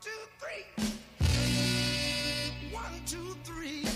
two, three. One, two, three.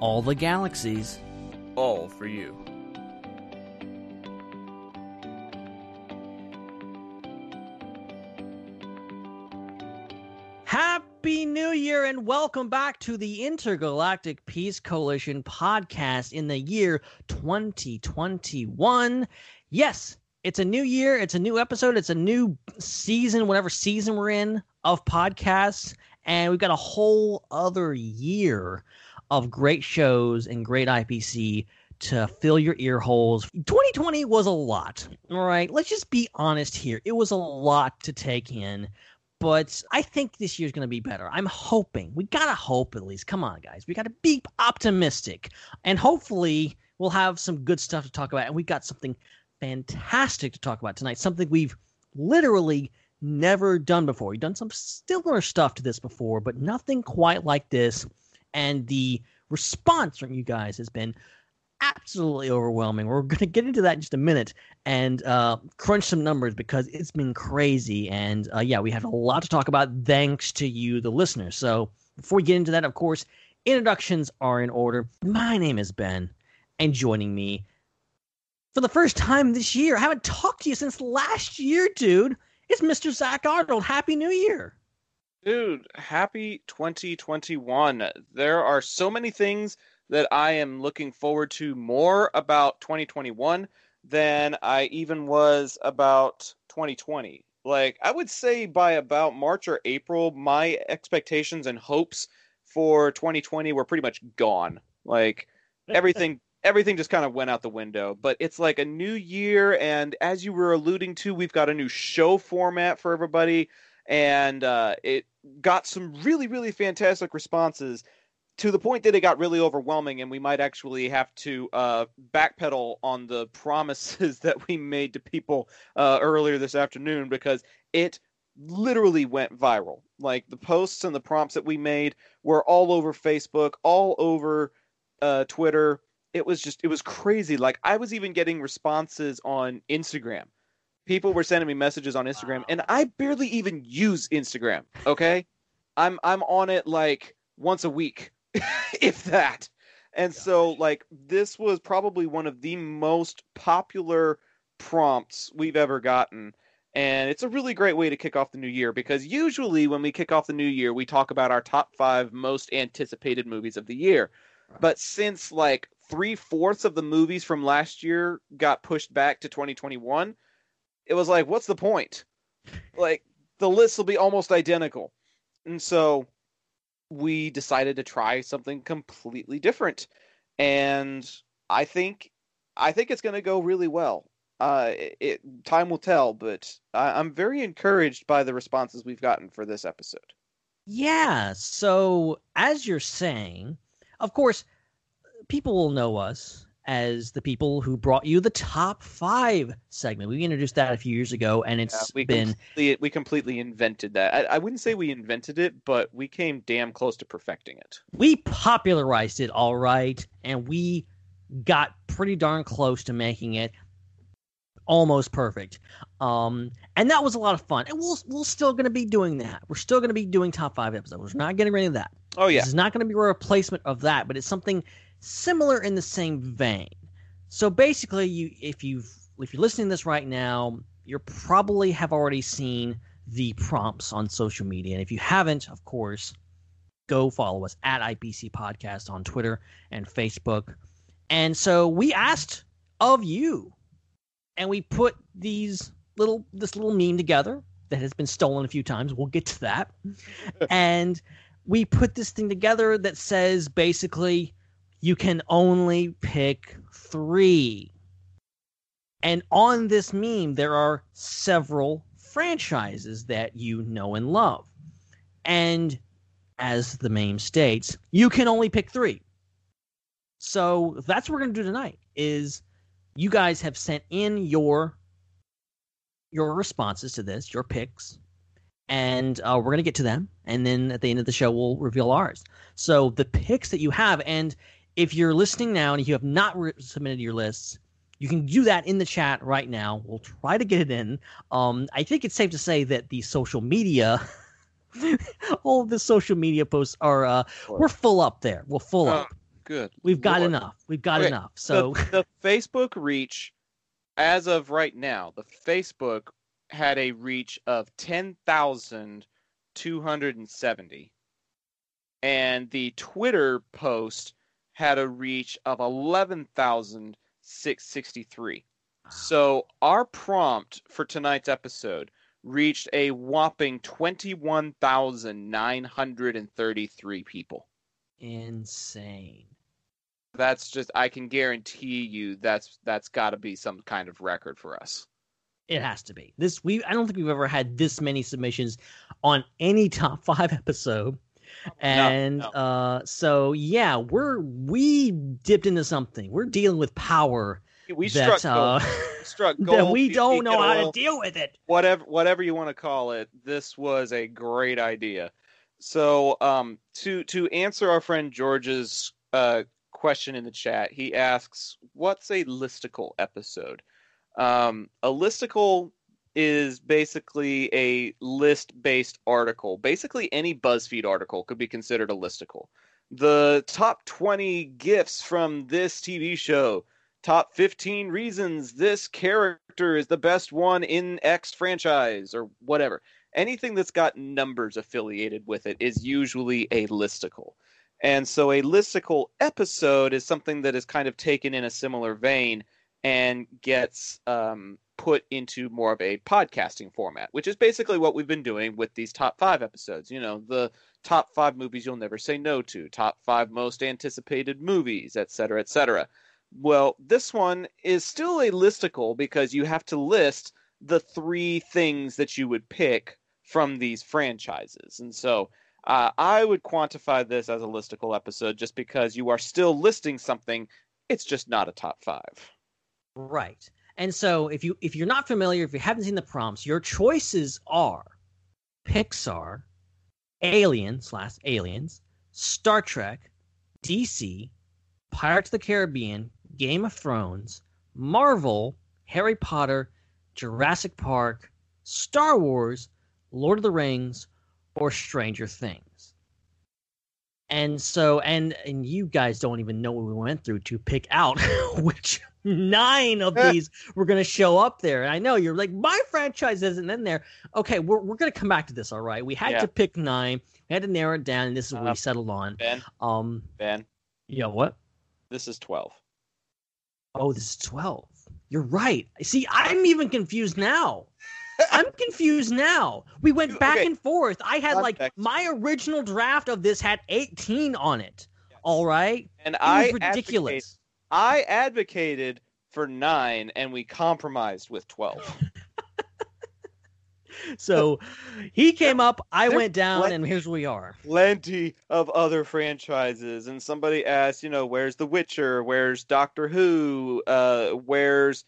All the galaxies. All for you. Happy New Year and welcome back to the Intergalactic Peace Coalition podcast in the year 2021. Yes, it's a new year, it's a new episode, it's a new season, whatever season we're in of podcasts, and we've got a whole other year of great shows and great IPC to fill your ear holes. 2020 was a lot. All right, let's just be honest here. It was a lot to take in but I think this year's going to be better. I'm hoping. We got to hope at least. Come on, guys. We got to be optimistic. And hopefully, we'll have some good stuff to talk about. And we got something fantastic to talk about tonight. Something we've literally never done before. We've done some similar stuff to this before, but nothing quite like this. And the response from you guys has been absolutely overwhelming. We're going to get into that in just a minute and uh, crunch some numbers because it's been crazy. And uh, yeah, we have a lot to talk about thanks to you, the listeners. So before we get into that, of course, introductions are in order. My name is Ben, and joining me for the first time this year, I haven't talked to you since last year, dude. It's Mr. Zac Arnold. Happy New Year. Dude, happy 2021. There are so many things that I am looking forward to more about 2021 than I even was about 2020. Like, I would say by about March or April, my expectations and hopes for 2020 were pretty much gone. Like, everything. Everything just kind of went out the window, but it's like a new year, and as you were alluding to, we've got a new show format for everybody, and uh, it got some really, really fantastic responses to the point that it got really overwhelming, and we might actually have to uh, backpedal on the promises that we made to people uh, earlier this afternoon because it literally went viral. Like the posts and the prompts that we made were all over Facebook, all over uh, Twitter. It was just, it was crazy. Like I was even getting responses on Instagram. People were sending me messages on Instagram, and I barely even use Instagram. Okay, I'm I'm on it like once a week if that. And so, like, this was probably one of the most popular prompts we've ever gotten. And it's a really great way to kick off the new year because usually when we kick off the new year, we talk about our top five most anticipated movies of the year. But since like three fourths of the movies from last year got pushed back to 2021, it was like, what's the point? Like, the lists will be almost identical. And so we decided to try something completely different and i think i think it's going to go really well uh it time will tell but I, i'm very encouraged by the responses we've gotten for this episode Yeah. So, as you're saying, of course, people will know us as the people who brought you the top five segment. We introduced that a few years ago, and Yeah, it's we been completely, we completely invented that. I, I wouldn't say we invented it, but we came damn close to perfecting it. we popularized it all right, and we got pretty darn close to making it almost perfect. Um, and that was a lot of fun. And we'll we're still going to be doing that. We're still going to be doing top five episodes. We're not getting rid of that. Oh yeah, This is not going to be a replacement of that, but it's something similar in the same vein. So basically, you if you've if you're listening to this right now, you probably have already seen the prompts on social media. And if you haven't, of course, go follow us at IPC Podcast on Twitter and Facebook. And so we asked of you, and we put these little this little meme together that has been stolen a few times. We'll get to that. and we put this thing together that says basically you can only pick three. And on this meme, there are several franchises that you know and love. And as the meme states, you can only pick three. So that's what we're going to do tonight is you guys have sent in your your responses to this, your picks, and uh, we're going to get to them. And then at the end of the show, we'll reveal ours. So the picks that you have, and if you're listening now and you have not re- submitted your lists, you can do that in the chat right now. We'll try to get it in. Um, I think it's safe to say that the social media, all of the social media posts are, uh, we're full up there. We're full Oh, up. good. We've got Lord. enough. We've got Okay, enough. So the, the Facebook reach, as of right now, the Facebook had a reach of ten thousand two hundred and seventy, and the Twitter post had a reach of eleven thousand six sixty three. Ah. So our prompt for tonight's episode reached a whopping twenty one thousand nine hundred and thirty three people. insane. That's just I can guarantee you that's that's got to be some kind of record for us. It has to be. This we I don't think we've ever had this many submissions on any top five episode. And no. uh so yeah, we're we dipped into something. We're dealing with power We that struck uh. We struck gold. that we don't know how to deal with it. Whatever whatever you want to call it, this was a great idea. So um to to answer our friend George's uh question in the chat, he asks, "What's a listicle episode?" Um, a listicle is basically a list-based article. Basically, any BuzzFeed article could be considered a listicle. The top 20 gifts from this TV show, top 15 reasons this character is the best one in X franchise, or whatever. Anything that's got numbers affiliated with it is usually a listicle. And so a listicle episode is something that is kind of taken in a similar vein and gets um, put into more of a podcasting format, which is basically what we've been doing with these top five episodes. You know, the top five movies you'll never say no to, top five most anticipated movies, et cetera, et cetera. Well, this one is still a listicle because you have to list the three things that you would pick from these franchises. And so uh, I would quantify this as a listicle episode just because you are still listing something. It's just not a top five. Right. And so if you if you're not familiar, if you haven't seen the prompts, your choices are Pixar, Alien slash Aliens, Star Trek, DC, Pirates of the Caribbean, Game of Thrones, Marvel, Harry Potter, Jurassic Park, Star Wars, Lord of the Rings, or Stranger Things. And so and and you guys don't even know what we went through to pick out which nine of these were going to show up there. And I know you're like, my franchise isn't in there. Okay, we're, we're going to come back to this. All right. We had Yeah. to pick nine. We had to narrow it down, and this is what Uh, we settled on. Ben, Um, Ben, yeah, what? this is 12. Oh, this is 12. You're right. See, I'm even confused now. I'm confused now. We went back okay. and forth. I had like my original draft of this had 18 on it. All right. And It I ridiculous. advocate- I advocated for nine, and we compromised with 12. So he came up, I went down, what? and here's where we are. plenty of other franchises and somebody asked you know where's the witcher where's doctor who uh where's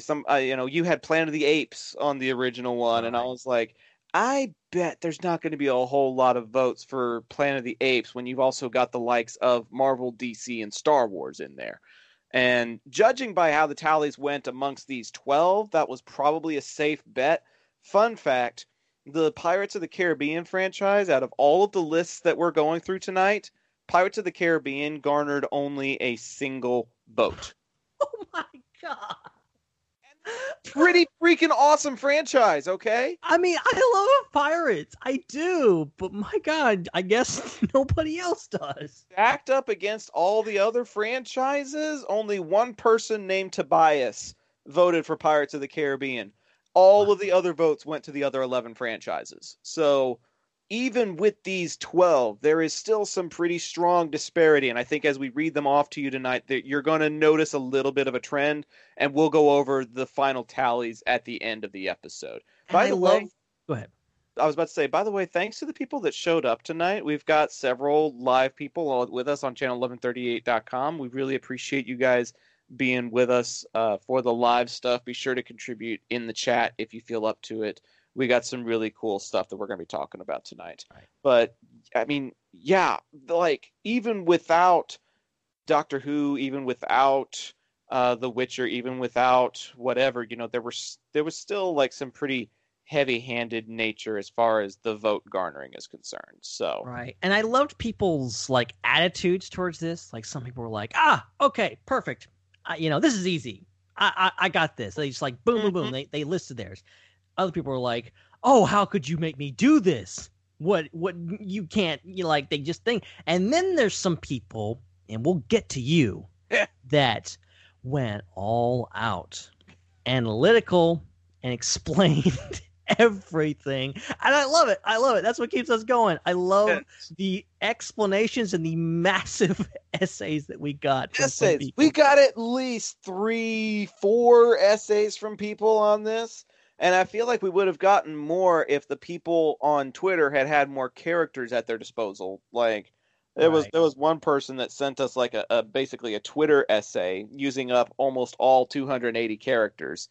some uh, you know you had planet of the apes on the original one and i was like i bet there's not going to be a whole lot of votes for planet of the apes when you've also got the likes of marvel dc and star wars in there and judging by how the tallies went amongst these 12 that was probably a safe bet fun fact the Pirates of the Caribbean franchise, out of all of the lists that we're going through tonight, Pirates of the Caribbean garnered only a single vote. Oh my god. Pretty freaking awesome franchise, okay? I mean, I love pirates. I do, but my god, I guess nobody else does. Stacked up against all the other franchises, only one person named Tobias voted for Pirates of the Caribbean. All of the other votes went to the other 11 franchises. So even with these 12, there is still some pretty strong disparity. And I think as we read them off to you tonight, that you're going to notice a little bit of a trend, and we'll go over the final tallies at the end of the episode. And By I the love. way, Go ahead. I was about to say, by the way, thanks to the people that showed up tonight. We've got several live people with us on channel1138.com. We really appreciate you guys being with us uh, for the live stuff. Be sure to contribute in the chat if you feel up to it. We got some really cool stuff that we're going to be talking about tonight. Right. But, I mean, yeah, like, even without Doctor Who, even without uh, The Witcher, even without whatever, you know, there were there was still like some pretty heavy-handed nature as far as the vote garnering is concerned. So Right. And I loved people's like attitudes towards this. Like some people were like, "Ah, okay, perfect. I, you know, this is easy. I, I I got this." They just like boom, boom, boom. Mhm. They they listed theirs. Other people were like, "Oh, how could you make me do this? What what you can't you like?" They just think. And then there's some people, and we'll get to you, that went all out, analytical, and explained everything. And I love it. I love it. That's what keeps us going. I love Yeah. the explanations and the massive essays that we got. Essays. We got at least three, four essays from people on this. And I feel like we would have gotten more if the people on Twitter had had more characters at their disposal. Like there was Right. there was one person that sent us like a, a basically a Twitter essay using up almost all 280 characters.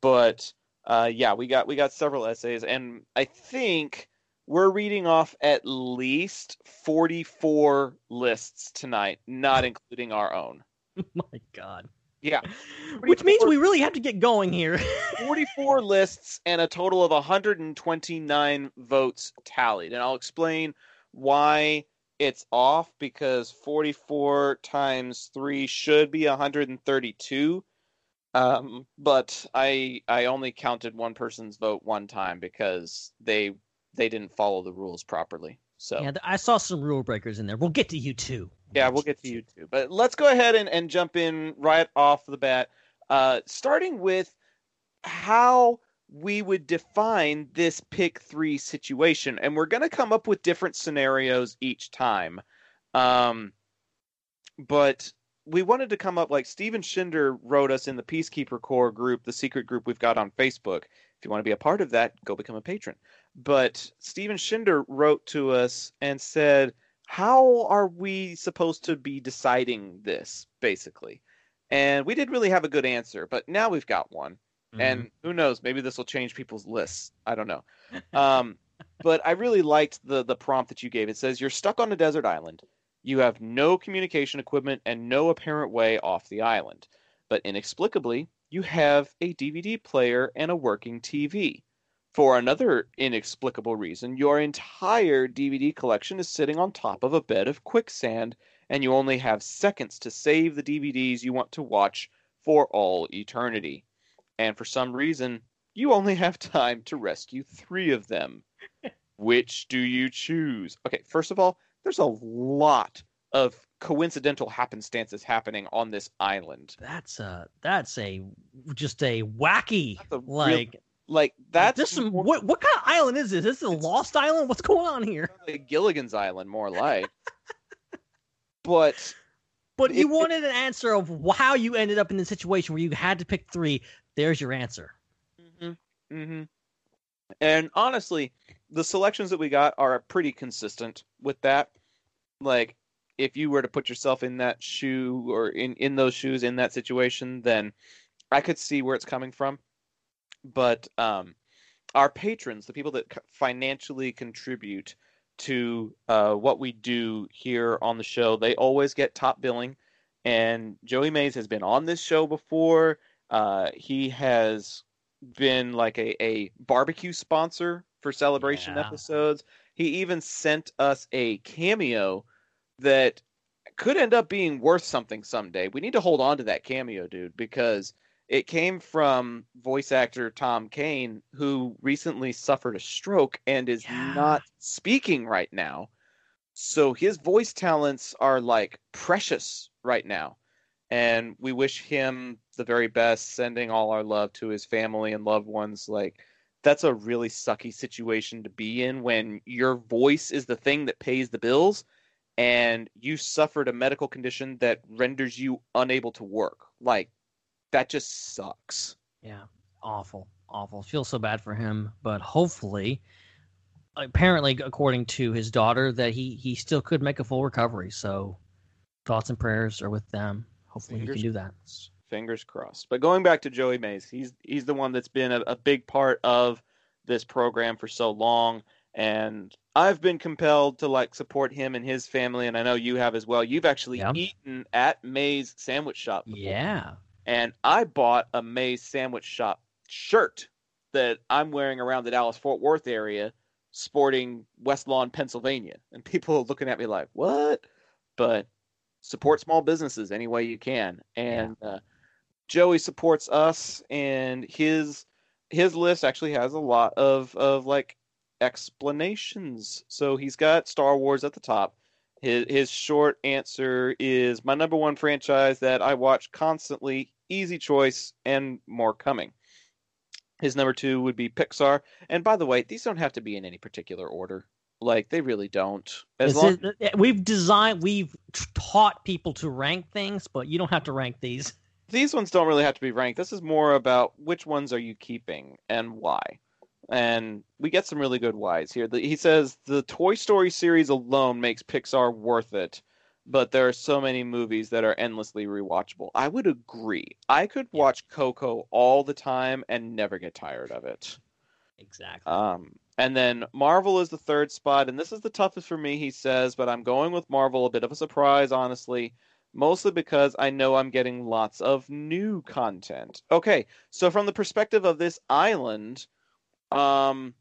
But uh, yeah, we got we got several essays, and I think we're reading off at least 44 lists tonight, not including our own. My God. Yeah. Which means we really have to get going here. 44 lists and a total of 129 votes tallied. And I'll explain why it's off because 44 times 3 should be 132. Um, but I I only counted one person's vote one time because they they didn't follow the rules properly. So yeah, I saw some rule breakers in there. We'll get to you too. yeah, we'll get to you too. But let's go ahead and, and jump in right off the bat, uh, starting with how we would define this pick three situation. And we're going to come up with different scenarios each time. Um, but we wanted to come up like Steven Schinder wrote us in the Peacekeeper Corps group, the secret group we've got on Facebook. If you want to be a part of that, go become a patron. But Steven Schinder wrote to us and said, how are we supposed to be deciding this basically? And we didn't really have a good answer but now we've got one. Mm-hmm. and who knows maybe this will change people's lists. I don't know. Um, but i really liked the the prompt that you gave. It says you're stuck on a desert island. You have no communication equipment and no apparent way off the island. But inexplicably you have a dvd player and a working tv for another inexplicable reason, your entire DVD collection is sitting on top of a bed of quicksand, and you only have seconds to save the DVDs you want to watch for all eternity. And for some reason, you only have time to rescue three of them. Which do you choose? Okay, first of all, there's a lot of coincidental happenstances happening on this island. That's a that's a just a wacky a like Like that's this some more what what kind of island is this? Is this a lost island? What's going on here? like Gilligan's Island, more like. but But It- you wanted an answer of how you ended up in the situation where you had to pick three. There's your answer. mm-hmm And honestly, the selections that we got are pretty consistent with that. Like, if you were to put yourself in that shoe or in, in those shoes in that situation, then I could see where it's coming from. But um, our patrons, the people that financially contribute to uh, what we do here on the show, they always get top billing. And Joey Mays has been on this show before. Uh, he has been like a, a barbecue sponsor for celebration Yeah. episodes. He even sent us a cameo that could end up being worth something someday. We need to hold on to that cameo, dude, because it came from voice actor Tom Kane, who recently suffered a stroke and is Yeah. not speaking right now. So his voice talents are like precious right now. And we wish him the very best, sending all our love to his family and loved ones. Like, that's a really sucky situation to be in when your voice is the thing that pays the bills and you suffered a medical condition that renders you unable to work. Like, that just sucks. Yeah, awful, awful. Feel so bad for him, but hopefully, apparently, according to his daughter, that he he still could make a full recovery. So, thoughts and prayers are with them. Hopefully, Fingers he can do that. Fingers crossed. But going back to Joey Mays, he's he's the one that's been a, a big part of this program for so long, and I've been compelled to like support him and his family, and I know you have as well. You've actually Yeah. eaten at Mays Sandwich Shop. before. Yeah, and I bought a Mays Sandwich Shop shirt that I'm wearing around the Dallas Fort Worth area, sporting West Lawn, Pennsylvania, and people are looking at me like, "What?" But support small businesses any way you can, and uh, Joey supports us, and his his list actually has a lot of of like explanations. So he's got Star Wars at the top. His his short answer is my number one franchise that I watch constantly, easy choice, and more coming. His number two would be Pixar. And by the way, these don't have to be in any particular order. Like they really don't. As This long is- we've designed, we've taught people to rank things, but you don't have to rank these. these ones don't really have to be ranked. This is more about which ones are you keeping and why. And we get some really good whys here. He says the Toy Story series alone makes Pixar worth it, but there are so many movies that are endlessly rewatchable. I would agree. I could watch Coco all the time and never get tired of it. Exactly. Um, and then Marvel is the third spot, and this is the toughest for me, he says, but I'm going with Marvel, a bit of a surprise, honestly, mostly because I know I'm getting lots of new content. Okay, so from the perspective of this island, um,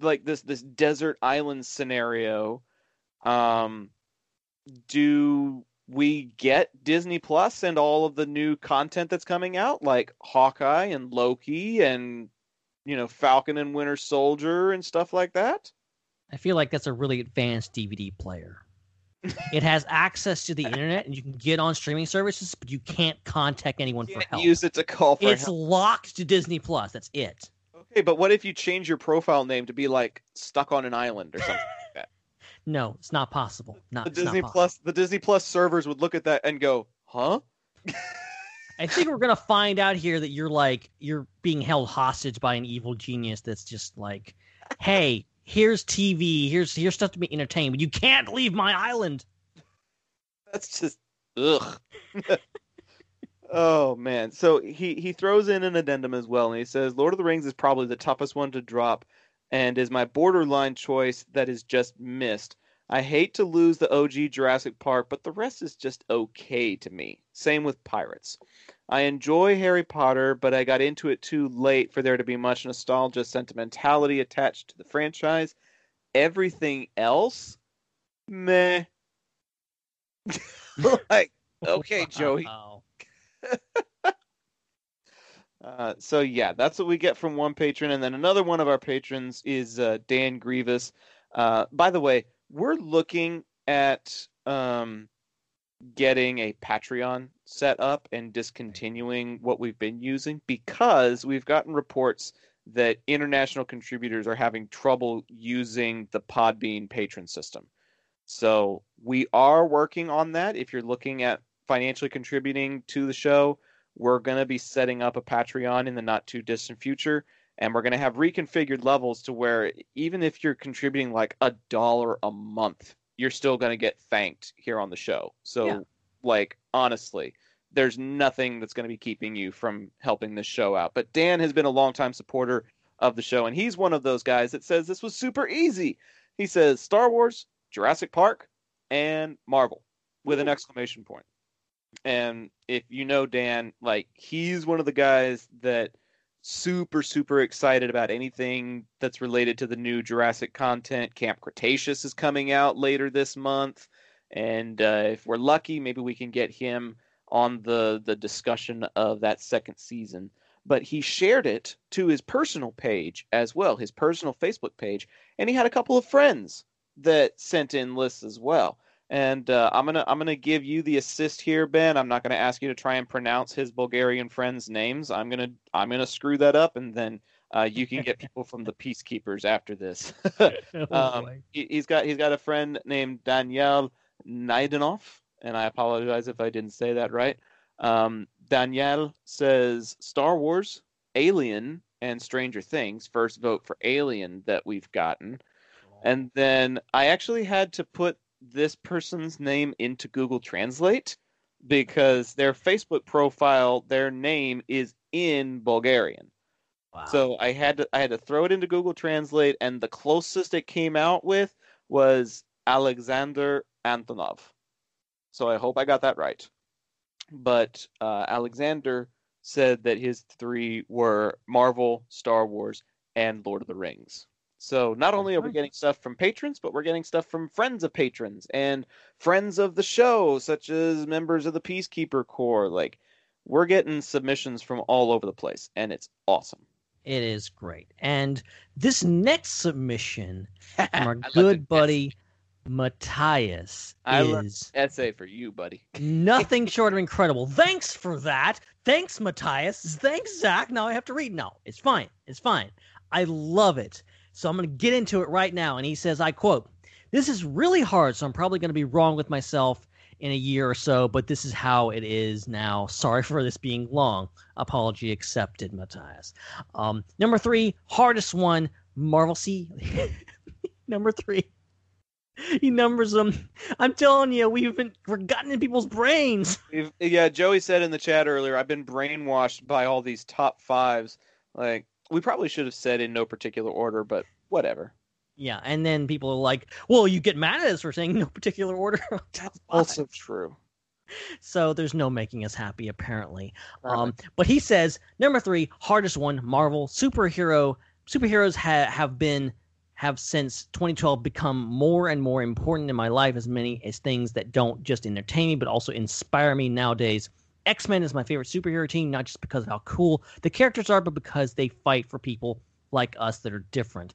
like this this desert island scenario, um, do we get Disney Plus and all of the new content that's coming out, like Hawkeye and Loki and you know, Falcon and Winter Soldier and stuff like that. I feel like that's a really advanced DVD player. it has access to the internet and you can get on streaming services, but you can't contact anyone for Can't help. use it to call for it's help. locked to Disney Plus. That's it. Okay, but what if you change your profile name to be like stuck on an island or something? No, it's not possible. Not the not Disney possible. Plus, the Disney Plus servers would look at that and go, "Huh? I think we're gonna find out here that you're like you're being held hostage by an evil genius that's just like, hey, here's TV, here's here's stuff to be entertained, but you can't leave my island. That's just ugh." oh man! So he he throws in an addendum as well, and he says, "Lord of the Rings is probably the toughest one to drop, and is my borderline choice that is just missed." I hate to lose the OG Jurassic Park, but the rest is just okay to me. Same with Pirates. I enjoy Harry Potter, but I got into it too late for there to be much nostalgia sentimentality attached to the franchise. Everything else, meh. like, okay, Joey. Uh, so yeah, that's what we get from one patron, and then another one of our patrons is uh, Dan Grievous. Uh, by the way, we're looking at um, getting a Patreon set up and discontinuing what we've been using because we've gotten reports that international contributors are having trouble using the Podbean patron system. So we are working on that. If you're looking at financially contributing to the show, we're going to be setting up a Patreon in the not too distant future. and we're going to have reconfigured levels to where even if you're contributing like a dollar a month, you're still going to get thanked here on the show. So, Yeah. like, honestly, there's nothing that's going to be keeping you from helping this show out. But Dan has been a longtime supporter of the show, and he's one of those guys that says this was super easy. He says Star Wars, Jurassic Park, and Marvel with an exclamation point. And if you know Dan, like he's one of the guys that super super excited about anything that's related to the new Jurassic content. Camp Cretaceous is coming out later this month, and uh, if we're lucky, maybe we can get him on the the discussion of that second season. But he shared it to his personal page as well, his personal Facebook page, and he had a couple of friends that sent in lists as well. And uh, I'm gonna I'm gonna give you the assist here, Ben. I'm not gonna ask you to try and pronounce his Bulgarian friends' names. I'm gonna I'm gonna screw that up, and then uh, you can get people from the peacekeepers after this. Oh, um, he, he's got he's got a friend named Daniel Naidenov, and I apologize if I didn't say that right. Um, Danielle says Star Wars, Alien, and Stranger Things. First vote for Alien that we've gotten. And then I actually had to put this person's name into Google Translate because their Facebook profile, their name is in Bulgarian. Wow. So I had to I had to throw it into Google Translate, and the closest it came out with was Alexander Antonov. So I hope I got that right. But uh, Alexander said that his three were Marvel, Star Wars, and Lord of the Rings. So not only are we getting stuff from patrons, but we're getting stuff from friends of patrons and friends of the show, such as members of the Peacekeeper Corps. Like we're getting submissions from all over the place, and it's awesome. It is great. And this next submission from our good buddy Matthias I is Essay for you, buddy. nothing short of incredible. Thanks for that. Thanks, Matthias. Thanks, Zac. Now I have to read. No, it's fine. It's fine. I love it. So I'm going to get into it right now. And he says, I quote, This is really hard, so I'm probably going to be wrong with myself in a year or so, but this is how it is now. Sorry for this being long. Apology accepted, Matthias. Um, number three, hardest one, Marvel C. number three. He numbers them. I'm telling you, we've been we're gotten in people's brains. Yeah, Joey said in the chat earlier, I've been brainwashed by all these top fives. Like, we probably should have said in no particular order, but whatever. Yeah, and then people are like, "Well, you get mad at us for saying no particular order." That's Also true. so there's no making us happy apparently. Um, but he says number three, hardest one, Marvel superhero. Superheroes ha- have been have since 2012 become more and more important in my life as many as things that don't just entertain me but also inspire me nowadays. X Men is my favorite superhero team, not just because of how cool the characters are, but because they fight for people like us that are different.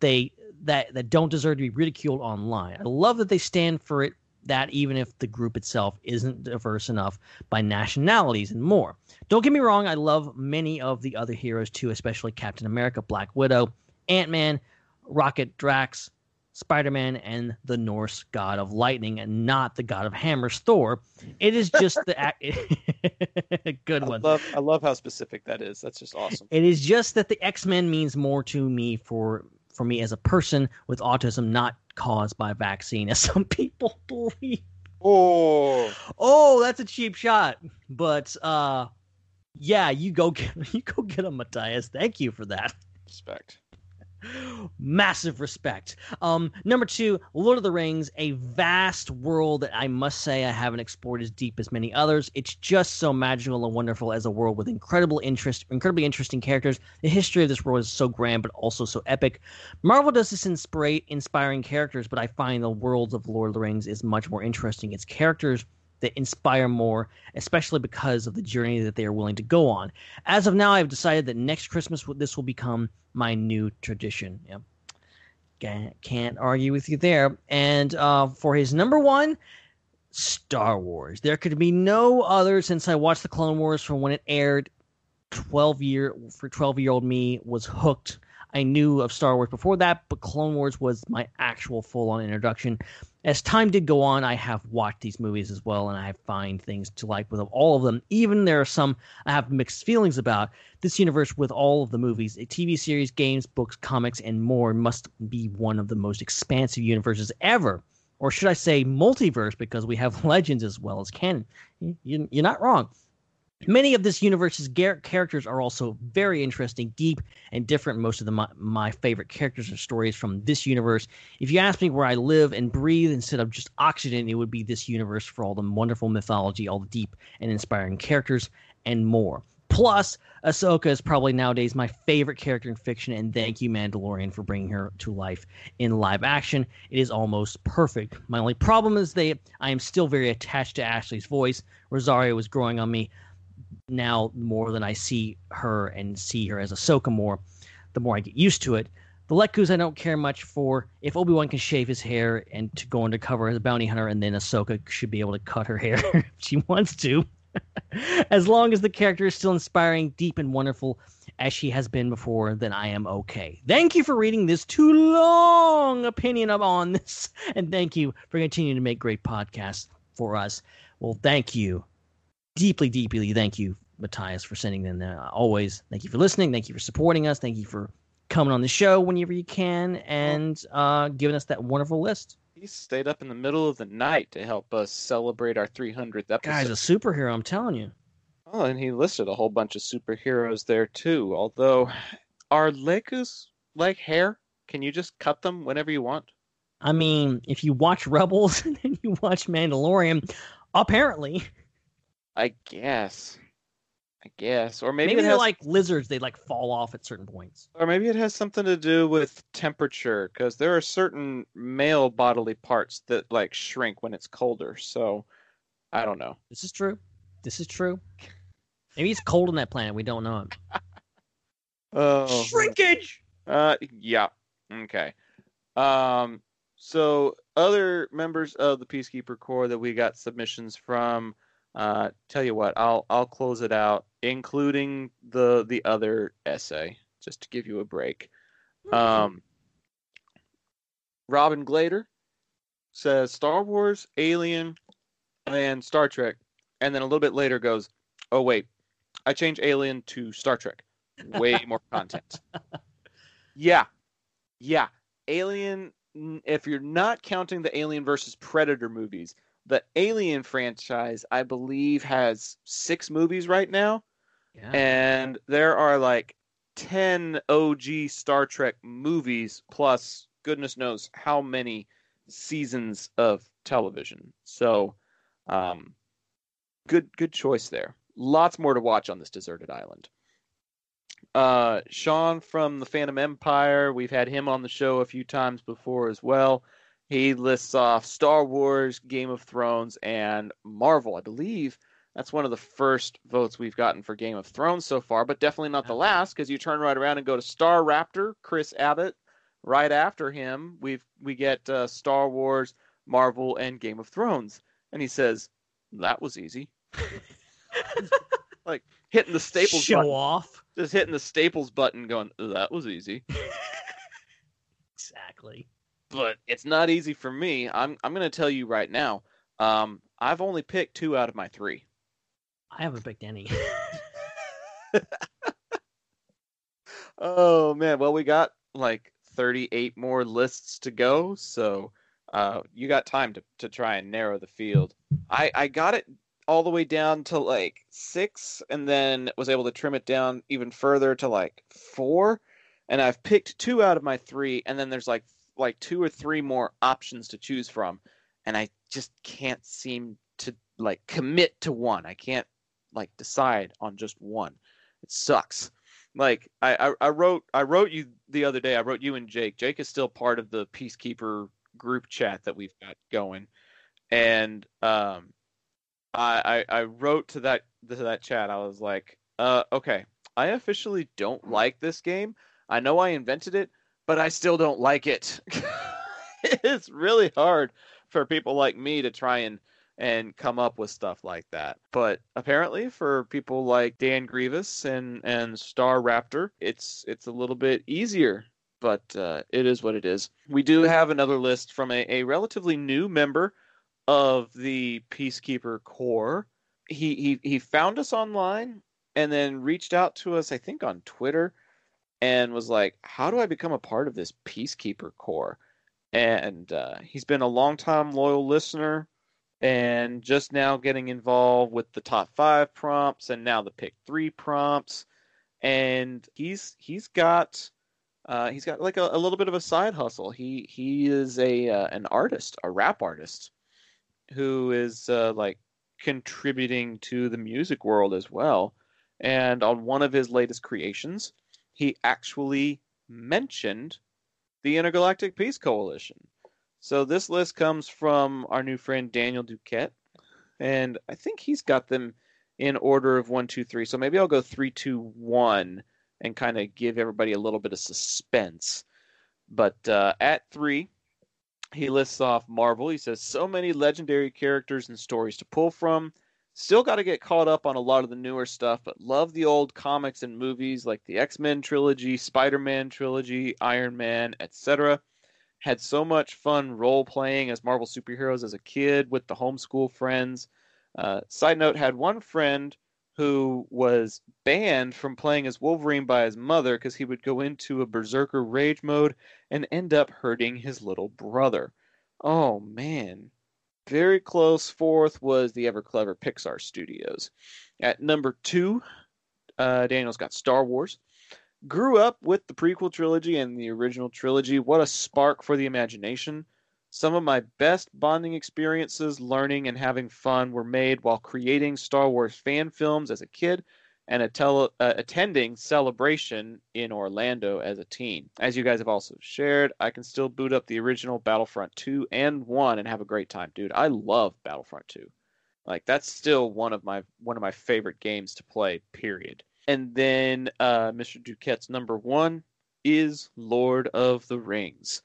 They that that don't deserve to be ridiculed online. I love that they stand for it. That even if the group itself isn't diverse enough by nationalities and more. Don't get me wrong, I love many of the other heroes too, especially Captain America, Black Widow, Ant Man, Rocket, Drax, Spider Man, and the Norse god of lightning, and not the god of hammers, Thor. It is just the good I one. love, I love how specific that is. That's just awesome. It is just that the X Men means more to me for for me as a person with autism, not caused by vaccine, as some people believe. Oh, Oh, that's a cheap shot. But uh yeah, you go get you go get him, Matthias. Thank you for that. respect. Massive respect. Um, number two, Lord of the Rings, a vast world that I must say I haven't explored as deep as many others. It's just so magical and wonderful as a world with incredible interest, incredibly interesting characters. The history of this world is so grand, but also so epic. Marvel does this inspire, inspiring characters, but I find the worlds of Lord of the Rings is much more interesting. It's characters that inspire more, especially because of the journey that they are willing to go on. As of now, I've decided that next Christmas this will become my new tradition. Can't- Can't argue with you there. And uh, for his number one, Star Wars. There could be no other since I watched the Clone Wars from when it aired. Twelve year for twelve year old me was hooked. I knew of Star Wars before that, but Clone Wars was my actual full on introduction. As time did go on, I have watched these movies as well, and I find things to like with all of them. Even there are some I have mixed feelings about. This universe, with all of the movies, TV series, games, books, comics, and more, must be one of the most expansive universes ever. Or should I say multiverse, because we have legends as well as canon. You- You're not wrong. Many of this universe's gar- characters are also very interesting, deep, and different. Most of the, my, my favorite characters and stories from this universe. If you ask me where I live and breathe instead of just oxygen, it would be this universe for all the wonderful mythology, all the deep and inspiring characters, and more. Plus, Ahsoka is probably nowadays my favorite character in fiction, and thank you, Mandalorian, for bringing her to life in live action. It is almost perfect. My only problem is that I am still very attached to Ashley's voice. Rosario was growing on me now more than I see her and see her as Ahsoka more, the more I get used to it. The Lekus I don't care much for. If Obi Wan can shave his hair and to go undercover as a bounty hunter, and then Ahsoka should be able to cut her hair if she wants to. as long as the character is still inspiring, deep, and wonderful as she has been before, then I am okay. Thank you for reading this too long opinion on this, and thank you for continuing to make great podcasts for us. Well, thank you deeply, deeply thank you, Matthias, for sending them. Uh, always, thank you for listening. Thank you for supporting us. Thank you for coming on the show whenever you can and uh, giving us that wonderful list. He stayed up in the middle of the night to help us celebrate our 300th episode. Guy's a superhero, I'm telling you. Oh, and he listed a whole bunch of superheroes there too. Although, are Lekus like hair? Can you just cut them whenever you want? I mean, if you watch Rebels and then you watch Mandalorian, apparently, I guess. I guess, or maybe, maybe, it they're has, like lizards; they like fall off at certain points. or maybe it has something to do with temperature, because there are certain male bodily parts that like shrink when it's colder. So, I don't know. This is true. This is true. Maybe it's cold on that planet. We don't know it. Oh, Shrinkage. Uh, yeah. Okay. Um, so other members of the Peacekeeper Corps that we got submissions from. Uh, tell you what, I'll I'll close it out, including the the other essay, just to give you a break. Um, Robin Glader says Star Wars, Alien, and Star Trek, and then a little bit later goes, oh wait, I changed Alien to Star Trek. Way more content. Yeah, yeah. Alien. If you're not counting the Alien versus Predator movies, the Alien franchise, I believe, has six movies right now, and there are like ten OG Star Trek movies plus goodness knows how many seasons of television. So, um, good good choice there. Lots more to watch on this deserted island. Uh, Sean from the Phantom Empire, we've had him on the show a few times before as well. He lists off Star Wars, Game of Thrones, and Marvel. I believe that's one of the first votes we've gotten for Game of Thrones so far, but definitely not the last because you turn right around and go to Star Raptor, Chris Abbott. Right after him, we've we get uh, Star Wars, Marvel, and Game of Thrones, and he says that was easy. like hitting the staples Show button off. just hitting the staples button going that was easy Exactly. but it's not easy for me i'm i'm going to tell you right now um i've only picked two out of my three I haven't picked any. oh man. Well we got like 38 more lists to go so uh you got time to to try and narrow the field. I i got it all the way down to like six and then was able to trim it down even further to like four. And i've picked two out of my three and then there's like like two or three more options to choose from. And i just can't seem to like commit to one. I can't like decide on just one it sucks like I, I i wrote i wrote you the other day i wrote you and jake jake is still part of the peacekeeper group chat that we've got going and um I, I I wrote to that to that chat. I was like, uh, okay, I officially don't like this game. I know I invented it, but I still don't like it. it's really hard for people like me to try and and come up with stuff like that. But apparently, for people like Dan Grievous and and Star Raptor, it's it's a little bit easier but uh, it is what it is. We do have another list from a, a relatively new member of the Peacekeeper Corps. He, he he found us online and then reached out to us, I think, on Twitter, and was like, "How do I become a part of this Peacekeeper Corps?" And uh, he's been a longtime loyal listener, and just now getting involved with the top five prompts and now the pick three prompts. And he's he's got uh, he's got like a, a little bit of a side hustle. He he is a uh, an artist, a rap artist, who is uh, like contributing to the music world as well. And on one of his latest creations, he actually mentioned the Intergalactic Peace Coalition. So this list comes from our new friend Daniel Duquette, and I think he's got them in order of one, two, three. So maybe I'll go three, two, one, and kind of give everybody a little bit of suspense. But uh, at three, he lists off Marvel. He says so many legendary characters and stories to pull from. Still got to get caught up on a lot of the newer stuff, but love the old comics and movies like the X Men trilogy, Spider Man trilogy, Iron Man, etc. Had so much fun role playing as Marvel superheroes as a kid with the homeschool friends. Uh, side note: had one friend who was banned from playing as Wolverine by his mother because he would go into a berserker rage mode and end up hurting his little brother. Oh man. Very close fourth was the ever clever Pixar Studios. At number two, uh, Daniel's got Star Wars. Grew up with the prequel trilogy and the original trilogy. What a spark for the imagination. Some of my best bonding experiences, learning and having fun, were made while creating Star Wars fan films as a kid and a tele, uh, attending Celebration in Orlando as a teen. As you guys have also shared, I can still boot up the original Battlefront 2 and 1 and have a great time, dude. I love Battlefront 2. Like that's still one of my one of my favorite games to play, period. And then uh, Mr. Duquette's number 1 is Lord of the Rings.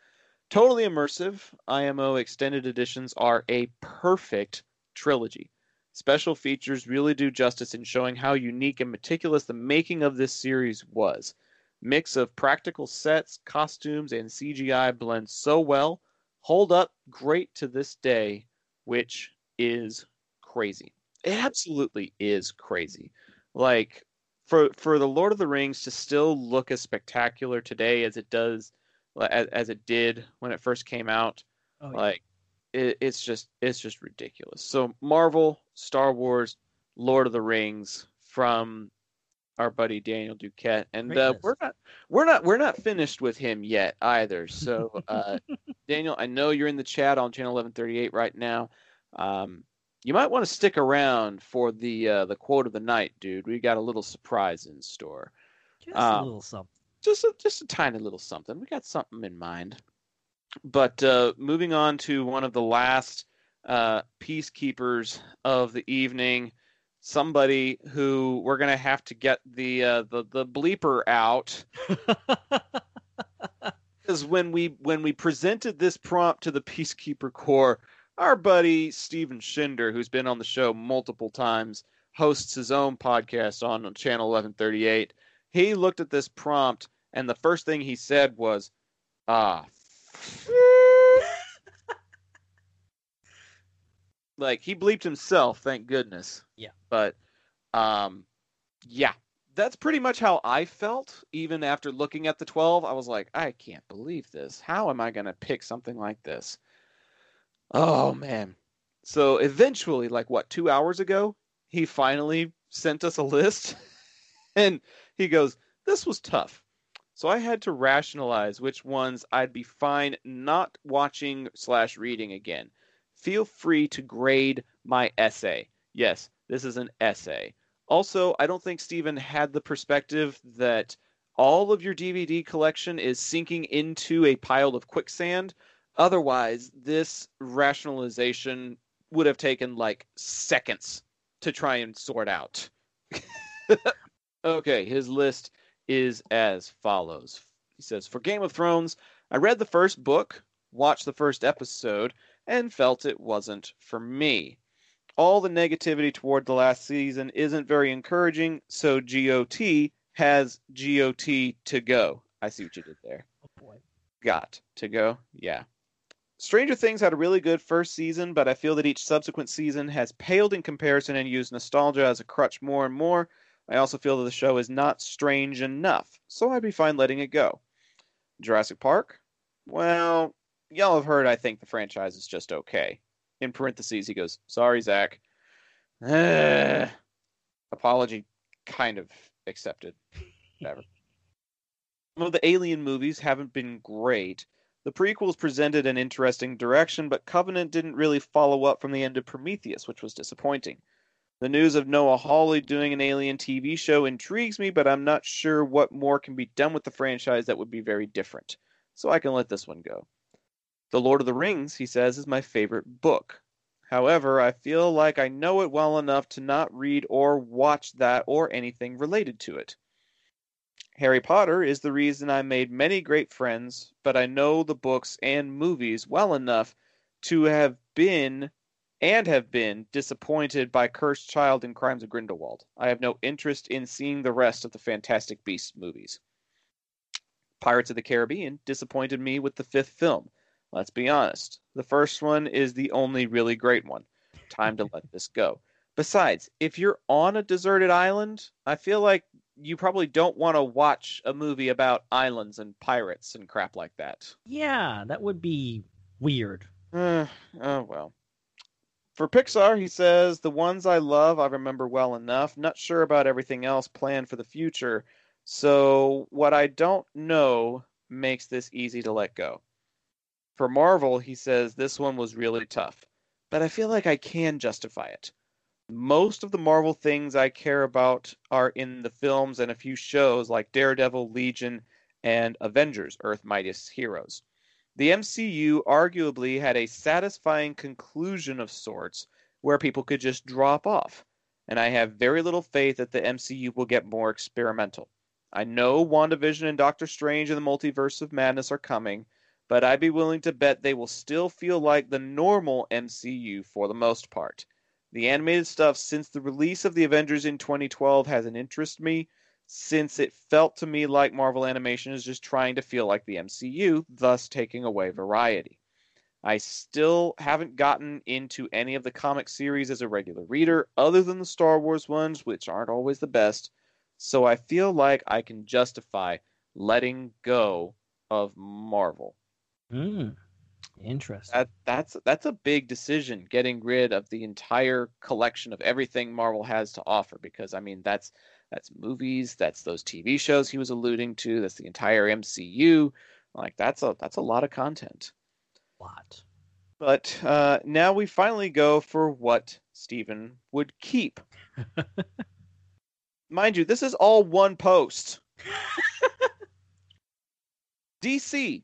Totally immersive, IMO extended editions are a perfect trilogy. Special features really do justice in showing how unique and meticulous the making of this series was. Mix of practical sets, costumes, and CGI blend so well, hold up great to this day, which is crazy. It absolutely is crazy. Like for for the Lord of the Rings to still look as spectacular today as it does as, as it did when it first came out, Oh, yeah. like it, it's just it's just ridiculous. So Marvel, Star Wars, Lord of the Rings from our buddy Daniel Duquette, and uh, we're not we're not we're not finished with him yet either. So uh, Daniel, I know you're in the chat on channel 1138 right now. Um, you might want to stick around for the uh, the quote of the night, dude. We got a little surprise in store Just a um, little something. just a, just a tiny little something. We got something in mind. But uh, moving on to one of the last uh, peacekeepers of the evening, somebody who we're gonna have to get the uh, the the bleeper out Because when we when we presented this prompt to the Peacekeeper Corps, our buddy Steven Schinder, who's been on the show multiple times, hosts his own podcast on channel 1138. He looked at this prompt and the first thing he said was, "Ah." like he bleeped himself, thank goodness. Yeah. But um yeah, that's pretty much how I felt even after looking at the 12. I was like, I can't believe this. How am I going to pick something like this? Oh man. So eventually like what, 2 hours ago, he finally sent us a list and he goes, "This was tough." So I had to rationalize which ones I'd be fine not watching slash reading again. Feel free to grade my essay. Yes, this is an essay. Also, I don't think Steven had the perspective that all of your DVD collection is sinking into a pile of quicksand. Otherwise, this rationalization would have taken like seconds to try and sort out. okay, his list is as follows. He says, For Game of Thrones, I read the first book, watched the first episode, and felt it wasn't for me. All the negativity toward the last season isn't very encouraging, so GOT has GOT to go. I see what you did there. Oh boy. got to go. Yeah. Stranger Things had a really good first season, but I feel that each subsequent season has paled in comparison and used nostalgia as a crutch more and more. I also feel that the show is not strange enough, so I'd be fine letting it go. Jurassic Park? Well, y'all have heard I think the franchise is just okay. In parentheses, he goes, Sorry, Zac. Apology kind of accepted. Whatever. Some of the Alien movies haven't been great. The prequels presented an interesting direction, but Covenant didn't really follow up from the end of Prometheus, which was disappointing. The news of Noah Hawley doing an Alien TV show intrigues me, but I'm not sure what more can be done with the franchise that would be very different. So I can let this one go. The Lord of the Rings, he says, is my favorite book. However, I feel like I know it well enough to not read or watch that or anything related to it. Harry Potter is the reason I made many great friends, but I know the books and movies well enough to have been and have been disappointed by Cursed Child and Crimes of Grindelwald. I have no interest in seeing the rest of the Fantastic Beasts movies. Pirates of the Caribbean disappointed me with the fifth film. Let's be honest. The first one is the only really great one. Time to let this go. Besides, if you're on a deserted island, I feel like you probably don't want to watch a movie about islands and pirates and crap like that. Yeah, that would be weird. Uh, oh well. For Pixar, he says, the ones I love I remember well enough. Not sure about everything else planned for the future. So what I don't know makes this easy to let go. For Marvel, he says this one was really tough, but I feel like I can justify it. Most of the Marvel things I care about are in the films and a few shows like Daredevil, Legion, and Avengers Earth Mightiest Heroes. The MCU arguably had a satisfying conclusion of sorts where people could just drop off, and I have very little faith that the MCU will get more experimental. I know WandaVision and Doctor Strange and the Multiverse of Madness are coming, but I'd be willing to bet they will still feel like the normal MCU for the most part. The animated stuff since the release of the Avengers in 2012 hasn't interested me, since it felt to me like Marvel Animation is just trying to feel like the MCU, thus taking away variety. I still haven't gotten into any of the comic series as a regular reader, other than the Star Wars ones, which aren't always the best, so I feel like I can justify letting go of Marvel. Hmm. Interesting. That that's that's a big decision, getting rid of the entire collection of everything Marvel has to offer. Because I mean, that's that's movies, that's those TV shows he was alluding to, that's the entire MCU. Like that's a that's a lot of content. A lot. But uh, now we finally go for what Steven would keep. Mind you, this is all one post. DC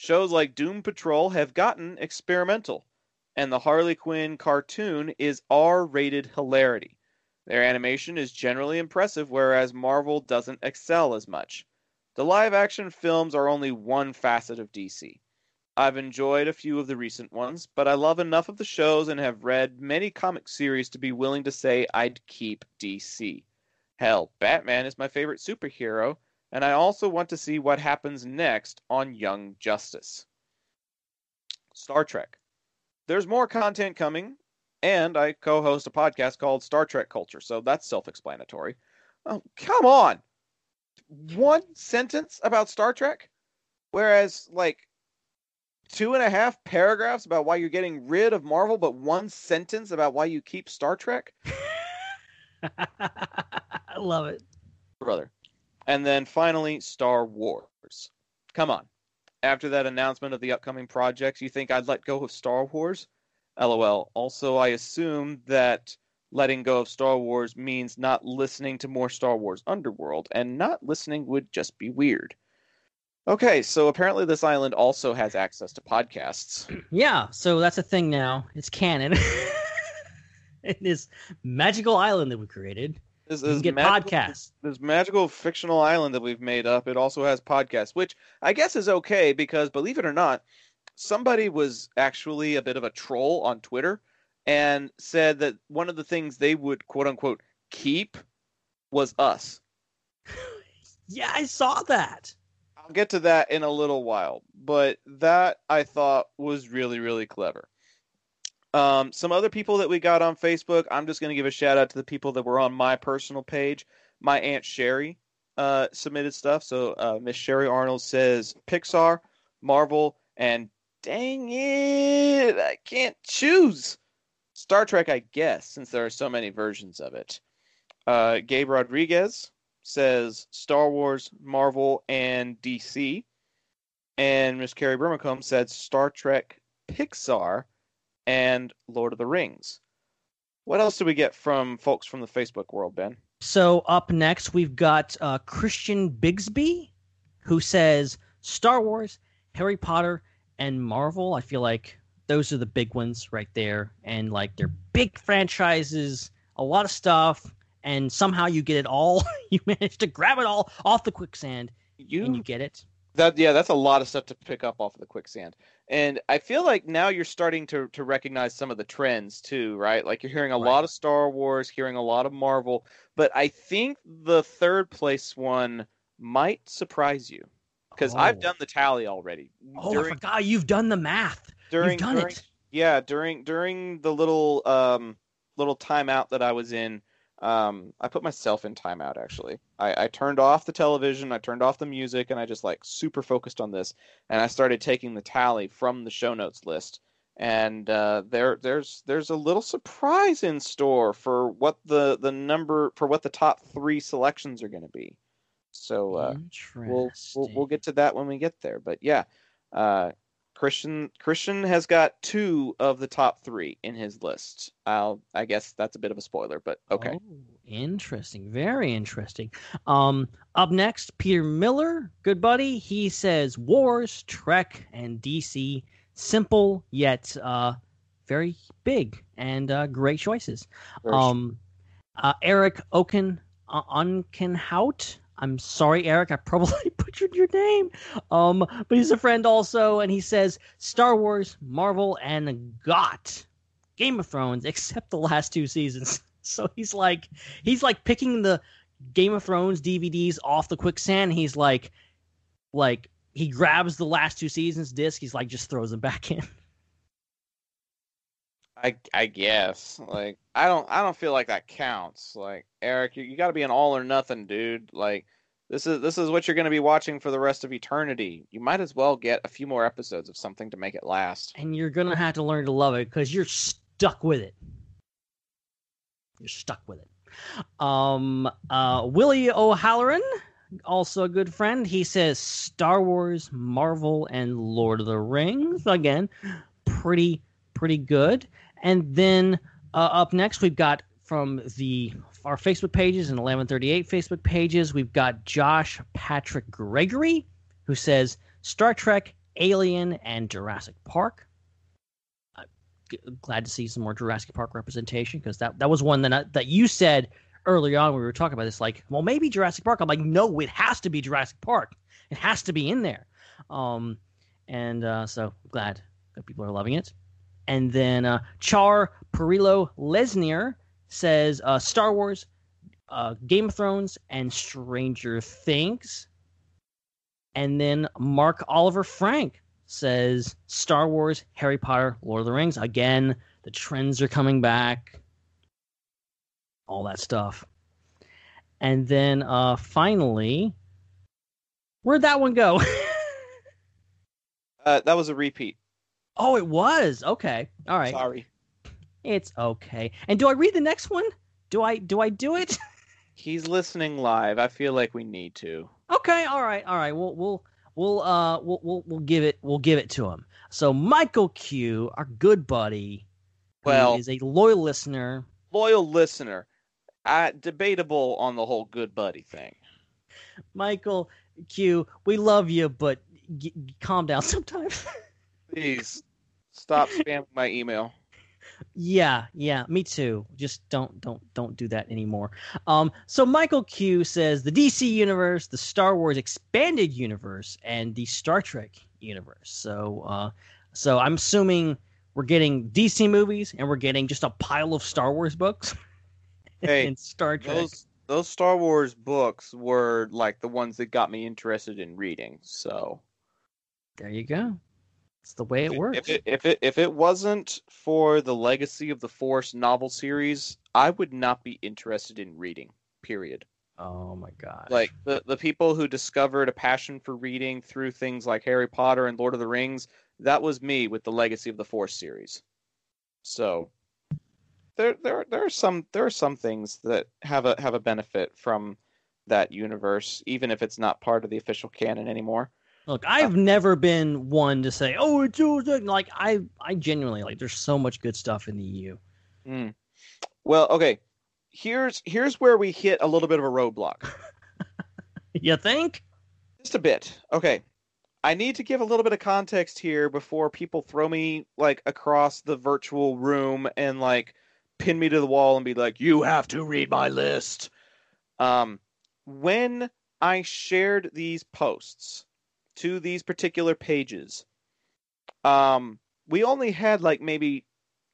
shows like Doom Patrol have gotten experimental, and the Harley Quinn cartoon is R rated hilarity. Their animation is generally impressive, whereas Marvel doesn't excel as much. The live action films are only one facet of DC. I've enjoyed a few of the recent ones, but I love enough of the shows and have read many comic series to be willing to say I'd keep DC. Hell, Batman is my favorite superhero, and I also want to see what happens next on Young Justice. Star Trek. There's more content coming, and I co host a podcast called Star Trek Culture, so that's self explanatory. Oh, come on! One sentence about Star Trek? Whereas, like, two and a half paragraphs about why you're getting rid of Marvel, but one sentence about why you keep Star Trek? I love it. brother. And then finally, Star Wars. Come on. After that announcement of the upcoming projects, you think I'd let go of Star Wars? LOL. Also, I assume that letting go of Star Wars means not listening to more Star Wars Underworld, and not listening would just be weird. Okay, so apparently this island also has access to podcasts. Yeah, so that's a thing now. It's canon. in this magical island that we created. This You can is get magical- podcasts. this magical fictional island that we've made up, it also has podcasts, which I guess is okay because believe it or not, somebody was actually a bit of a troll on Twitter and said that one of the things they would quote unquote keep was us. Yeah, I saw that. I'll get to that in a little while, but that I thought was really, really clever. Um, some other people that we got on Facebook, I'm just going to give a shout out to the people that were on my personal page. My Aunt Sherry uh, submitted stuff. So uh, Miss Sherry Arnold says Pixar, Marvel, and dang it, I can't choose. Star Trek, I guess, since there are so many versions of it. Uh, Gabe Rodriguez says Star Wars, Marvel, and DC. And Miss Carrie Brimacombe said Star Trek, Pixar, and Lord of the Rings. What else do we get from folks from the Facebook world, Ben? So up next, we've got uh, Christian Bigsby, who says Star Wars, Harry Potter, and Marvel. I feel like those are the big ones right there, and like they're big franchises, a lot of stuff, and somehow you get it all. you manage to grab it all off the quicksand, You, and you get it. That yeah, that's a lot of stuff to pick up off of the quicksand. And I feel like now you're starting to to recognize some of the trends too, right? Like you're hearing a Right. lot of Star Wars, hearing a lot of Marvel, but I think the third place one might surprise you because I've Oh. done the tally already. Oh, I during forgot you've done the math. during you've done during- it. yeah during during the little um little timeout that I was in um I put myself in timeout actually. I, I turned off the television I turned off the music and I just like super focused on this and I started taking the tally from the show notes list. And uh, there there's there's a little surprise in store for what the the number for what the top three selections are going to be. So uh, we'll, we'll we'll get to that when we get there. But yeah, uh, Christian Christian has got two of the top three in his list. I'll I guess that's a bit of a spoiler, but okay. Oh, interesting. Very interesting. Um, up next, Peter Miller, good buddy. He says Wars, Trek, and DC. Simple yet uh, very big and uh, great choices. Um, uh, Eric Oken uh, Unkenhout. I'm sorry, Eric. I probably butchered your name. Um, but he's a friend also, and he says Star Wars, Marvel, and GOT. Game of Thrones, except the last two seasons. So he's like, he's like picking the Game of Thrones DVDs off the quicksand. He's like, like he grabs the last two seasons disc. He's like, just throws them back in. I I guess like I don't I don't feel like that counts. Like Eric, you, you got to be an all or nothing dude. Like this is this is what you're going to be watching for the rest of eternity. You might as well get a few more episodes of something to make it last. and you're gonna have to learn to love it because you're stuck with it. You're stuck with it. Um, uh, Willie O'Halloran, also a good friend. He says Star Wars, Marvel, and Lord of the Rings. Again, pretty pretty good. And then uh, up next, we've got from the our Facebook pages and 1138 Facebook pages, we've got Josh Patrick Gregory, who says Star Trek, Alien, and Jurassic Park. I'm glad to see some more Jurassic Park representation because that, that was one that I, that you said early on when we were talking about this. Like, well, maybe Jurassic Park. I'm like, no, it has to be Jurassic Park. It has to be in there. Um, and uh, so glad that people are loving it. And then uh, Char Perillo Lesnier says uh, Star Wars, uh, Game of Thrones, and Stranger Things. And then Mark Oliver Frank says Star Wars, Harry Potter, Lord of the Rings. Again, the trends are coming back. All that stuff. And then uh finally, where'd that one go? Uh, that was a repeat. oh, it was. Okay. All right. Sorry. It's okay. And do I read the next one? Do I do I do it? He's listening live. I feel like we need to. Okay, all right, all right. We'll we'll we'll uh we'll we'll, we'll give it we'll give it to him. So Michael Q, our good buddy, Well- is a loyal listener. Loyal listener. I, debatable on the whole good buddy thing. Michael Q, we love you, but g- calm down sometimes. Please stop spamming my email. Yeah, yeah, me too. Just don't don't don't do that anymore. Um so Michael Q says the DC universe, the Star Wars expanded universe and the Star Trek universe. So uh so I'm assuming we're getting DC movies and we're getting just a pile of Star Wars books Hey, and Star Trek. Those those Star Wars books were like the ones that got me interested in reading. So There you go. It's the way it works. If it, if it if it wasn't for the Legacy of the Force novel series, I would not be interested in reading. Period. oh my god. Like the the people who discovered a passion for reading through things like Harry Potter and Lord of the Rings, that was me with the Legacy of the Force series. So there there there are some there are some things that have a have a benefit from that universe, even if it's not part of the official canon anymore. Look, I've never been one to say, "Oh, it's yours." Like I, I genuinely like. There's so much good stuff in the EU. Mm. Well, okay. Here's here's where we hit a little bit of a roadblock. You think? Just a bit. Okay. I need to give a little bit of context here before people throw me like across the virtual room and like pin me to the wall and be like, "You have to read my list." Um when I shared these posts to these particular pages, um we only had like maybe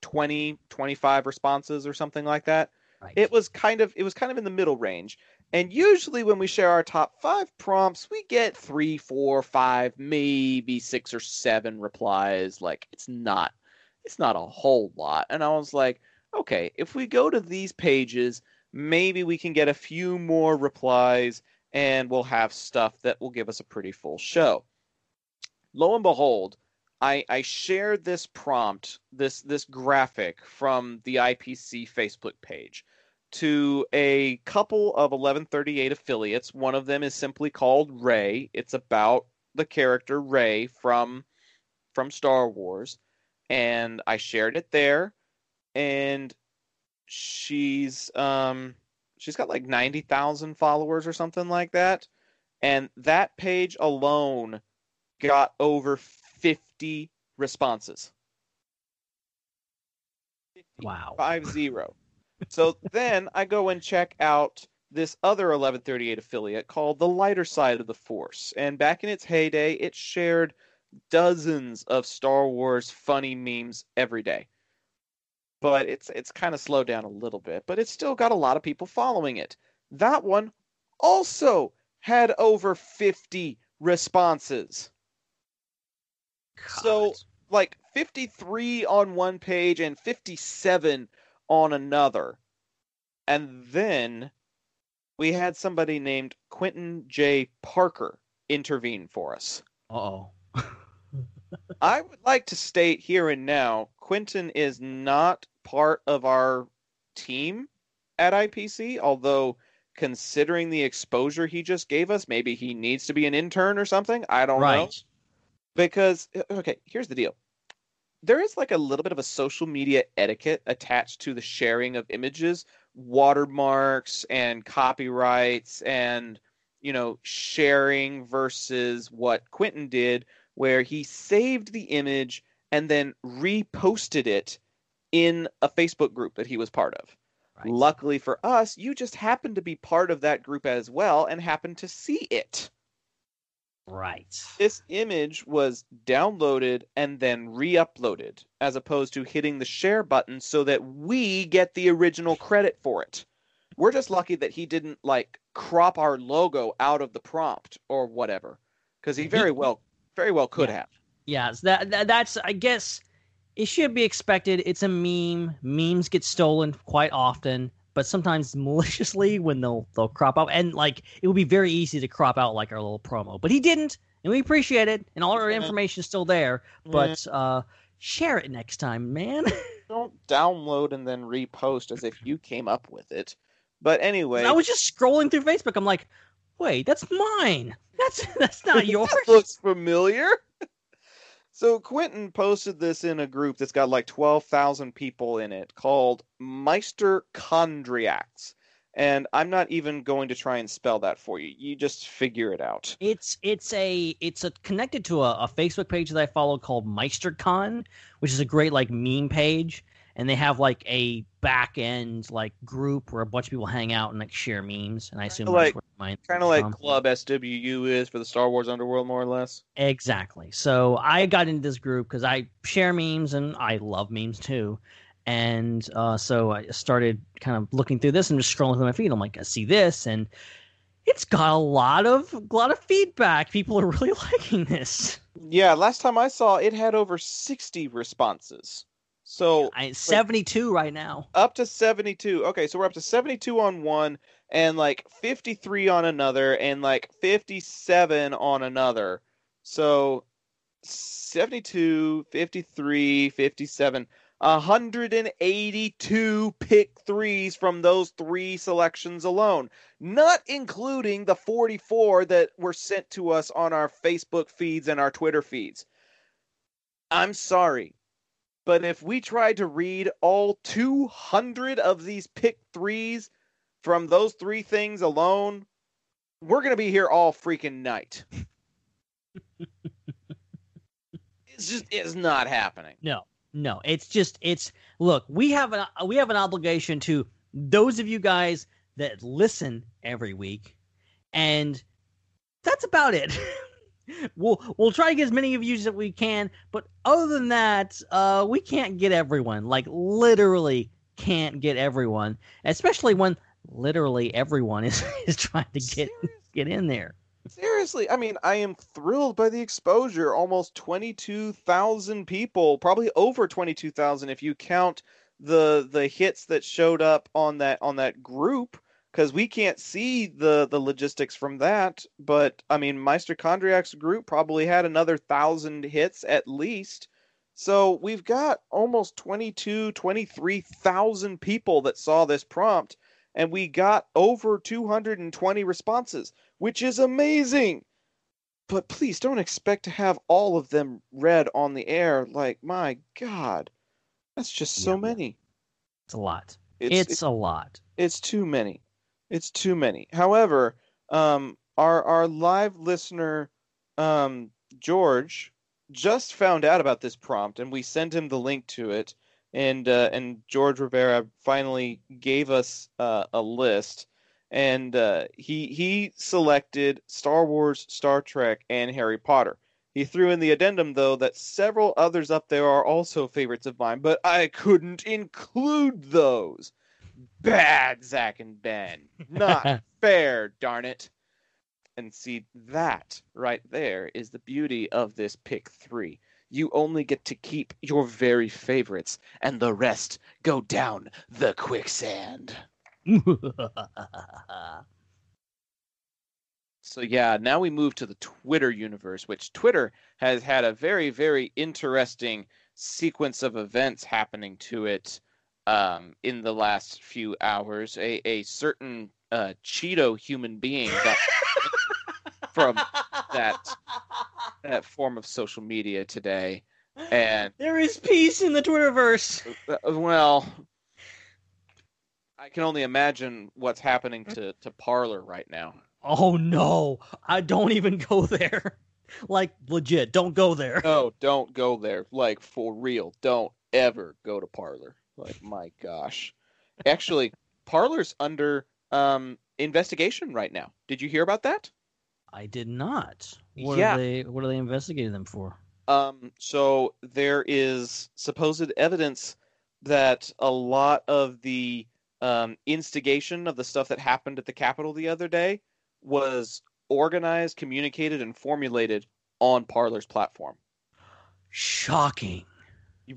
20 25 responses or something like that. Right. it was kind of it was kind of in the middle range. And usually when we share our top five prompts we get three four five maybe six or seven replies. Like it's not it's not a whole lot. And i was like okay if we go to these pages maybe we can get a few more replies and we'll have stuff that will give us a pretty full show lo and behold I, I shared this prompt, this this graphic from the IPC Facebook page to a couple of 1138 affiliates. One of them is simply called Rey. It's about the character Rey from from Star Wars, and I shared it there. And she's um she's got like 90,000 followers or something like that. And that page alone got over 50 responses. Wow. Five zero. so then I go and check out this other 1138 affiliate called the Lighter Side of the Force. And back in its heyday, it shared dozens of Star Wars funny memes every day. But it's it's kind of slowed down a little bit, but it's still got a lot of people following it. That one also had over 50 responses. So- like 53 on one page and 57 on another. And then we had somebody named Quentin J. Parker intervene for us. Uh-oh. I would like to state here and now Quentin is not part of our team at IPC, although considering the exposure he just gave us, maybe he needs to be an intern or something. I don't know. right. because uh, okay here's the deal there is like a little bit of a social media etiquette attached to the sharing of images watermarks and copyrights and you know sharing versus what quentin did where he saved the image and then reposted it in a facebook group that he was part of Right. luckily for us you just happened to be part of that group as well and happened to see it Right. this image was downloaded and then re-uploaded as opposed to hitting the share button so that we get the original credit for it we're just lucky that he didn't like crop our logo out of the prompt or whatever because he very well very well could Yeah. have Yes, that, that that's I guess it should be expected. It's a meme. Memes get stolen quite often, but sometimes maliciously when they'll they'll crop out and like it would be very easy to crop out like our little promo. But he didn't, and we appreciate it, and all our information is still there. But uh share it next time, man. don't download and then repost as if you came up with it but anyway I was just scrolling through Facebook. I'm like, wait, that's mine. That's that's not yours. That looks familiar. So Quentin posted this in a group that's got like 12,000 people in it called Meister Chondriacs. And I'm not even going to try and spell that for you. You just figure it out. It's it's a it's a connected to a, a Facebook page that I follow called MeisterCon, which is a great like meme page, and they have like a back end like group where a bunch of people hang out and like share memes, and I assume like- mine Kind of like from. Club SWU is for the Star Wars Underworld, more or less. exactly. So I got into this group because I share memes and I love memes too, And uh, so I started kind of looking through this and just scrolling through my feed. I'm like, I see this, and it's got a lot of a lot of feedback. People are really liking this. Yeah, last time I saw it had over 60 responses. So I, 72 right now. up to 72. Okay, so we're up to 72 on one and like 53 on another and like 57 on another. So 72, 53, 57, 182 pick threes from those three selections alone, not including the 44 that were sent to us on our Facebook feeds and our Twitter feeds. I'm sorry, but if we tried to read all 200 of these pick threes from those three things alone, we're going to be here all freaking night. it's just it's not happening. No, no, it's just it's look. We have an we have an obligation to those of you guys that listen every week, and that's about it. we'll we'll try to get as many of you as we can, but other than that, uh, we can't get everyone. Like literally, can't get everyone, especially when literally everyone is is trying to get get in there. Seriously, I mean, I am thrilled by the exposure. Almost 22,000 people, probably over 22,000 if you count the the hits that showed up on that on that group because we can't see the the logistics from that, but I mean, Meister Kondriak's group probably had another 1,000 hits at least. So we've got almost 22, 23,000 people that saw this prompt and we got over 220 responses which is amazing. But please don't expect to have all of them read on the air. Like, my God, that's just so Yeah. many. It's a lot. It's, It's, a lot. it's too many. It's too many. However, um, our our live listener, um, George, just found out about this prompt, and we sent him the link to it. And uh, and George Rivera finally gave us uh, a list, and uh, he he selected Star Wars, Star Trek, and Harry Potter. He threw in the addendum though that several others up there are also favorites of mine, but I couldn't include those. Bad, Zac and Ben. Not fair, darn it. And see, that right there is the beauty of this pick three. You only get to keep your very favorites, and the rest go down the quicksand. So yeah, now we move to the Twitter universe, which Twitter has had a very, very interesting sequence of events happening to it um, in the last few hours. A, a certain uh, Cheeto human being got from that that form of social media today, and there is peace in the Twitterverse. uh, well, I can only imagine what's happening to to Parler right now. Oh no, I don't even go there. Like legit, don't go there. No, don't go there. Like for real, don't ever go to Parler. Like my gosh. Actually, Parler's under um investigation right now. Did you hear about that? I did not. What Yeah. are they what are they investigating them for? Um so there is supposed evidence that a lot of the um instigation of the stuff that happened at the Capitol the other day was organized, communicated, and formulated on Parler's platform. Shocking.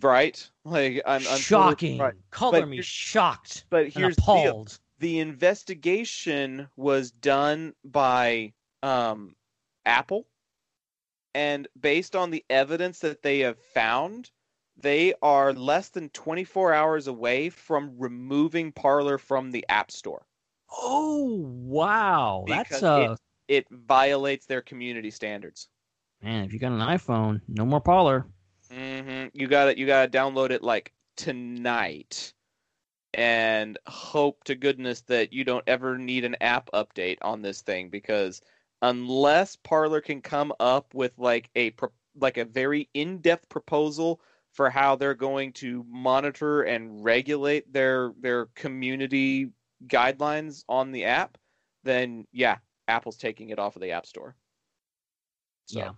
Right? Like I'm, I'm totally Shocking. right. Color But me shocked But here's the appalled. the investigation was done by um, Apple, and based on the evidence that they have found, they are less than 24 hours away from removing Parler from the App Store. Oh wow. That's Because uh It violates their community standards. man, if you got an iPhone, no more Parler. Hmm You got it. You got to download it like tonight, and hope to goodness that you don't ever need an app update on this thing because unless Parler can come up with like a like a very in-depth proposal for how they're going to monitor and regulate their their community guidelines on the app, then yeah, Apple's taking it off of the App Store. So, Yeah.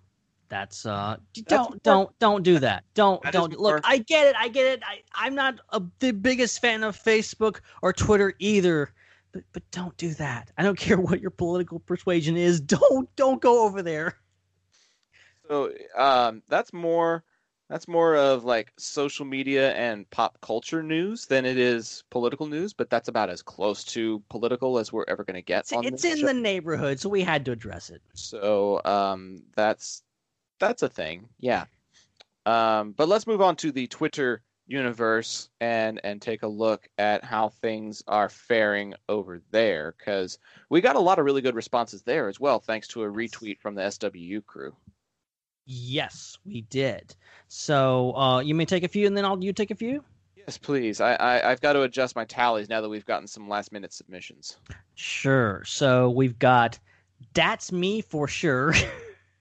That's uh don't more- don't don't do that. Don't That is don't look. I get it. I get it. I I'm not a, the biggest fan of Facebook or Twitter either. But but don't do that. I don't care what your political persuasion is. Don't don't go over there. So um, that's more that's more of like social media and pop culture news than it is political news, but that's about as close to political as we're ever going to get It's, on it's this in show. the neighborhood, so we had to address it. So um, that's that's a thing, yeah. Um, but let's move on to the Twitter universe and and take a look at how things are faring over there because we got a lot of really good responses there as well, thanks to a retweet from the SWU crew. Yes, we did. So uh, you may take a few, and then I'll you take a few. Yes, please. I, I I've got to adjust my tallies now that we've gotten some last minute submissions. Sure. So we've got that's me for sure.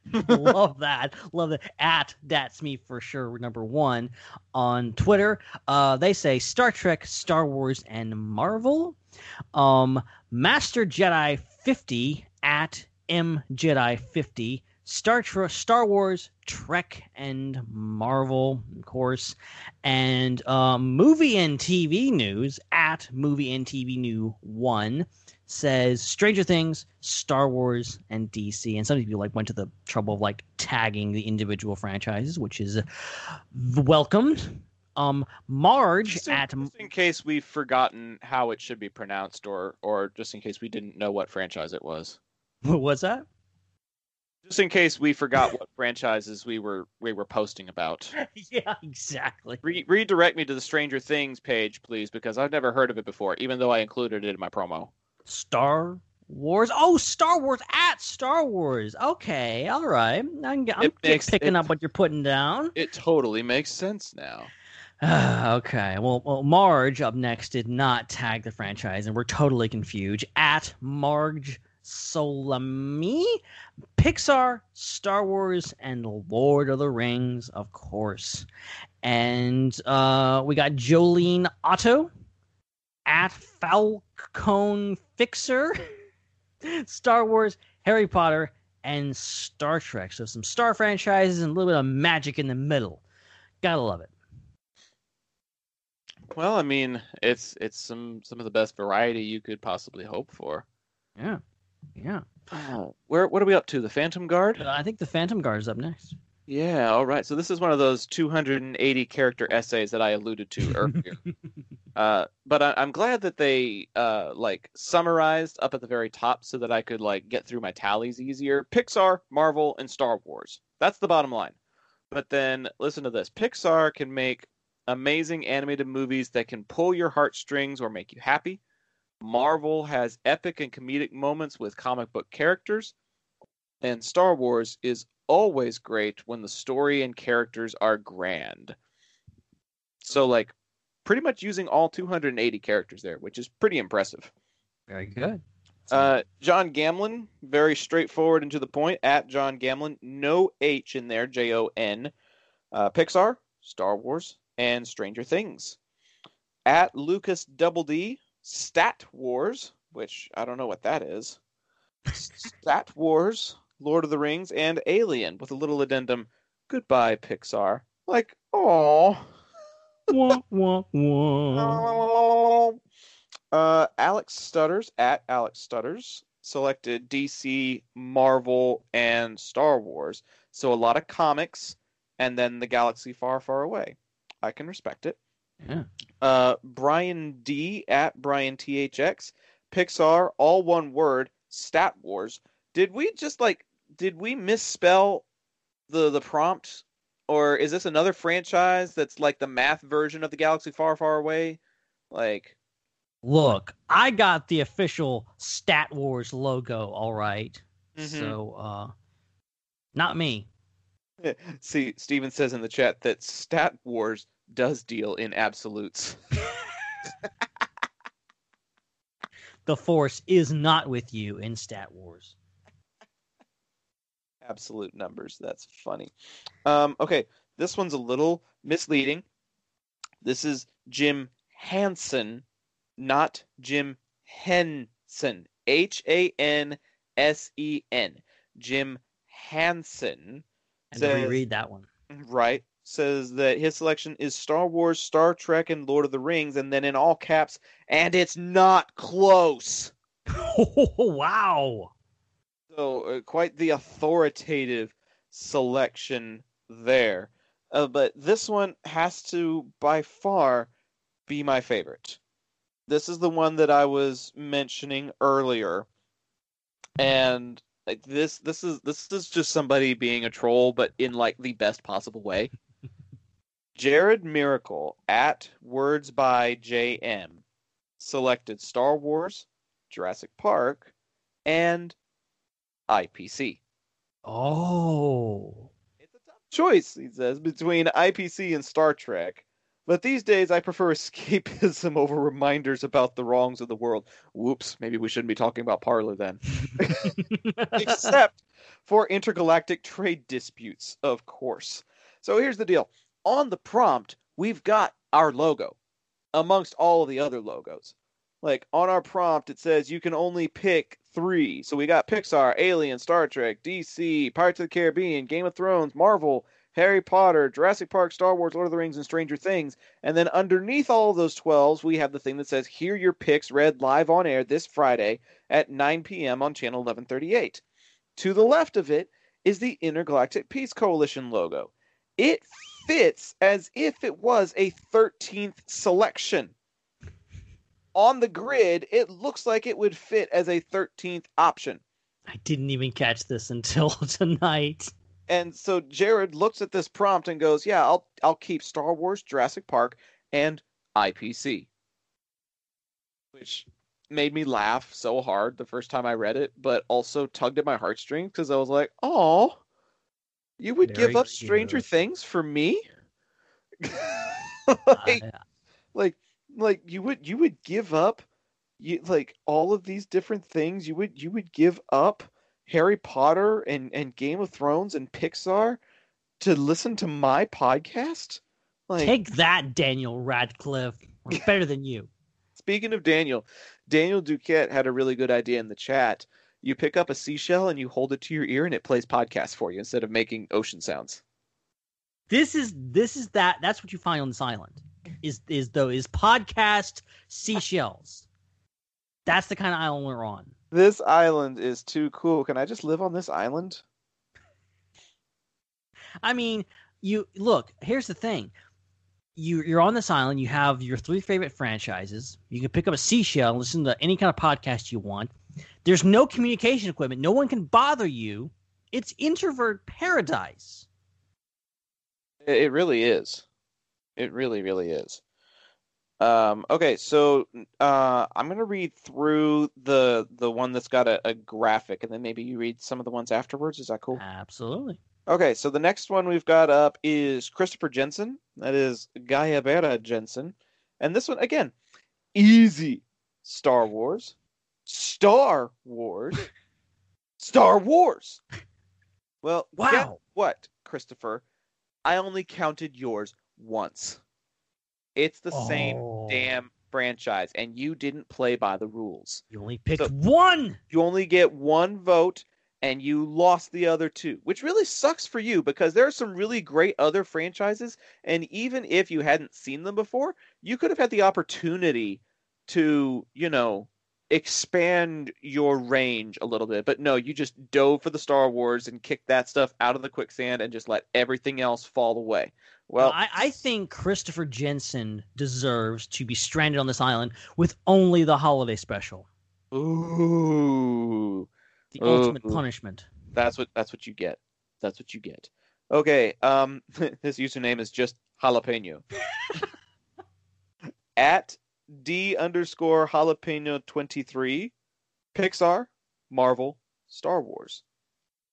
Love that. Love that. At that's me for sure. Number one on Twitter. Uh, they say Star Trek, Star Wars, and Marvel. Um, Master Jedi fifty at M Jedi fifty. Star Trek, Star Wars, Trek, and Marvel, of course, and um, movie and TV news at movie and TV new one says Stranger Things, Star Wars, and DC. And some people like went to the trouble of like tagging the individual franchises, which is welcomed. Um, Marge Just in, at just in case we've forgotten how it should be pronounced, or or just in case we didn't know what franchise it was. What was that? Just in case we forgot what franchises we were we were posting about. yeah, exactly. Re- redirect me to the Stranger Things page, please, because I've never heard of it before, even though I included it in my promo. Star Wars. Oh, Star Wars at Star Wars. Okay, all right. I'm, I'm makes- picking it- up what you're putting down. It totally makes sense now. okay. Well, well, Marge up next did not tag the franchise, and we're totally confused. At Marge Solami, Pixar, Star Wars, and Lord of the Rings, of course. And uh, we got Jolene Otto at Falcone Fixer, Star Wars, Harry Potter, and Star Trek. So some Star franchises and a little bit of magic in the middle. Gotta love it. Well, I mean, it's it's some some of the best variety you could possibly hope for. Yeah. Yeah. Oh, where what are we up to? The Phantom Guard? Uh, I think the Phantom Guard is up next. Yeah, all right. So this is one of those 280 character essays that I alluded to earlier. uh, but I, I'm glad that they uh, like summarized up at the very top so that I could like get through my tallies easier. Pixar, Marvel, and Star Wars. That's the bottom line. But then listen to this: Pixar can make amazing animated movies that can pull your heartstrings or make you happy. Marvel has epic and comedic moments with comic book characters. And Star Wars is always great when the story and characters are grand. So, like, pretty much using all 280 characters there, which is pretty impressive. Very good. Uh, John Gamlin, very straightforward and to the point. At John Gamlin, no H in there, J O N. Uh, Pixar, Star Wars, and Stranger Things. At Lucas Double D, Stat Wars, which I don't know what that is. Stat Wars, Lord of the Rings, and Alien, with a little addendum. Goodbye, Pixar. Like, oh. wah, wah, wah. Uh, Alex Stutters at Alex Stutters selected DC, Marvel, and Star Wars. So a lot of comics, and then the galaxy far, far away. I can respect it. Yeah. Uh, Brian D at Brian THX, Pixar, all one word, Stat Wars. Did we just like? Did we misspell the the prompt, or is this another franchise that's like the math version of the galaxy far, far away? Like. Look, I got the official Stat Wars logo, all right. Mhm. So, uh, not me. See, Steven says in the chat that Stat Wars does deal in absolutes. The Force is not with you in Stat Wars. Absolute numbers. That's funny. Um, okay, this one's a little misleading. This is Jim Hansen, not Jim Henson. H A N S E N. Jim Hansen And Says- reread that one. right says that his selection is Star Wars, Star Trek, and Lord of the Rings, and then in all caps, and it's not close. wow. So uh, quite the authoritative selection there. Uh, but this one has to by far be my favorite. This is the one that I was mentioning earlier. And like this this is this is just somebody being a troll but in like the best possible way. Jared Miracle at Words by JM selected Star Wars, Jurassic Park, and IPC. Oh. It's a tough choice, he says, between IPC and Star Trek. But these days, I prefer escapism over reminders about the wrongs of the world. Whoops, maybe we shouldn't be talking about Parler then. Except for intergalactic trade disputes, of course. So here's the deal on the prompt, we've got our logo amongst all of the other logos. Like on our prompt, it says you can only pick three. So we got Pixar, Alien, Star Trek, DC, Pirates of the Caribbean, Game of Thrones, Marvel, Harry Potter, Jurassic Park, Star Wars, Lord of the Rings, and Stranger Things. And then underneath all of those 12s, we have the thing that says, Hear your picks read live on air this Friday at 9 p.m. on channel 1138. To the left of it is the Intergalactic Peace Coalition logo. It fits as if it was a 13th selection. On the grid, it looks like it would fit as a 13th option. I didn't even catch this until tonight. And so Jared looks at this prompt and goes, "Yeah, I'll I'll keep Star Wars, Jurassic Park, and IPC." Which made me laugh so hard the first time I read it, but also tugged at my heartstrings because I was like, "Oh, you would Very give up cute. Stranger Things for me?" Uh, like, like like you would you would give up you like all of these different things you would you would give up Harry Potter and and Game of Thrones and Pixar to listen to my podcast like Take that, Daniel Radcliffe. We're better than you. speaking of Daniel Daniel Duquette had a really good idea in the chat you pick up a seashell and you hold it to your ear and it plays podcasts for you instead of making ocean sounds This is this is that that's what you find on this island. Is is though is podcast seashells. That's the kind of island we're on. this island is too cool can I just live on this island I mean, you look. Here's the thing: you you're on this island. You have your three favorite franchises. You can pick up a seashell and listen to any kind of podcast you want. There's no communication equipment. No one can bother you. It's introvert paradise. It, it really is. It really, really is. Um, okay, so uh, I'm gonna read through the the one that's got a, a graphic, and then maybe you read some of the ones afterwards. Is that cool? Absolutely. Okay, so the next one we've got up is Christopher Jensen. That is Gaia Bera Jensen, and this one again, easy. Star Wars, Star Wars, Star Wars. Well, Wow. what, Christopher? I only counted yours once. It's the same Oh. damn franchise, and you didn't play by the rules. You only picked So- one. You only get one vote, and you lost the other two, which really sucks for you because there are some really great other franchises, and even if you hadn't seen them before, you could have had the opportunity to, you know, expand your range a little bit. But no, you just dove for the Star Wars and kicked that stuff out of the quicksand and just let everything else fall away. Well, I, I think Christopher Jensen deserves to be stranded on this island with only the holiday special. ooh. The ultimate punishment. That's what that's what you get. That's what you get. Okay, um his username is just jalapeno. At D underscore jalapeno twenty three, Pixar, Marvel, Star Wars.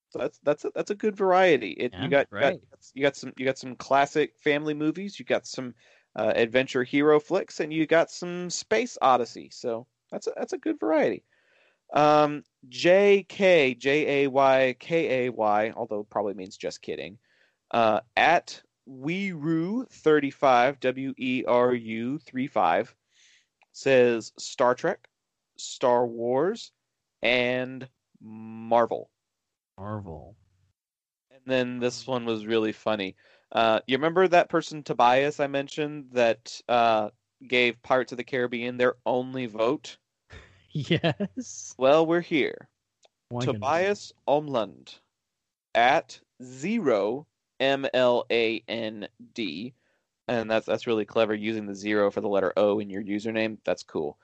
So that's that's a, that's a good variety. It Yeah, you got, you got you got some you got some classic family movies, you got some uh, adventure hero flicks, and you got some space odyssey. So that's a that's a good variety. Um, J K J A Y K A Y, although probably means just kidding. Uh, at Weeru thirty five W E R U three five says Star Trek, Star Wars, and Marvel. Marvel. And then this one was really funny. Uh, you remember that person Tobias I mentioned that uh, gave Pirates of the Caribbean their only vote? Yes. Well, we're here. Goodness. Tobias Omland at zero M L A N D, and that's that's really clever using the zero for the letter O in your username. That's cool.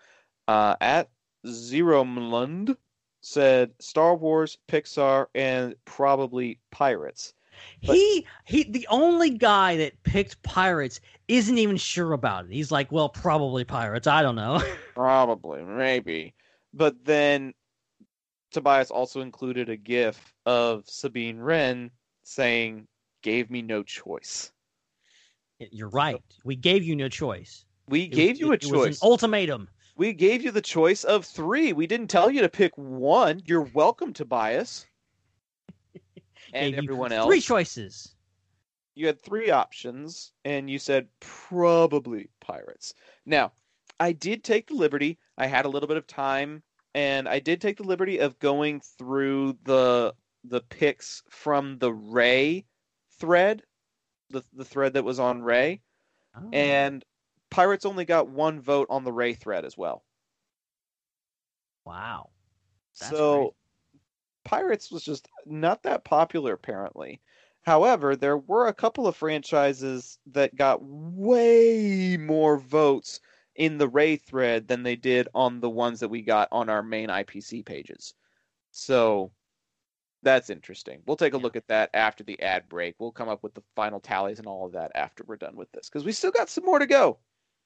Uh, at zero Mlund said Star Wars, Pixar, and probably Pirates. but- He he the only guy that picked pirates isn't even sure about it. He's like, well, probably pirates. I don't know. Probably, maybe. But then Tobias also included a GIF of Sabine Wren saying, "Gave me no choice." You're right. We gave you no choice. We It gave was- you a it- it was choice. an ultimatum. We gave you the choice of three. We didn't tell you to pick one. You're welcome, Tobias. and everyone else. Three choices. You had three options, and you said probably pirates. Now, I did take the liberty. I had a little bit of time, and I did take the liberty of going through the the picks from the Rey thread, the the thread that was on Rey, Oh. and pirates only got one vote on the Rey thread as well. wow. That's so crazy. Pirates was just not that popular apparently. However, there were a couple of franchises that got way more votes in the Rey thread than they did on the ones that we got on our main IPC pages. So that's interesting. We'll take a Yeah. look at that after the ad break. We'll come up with the final tallies and all of that after we're done with this because we still got some more to go.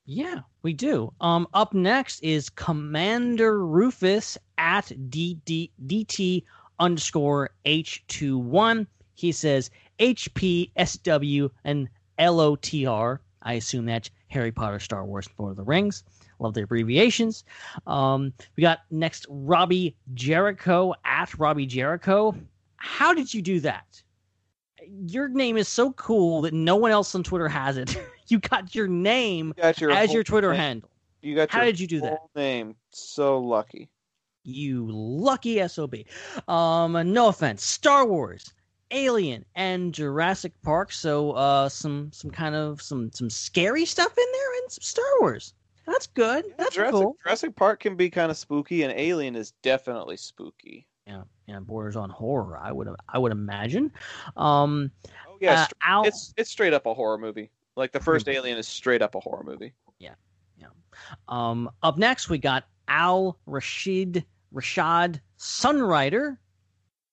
Yeah, we do. Um, up next is Commander Rufus at DD, DT underscore H21. He says HPSW and LOTR. I assume that's Harry Potter, Star Wars, Lord of the Rings. Love the abbreviations. Um, we got next Robbie Jericho at Robbie Jericho. How did you do that? Your name is so cool that no one else on Twitter has it. you got your name You got your as your Twitter name- handle. You got How your did you do that? name. So lucky. You lucky SOB. Um, no offense. Star Wars, Alien, and Jurassic Park. So uh some some kind of some some scary stuff in there and some Star Wars. That's good. Yeah, That's Jurassic, cool. Jurassic Park can be kind of spooky, and Alien is definitely spooky. Yeah, yeah, borders on horror. I would I would imagine. Um, Oh yeah, uh, it's it's straight up a horror movie. Like the first Alien is straight up a horror movie. Yeah, yeah. Um, up next, we got Al Rashid Rashad Sunrider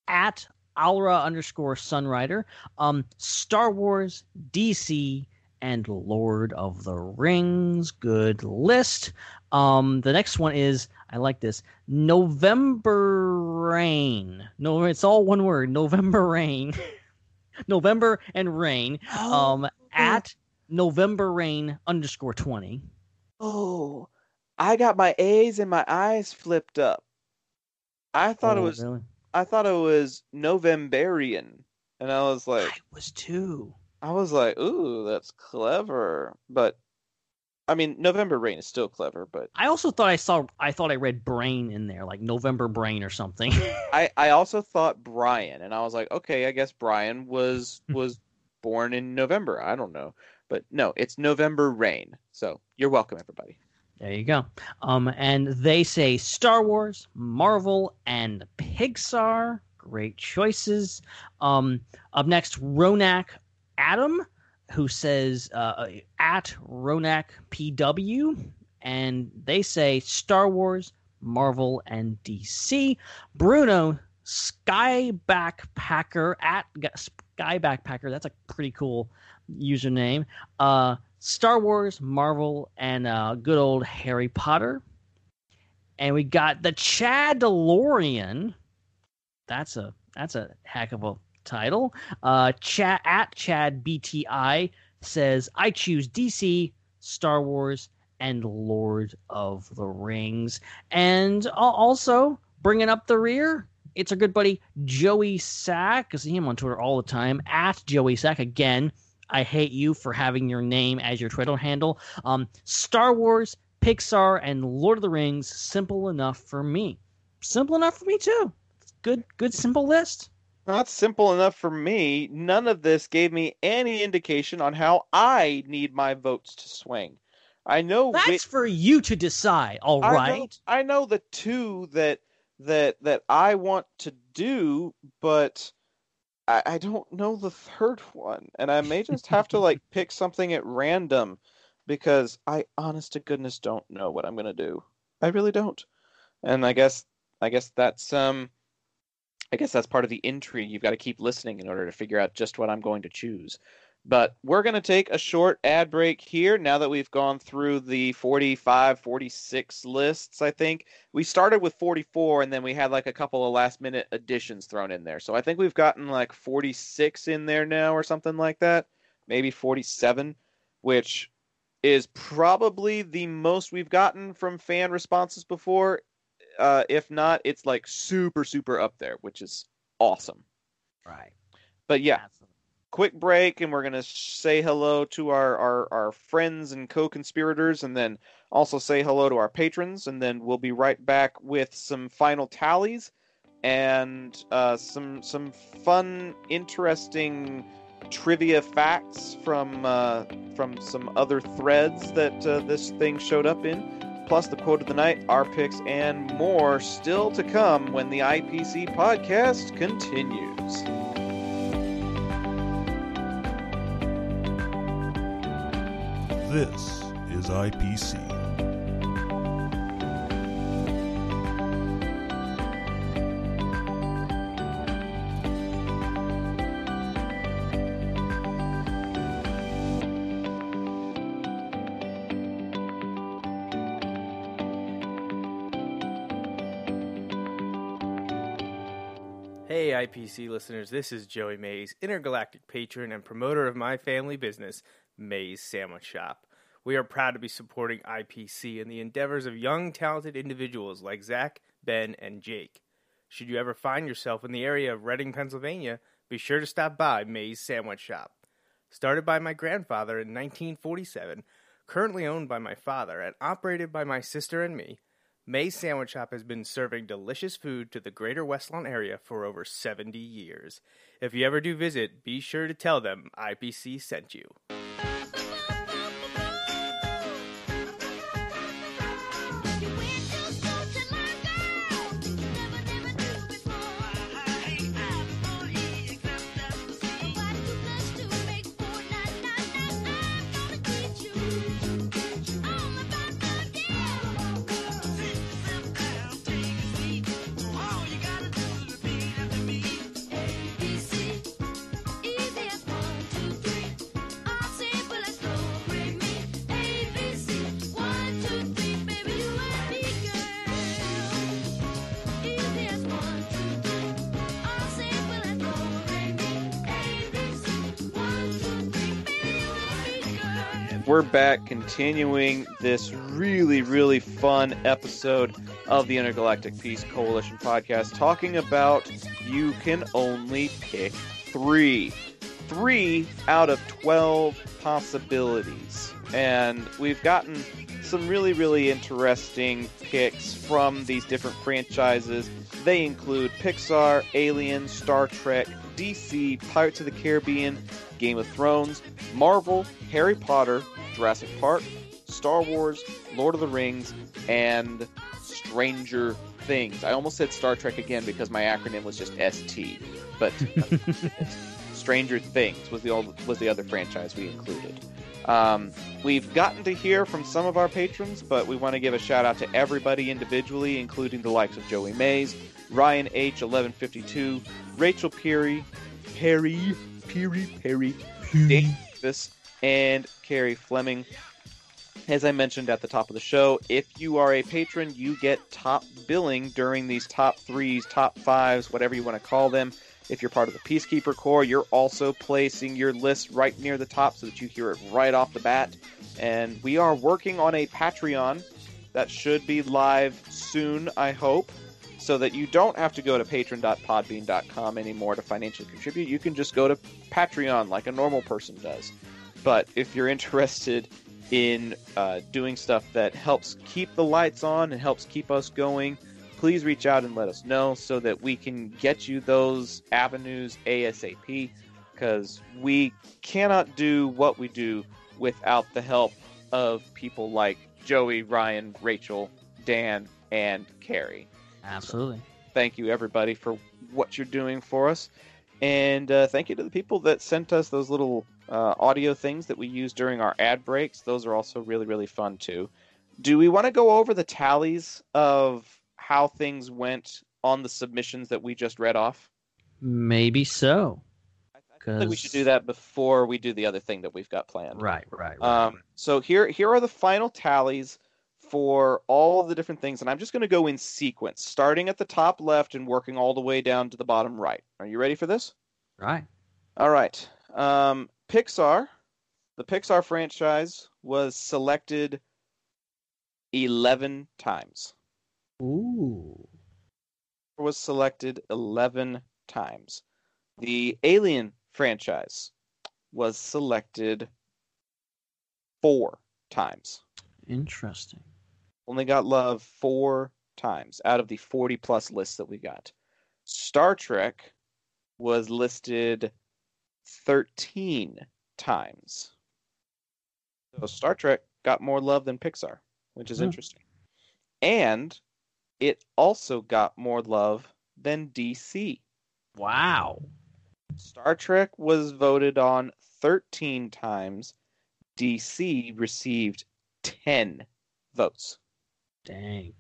at Alra underscore Sunrider. Um, Star Wars, DC, and Lord of the Rings. Good list. Um, the next one is I like this November Rain. No, it's all one word. November Rain. November and Rain. Um, at November Rain underscore twenty. Oh, I got my A's and my I's flipped up. I thought it Oh, was really? I thought it was Novemberian, and I was like, I was too. I was like, ooh, that's clever. But I mean, November Rain is still clever, but I also thought I saw. I thought I read brain in there, like November brain or something. I I also thought Brian, and I was like, okay, I guess Brian was hmm. was born in November. I don't know, but no, it's November Rain. So you're welcome, everybody. There you go. Um, and they say Star Wars, Marvel, and Pixar. Great choices. Um, up next, Ronak Adam, who says uh, at Ronak PW, and they say Star Wars, Marvel, and DC. Bruno Skybackpacker at Sky Backpacker. That's a pretty cool username. Uh, Star Wars, Marvel, and uh, good old Harry Potter. And we got the Chad DeLorean. That's a that's a heck of a title. Uh, Chad at Chad BTI says I choose DC, Star Wars, and Lord of the Rings. And also bringing up the rear, it's our good buddy Joey Sack. I see him on Twitter all the time at Joey Sack again. I hate you for having your name as your Twitter handle. Um, Star Wars, Pixar, and Lord of the Rings. Simple enough for me. Simple enough for me too. Good, good, simple list. Not simple enough for me. None of this gave me any indication on how I need my votes to swing. I know That's which, for you to decide. All I know. I know the two that that that I want to do, but I, I don't know the third one, and I may just have to like pick something at random because I, honest to goodness, don't know what I'm gonna do. I really don't, and I guess I guess that's um, I guess that's part of the intrigue. You've got to keep listening in order to figure out just what I'm going to choose. But we're going to take a short ad break here now that we've gone through the 45, 46 lists, I think. We started with 44 and then we had like a couple of last minute additions thrown in there. So I think we've gotten like 46 in there now or something like that. Maybe 47, which is probably the most we've gotten from fan responses before. Uh, if not, it's like super, super up there, which is awesome. Right. But yeah, Absolutely. Quick break and we're going to say hello to our, our, our friends and co-conspirators and then also say hello to our patrons. And then we'll be right back with some final tallies and uh, some some fun interesting trivia facts from uh, from some other threads that uh, this thing showed up in plus the quote of the night our picks and more still to come when the IPC podcast continues This is IPC. Hey, IPC listeners, this is Joey Mays, intergalactic patron and promoter of my family business, Mays Sandwich Shop. We are proud to be supporting IPC and the endeavors of young, talented individuals like Zac, Ben, and Jake. Should you ever find yourself in the area of Reading, Pennsylvania, be sure to stop by Mays Sandwich Shop. Started by my grandfather in 1947, currently owned by my father, and operated by my sister and me, May's Sandwich Shop has been serving delicious food to the greater Westlawn area for over 70 years. If you ever do visit, be sure to tell them IPC sent you. We're back continuing this really, really fun episode of the Intergalactic Peace Coalition podcast, talking about you can only pick three. Three out of 12 possibilities. And we've gotten some really, really interesting picks from these different franchises. They include Pixar, Alien, Star Trek, DC, Pirates of the Caribbean, Game of Thrones, Marvel, Harry Potter, Jurassic Park, Star Wars, Lord of the Rings, and Stranger Things. I almost said Star Trek again because my acronym was just ST, but Stranger Things was the old, was the other franchise we included. Um, we've gotten to hear from some of our patrons, but we want to give a shout out to everybody individually, including the likes of Joey Mays, Ryan H1152, Rachel Peary, Perry, Peary, Perry, Dave Davis, and Carrie Fleming. As I mentioned at the top of the show, if you are a patron, you get top billing during these top threes, top fives, whatever you want to call them. If you're part of the Peacekeeper Corps, you're also placing your list right near the top so that you hear it right off the bat. And we are working on a Patreon that should be live soon, I hope, so that you don't have to go to patron.podbean.com anymore to financially contribute. You can just go to Patreon like a normal person does. But if you're interested in uh, doing stuff that helps keep the lights on and helps keep us going, please reach out and let us know so that we can get you those avenues ASAP because we cannot do what we do without the help of people like Joey, Ryan, Rachel, Dan, and Carrie. Absolutely. Thank you, everybody, for what you're doing for us. And uh, thank you to the people that sent us those little uh, audio things that we use during our ad breaks. Those are also really, really fun, too. Do we want to go over the tallies of how things went on the submissions that we just read off? Maybe so. I think we should do that before we do the other thing that we've got planned. Right, right, right. Um, so here, here are the final tallies for all the different things, and I'm just going to go in sequence, starting at the top left and working all the way down to the bottom right. Are you ready for this? right. All right. Um, Pixar, the Pixar franchise was selected 11 times. Ooh. Was selected 11 times. The Alien franchise was selected four times. Interesting. Only got love four times out of the 40 plus lists that we got. Star Trek was listed 13 times. So Star Trek got more love than Pixar, which is Hmm. interesting. And it also got more love than DC. Wow. Star Trek was voted on 13 times. DC received 10 votes. Dang.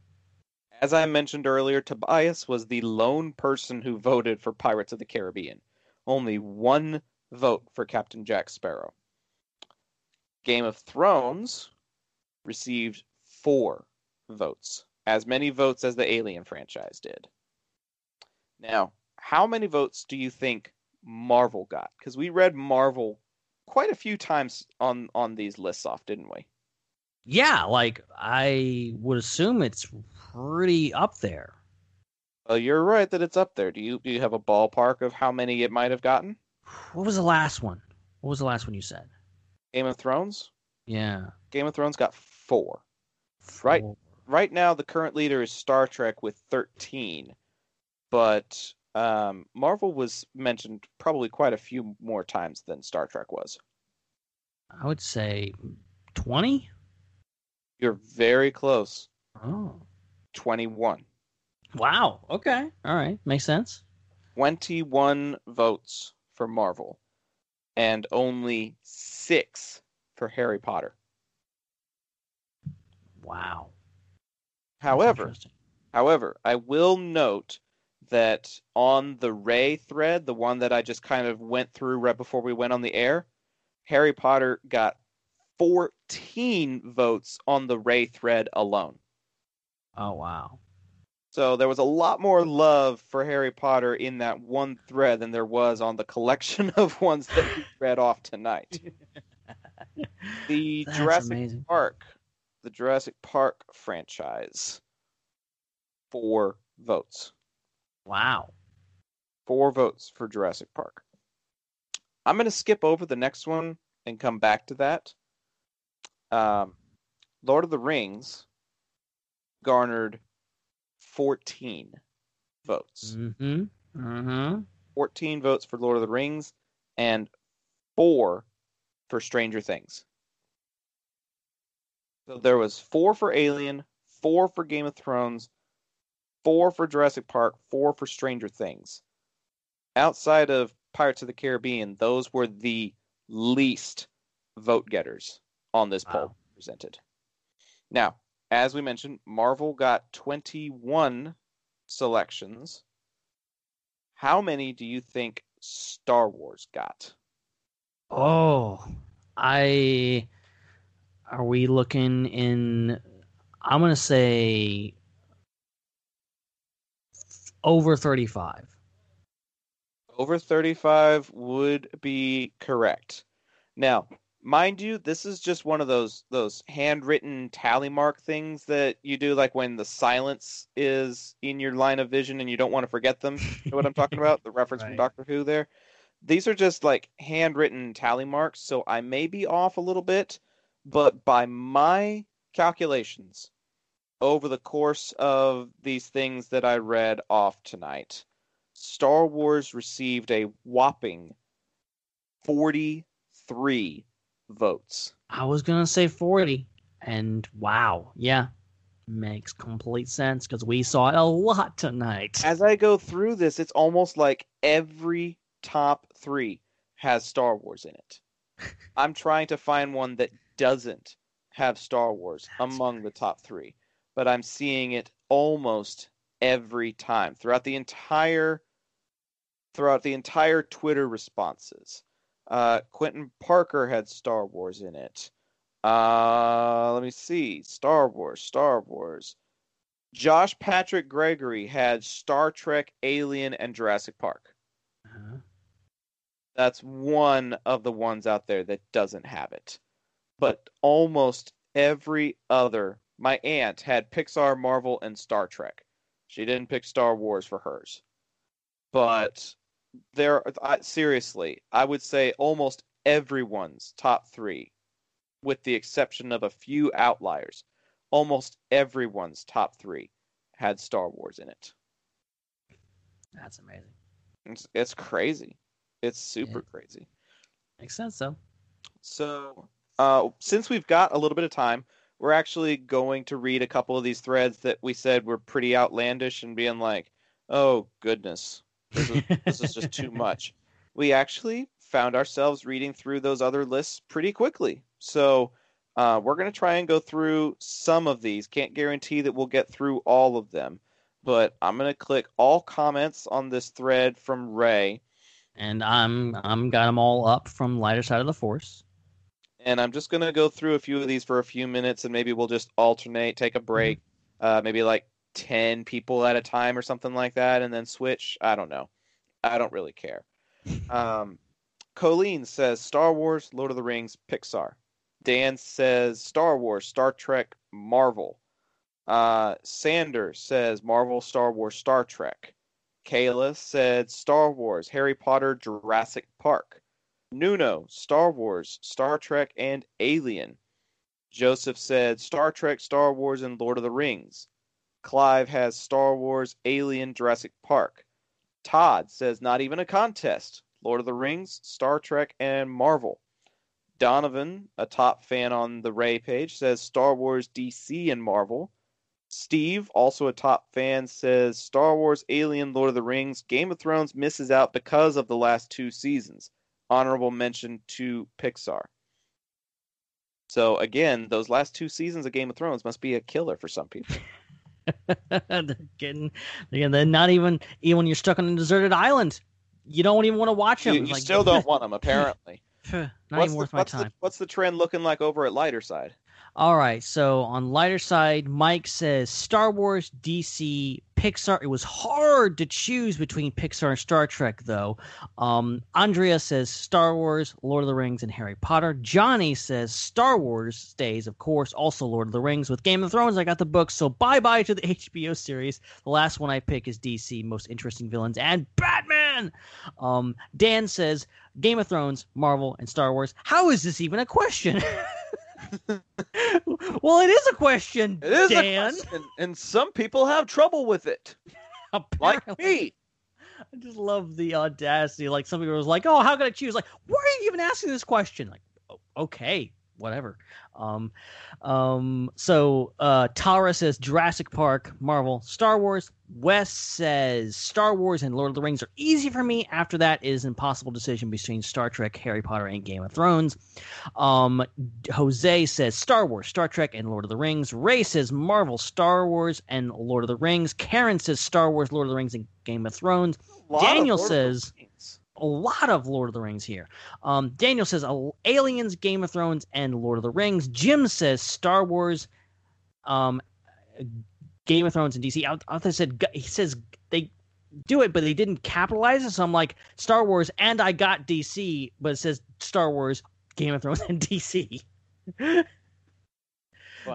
As I mentioned earlier, Tobias was the lone person who voted for Pirates of the Caribbean. Only one vote for Captain Jack Sparrow. Game of Thrones received four votes, as many votes as the Alien franchise did. Now, how many votes do you think Marvel got? Because we read Marvel quite a few times on on these lists off, didn't we? Yeah, like I would assume it's pretty up there. Well, you're right that it's up there. Do you do you have a ballpark of how many it might have gotten? What was the last one? What was the last one you said? Game of Thrones. Yeah. Game of Thrones got four. Right. Right now, the current leader is Star Trek with 13, but um, Marvel was mentioned probably quite a few more times than Star Trek was. I would say 20? You're very close. Oh. 21. Wow. Okay. All right. Makes sense. 21 votes for Marvel, and only six for Harry Potter. Wow. However. However, I will note that on the Rey thread, the one that I just kind of went through right before we went on the air, Harry Potter got 14 votes on the Rey thread alone. Oh wow. So there was a lot more love for Harry Potter in that one thread than there was on the collection of ones that we read off tonight. The That's Jurassic amazing. Park, the Jurassic Park franchise, four votes. Wow. four votes for Jurassic Park. I'm going to skip over the next one and come back to that. Um, Lord of the Rings garnered 14 votes. Mm-hmm. Mm-hmm. 14 votes for Lord of the Rings and four for Stranger Things. So there was four for Alien, four for Game of Thrones, four for Jurassic Park, four for Stranger Things. Outside of Pirates of the Caribbean, those were the least vote getters on this poll presented. Now, as we mentioned, Marvel got 21 selections. How many do you think Star Wars got? Oh, I. Are we looking in? I'm gonna say over 35. Over 35 would be correct. Now, mind you, this is just one of those those handwritten tally mark things that you do like when the silence is in your line of vision and you don't want to forget them. You know what I'm talking about? The reference from Doctor Who there. These are just like handwritten tally marks, so I may be off a little bit, but by my calculations, over the course of these things that I read off tonight, Star Wars received a whopping 43 votes. I was gonna say forty, and wow, yeah, makes complete sense because we saw it a lot tonight. As I go through this, it's almost like every top three has Star Wars in it. I'm trying to find one that doesn't have Star Wars among the top three, but I'm seeing it almost every time throughout the entire throughout the entire Twitter responses. Uh, Quentin Parker had Star Wars in it. Uh, let me see. Star Wars, Star Wars. Josh Patrick Gregory had Star Trek, Alien, and Jurassic Park. Uh-huh. That's one of the ones out there that doesn't have it. But almost every other. My aunt had Pixar, Marvel, and Star Trek. She didn't pick Star Wars for hers. But there, I, seriously, I would say almost everyone's top three, with the exception of a few outliers, almost everyone's top three had Star Wars in it. That's amazing. It's, it's crazy. It's super Yeah. crazy. Makes sense though. So, uh, since we've got a little bit of time, we're actually going to read a couple of these threads that we said were pretty outlandish and being like, oh, goodness, this is, this is just too much. We actually found ourselves reading through those other lists pretty quickly. So, uh, we're going to try and go through some of these. Can't guarantee that we'll get through all of them, but I'm going to click all comments on this thread from Rey. and I'm I'm got them all up from lighter side of the force. and I'm just gonna go through a few of these for a few minutes, and maybe we'll just alternate, take a break, uh, maybe like ten people at a time or something like that, and then switch. I don't know. I don't really care. Um, Colleen says Star Wars, Lord of the Rings, Pixar. Dan says Star Wars, Star Trek, Marvel. Uh, Sander says Marvel, Star Wars, Star Trek. Kayla said Star Wars, Harry Potter, Jurassic Park. Nuno, Star Wars, Star Trek, and Alien. Joseph said Star Trek, Star Wars, and Lord of the Rings. Clive has Star Wars, Alien, Jurassic Park. Todd says not even a contest. Lord of the Rings, Star Trek, and Marvel. Donovan, a top fan on the Rey page, says Star Wars, DC, and Marvel. Steve, also a top fan, says Star Wars, Alien, Lord of the Rings, Game of Thrones misses out because of the last two seasons. Honorable mention to Pixar. So again, those last two seasons of Game of Thrones must be a killer for some people. they're getting again. They're not even even when you're stuck on a deserted island. You don't even want to watch them. You, you still don't want them, apparently. not what's even the, worth my what's time. The, what's the trend looking like over at Lighter Side? All right, so on lighter side, Mike says Star Wars, DC, Pixar. It was hard to choose between Pixar and Star Trek, though. Um, Andrea says Star Wars, Lord of the Rings, and Harry Potter. Johnny says Star Wars stays, of course, also Lord of the Rings. With Game of Thrones, I got the book, so bye bye to the HBO series. The last one I pick is DC, most interesting villains, and Batman. Um, Dan says Game of Thrones, Marvel, and Star Wars. How is this even a question? well, it is a question, It is Dan. a question, and some people have trouble with it, like me. I just love the audacity. Like some people was like, "Oh, how can I choose?" Like, why are you even asking this question? Like, "Oh, okay, whatever. Um, um. So, uh, Tara says Jurassic Park, Marvel, Star Wars. Wes says Star Wars and Lord of the Rings are easy for me. After that is an impossible decision between Star Trek, Harry Potter, and Game of Thrones. Um, Jose says Star Wars, Star Trek, and Lord of the Rings. Ray says Marvel, Star Wars, and Lord of the Rings. Karen says Star Wars, Lord of the Rings, and Game of Thrones. Of Daniel of says- Rings. A lot of Lord of the Rings here. Um, Daniel says Aliens, Game of Thrones, and Lord of the Rings. Jim says Star Wars, um, Game of Thrones, and DC. I said he says they do it, but they didn't capitalize it. So I'm like Star Wars, and I got DC, but it says Star Wars, Game of Thrones, and DC.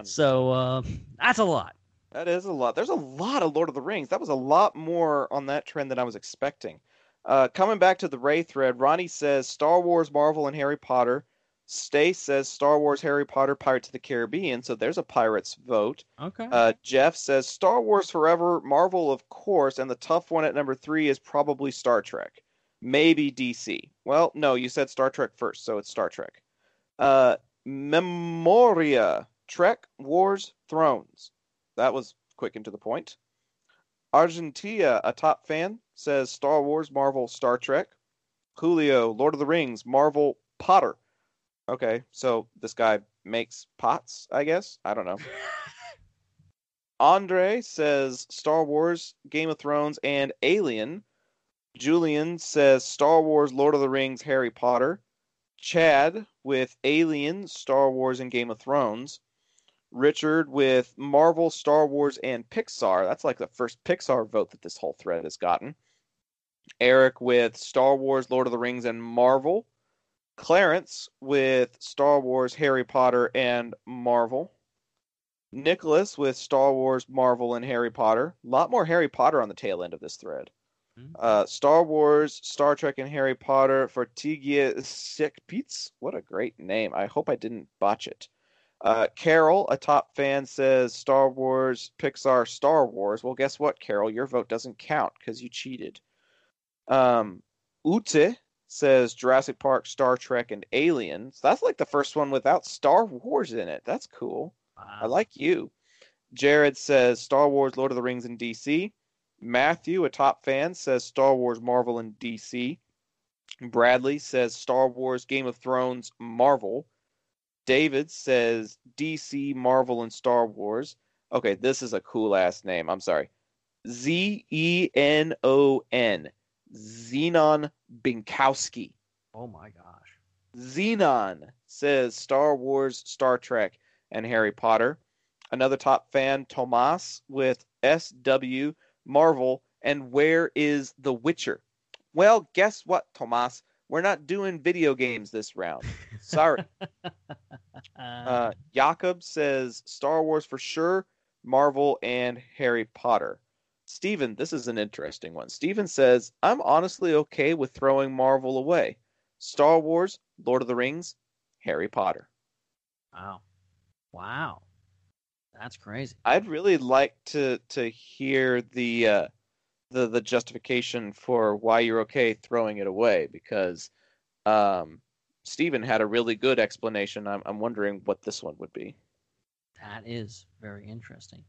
So uh, that's a lot. That is a lot. There's a lot of Lord of the Rings. That was a lot more on that trend than I was expecting. Uh, coming back to the Rey thread, Ronnie says Star Wars, Marvel, and Harry Potter. Stace says Star Wars, Harry Potter, Pirates of the Caribbean. So there's a Pirates vote. Okay. Uh, Jeff says Star Wars Forever, Marvel, of course, and the tough one at number three is probably Star Trek. Maybe DC. Well, no, you said Star Trek first, so it's Star Trek. Uh, Memoria, Trek, Wars, Thrones. That was quick and to the point. Argentia, a top fan, says Star Wars, Marvel, Star Trek. Julio, Lord of the Rings, Marvel, Potter. Okay, so this guy makes pots, I guess. I don't know. Andre says Star Wars, Game of Thrones, and Alien. Julian says Star Wars, Lord of the Rings, Harry Potter. Chad with Alien, Star Wars, and Game of Thrones. Richard with Marvel, Star Wars, and Pixar. That's like the first Pixar vote that this whole thread has gotten. Eric with Star Wars, Lord of the Rings, and Marvel. Clarence with Star Wars, Harry Potter, and Marvel. Nicholas with Star Wars, Marvel, and Harry Potter. A lot more Harry Potter on the tail end of this thread. Mhm. Uh, Star Wars, Star Trek, and Harry Potter for Tigia Sikpitz. What a great name. I hope I didn't botch it. Uh, Carol, a top fan, says Star Wars, Pixar, Star Wars. Well, guess what, Carol? Your vote doesn't count because you cheated. Um, Ute says Jurassic Park, Star Trek, and Aliens. That's like the first one without Star Wars in it. That's cool. I like you. Jared says Star Wars, Lord of the Rings, and DC. Matthew, a top fan, says Star Wars, Marvel, and DC. Bradley says Star Wars, Game of Thrones, Marvel. David says DC, Marvel, and Star Wars. Okay, this is a cool ass name. I'm sorry. Z E N O N. Zenon Binkowski. Oh my gosh. Zenon says Star Wars, Star Trek, and Harry Potter. Another top fan, Tomas, with SW, Marvel, and Where is The Witcher? Well, guess what, Tomas? We're not doing video games this round. Sorry. Uh, Jakob says Star Wars for sure, Marvel, and Harry Potter. Steven, this is an interesting one. Steven says, I'm honestly okay with throwing Marvel away. Star Wars, Lord of the Rings, Harry Potter. wow. Wow. That's crazy. I'd really like to to hear the uh, the the justification for why you're okay throwing it away because um, Steven had a really good explanation. I'm I'm wondering what this one would be. That is very interesting.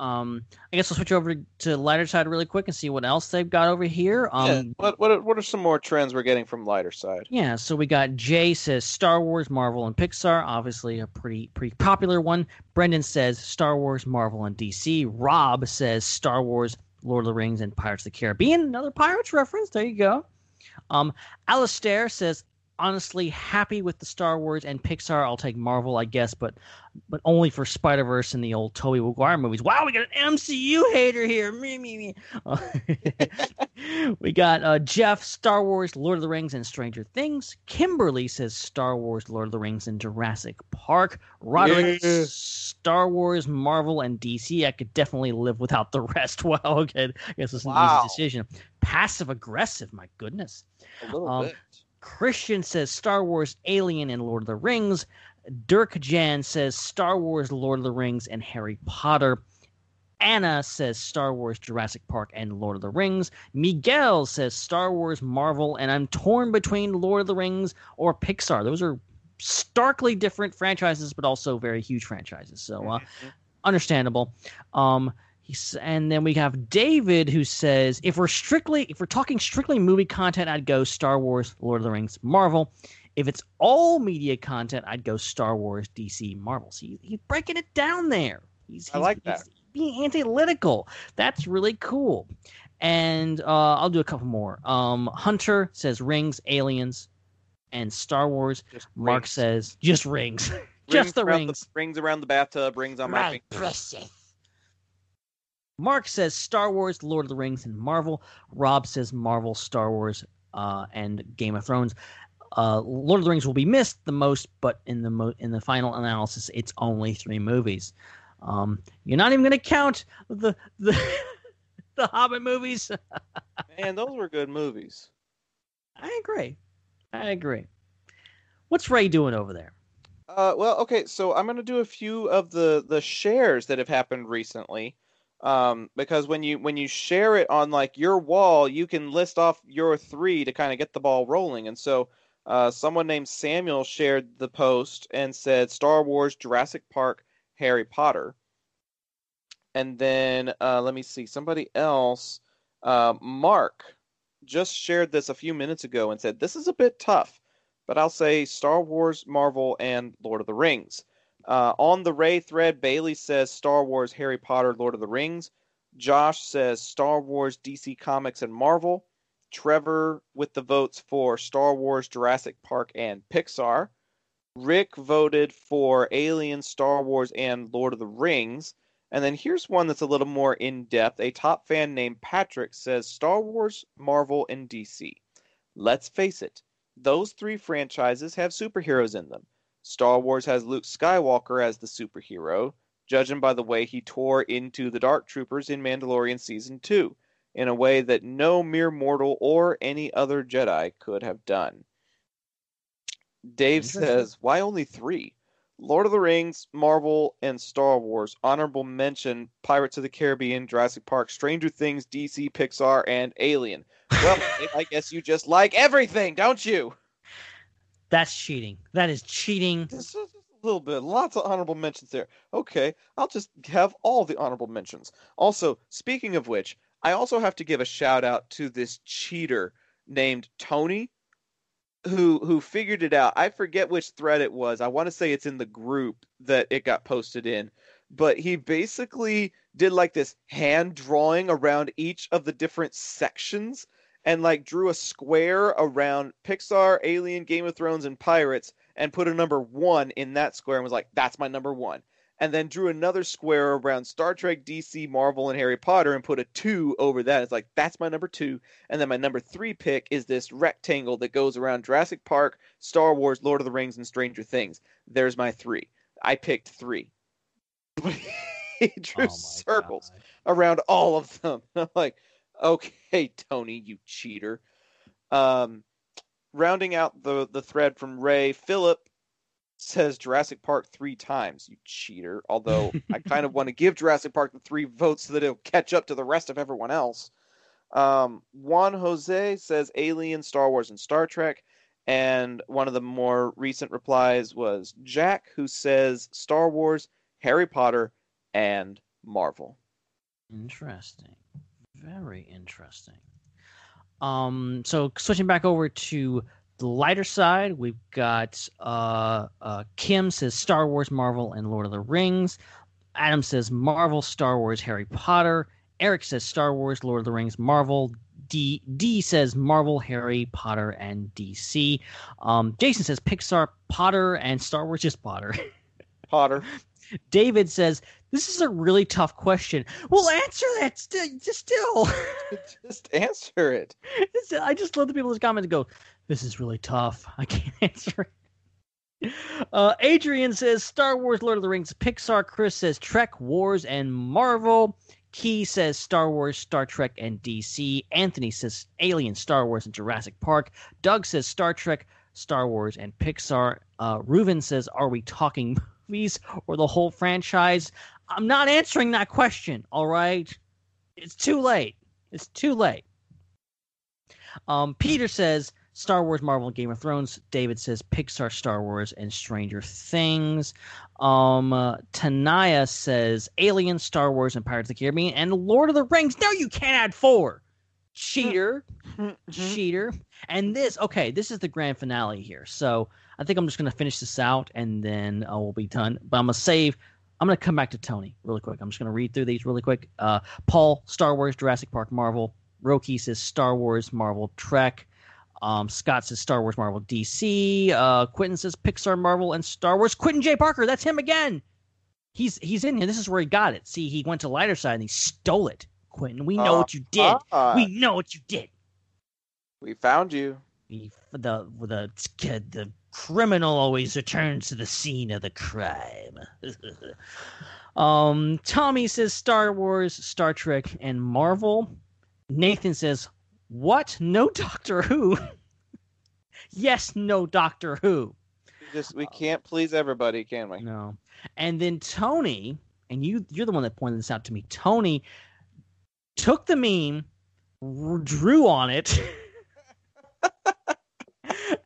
Um, I guess we'll switch over to lighter side really quick and see what else they've got over here. Um, yeah. What what are, what are some more trends we're getting from lighter side? Yeah, so we got Jay says Star Wars, Marvel, and Pixar, obviously a pretty pretty popular one. Brendan says Star Wars, Marvel, and DC. Rob says Star Wars, Lord of the Rings, and Pirates of the Caribbean. Another Pirates reference. There you go. Um, Alistair says honestly happy with the Star Wars and Pixar. I'll take Marvel, I guess, but but only for Spider Verse and the old Tobey Maguire movies. Wow, we got an MCU hater here. Me me me. Uh, we got uh, Jeff, Star Wars, Lord of the Rings, and Stranger Things. Kimberly says Star Wars, Lord of the Rings, and Jurassic Park. Roderick, Yeah. Star Wars, Marvel, and DC. I could definitely live without the rest. Wow, okay. I guess it's an Wow. easy decision. Passive aggressive, my goodness. A little Um, bit. Christian says Star Wars, Alien, and Lord of the Rings. Dirk Jan says Star Wars, Lord of the Rings, and Harry Potter. Anna says Star Wars, Jurassic Park, and Lord of the Rings. Miguel says Star Wars, Marvel, and I'm torn between Lord of the Rings or Pixar. Those are starkly different franchises, but also very huge franchises. So, uh, understandable. Um, and then we have David who says, if we're strictly, if we're talking strictly movie content, I'd go Star Wars, Lord of the Rings, Marvel. If it's all media content, I'd go Star Wars, DC, Marvel. So he, he's breaking it down there. He's, I he's- like that. he's being analytical. That's really cool. And uh, I'll do a couple more. Um, Hunter says rings, aliens, and Star Wars. Just Mark rings. says just rings, just the around rings. rings around the bathtub. Rings on my My finger. precious. Mark says Star Wars, Lord of the Rings, and Marvel. Rob says Marvel, Star Wars, uh, and Game of Thrones. Uh, Lord of the Rings will be missed the most, but in the mo- in the final analysis, it's only three movies. Um, you're not even going to count the the the Hobbit movies. Man, those were good movies. I agree. I agree. What's Ray doing over there? Uh, well, okay, so I'm gonna do a few of the the shares that have happened recently, um, because when you when you share it on like your wall, you can list off your three to kind of get the ball rolling. And so, uh, someone named Samuel shared the post and said Star Wars, Jurassic Park, Harry Potter. And then uh, let me see, somebody else, uh, Mark, just shared this a few minutes ago and said this is a bit tough but I'll say Star Wars, Marvel, and Lord of the Rings. Uh, on the Rey thread, Bailey says Star Wars, Harry Potter, Lord of the Rings. Josh says Star Wars, DC Comics, and Marvel. Trevor with the votes for Star Wars, Jurassic Park, and Pixar. Rick voted for Alien, Star Wars, and Lord of the Rings. And then here's one that's a little more in depth. A top fan named Patrick says Star Wars, Marvel, and DC. Let's face it, those three franchises have superheroes in them. Star Wars has Luke Skywalker as the superhero, judging by the way he tore into the Dark Troopers in Mandalorian Season 2, in a way that no mere mortal or any other Jedi could have done. Dave says, Why only three? Lord of the Rings, Marvel, and Star Wars. Honorable mention Pirates of the Caribbean, Jurassic Park, Stranger Things, DC, Pixar, and Alien. Well, I guess you just like everything, don't you? That's cheating. That is cheating. Just a little bit. Lots of honorable mentions there. Okay, I'll just have all the honorable mentions. Also, speaking of which, I also have to give a shout out to this cheater named Tony who who figured it out. I forget which thread it was. I want to say it's in the group that it got posted in. But he basically did like this hand drawing around each of the different sections and like drew a square around Pixar, Alien, Game of Thrones, and Pirates and put a number one in that square and was like, that's my number one. And then drew another square around Star Trek, DC, Marvel, and Harry Potter and put a two over that. It's like, that's my number two. And then my number three pick is this rectangle that goes around Jurassic Park, Star Wars, Lord of the Rings, and Stranger Things. There's my three. I picked three. he drew Oh circles God. around all of them. I'm like, okay, Tony, you cheater. Um, rounding out the the thread from Rey, Philip says Jurassic Park three times. You cheater. Although I kind of want to give Jurassic Park the three votes so that it'll catch up to the rest of everyone else. Um, Juan Jose says Alien, Star Wars, and Star Trek. And one of the more recent replies was Jack, who says Star Wars, Harry Potter, and Marvel. Interesting. Very interesting. Um, so switching back over to the lighter side, we've got uh, uh, Kim says Star Wars, Marvel, and Lord of the Rings. Adam says Marvel, Star Wars, Harry Potter. Eric says Star Wars, Lord of the Rings, Marvel. D D says Marvel, Harry Potter, and DC. Um, Jason says Pixar, Potter, and Star Wars, just Potter. Potter. David says this is a really tough question. Well, answer that still. Just still. Just answer it. I just love the people in the comments go, "This is really tough. I can't answer." it." Uh, Adrian says Star Wars, Lord of the Rings, Pixar. Chris says Trek, Wars, and Marvel. Key says Star Wars, Star Trek, and DC. Anthony says Alien, Star Wars, and Jurassic Park. Doug says Star Trek, Star Wars, and Pixar. Uh, Reuven says, Are we talking movies or the whole franchise? I'm not answering that question, all right? It's too late. It's too late. Um, Peter says Star Wars, Marvel, and Game of Thrones. David says Pixar, Star Wars, and Stranger Things. Um, uh, Tanaya says Alien, Star Wars, and Pirates of the Caribbean, and Lord of the Rings. No, you can't add four. Cheater, cheater. And this, okay, this is the grand finale here. So I think I'm just gonna finish this out, and then uh, we'll be done. But I'm gonna save. I'm gonna come back to Tony really quick. I'm just gonna read through these really quick. Uh, Paul, Star Wars, Jurassic Park, Marvel. Roki says Star Wars, Marvel, Trek. Um, Scott says Star Wars, Marvel, DC. Uh, Quentin says Pixar, Marvel, and Star Wars. Quentin J. Parker, that's him again. He's he's in here. This is where he got it. See, he went to lighter side and he stole it. Quentin, we know what you did. Ah, We know what you did. we found you. We, the the the criminal always returns to the scene of the crime. um, Tommy says Star Wars, Star Trek, and Marvel. Nathan says, "What? No Doctor Who?" yes, no Doctor Who. Just we can't please everybody, can we? No. And then Tony, and you you're the one that pointed this out to me. Tony took the meme, drew on it,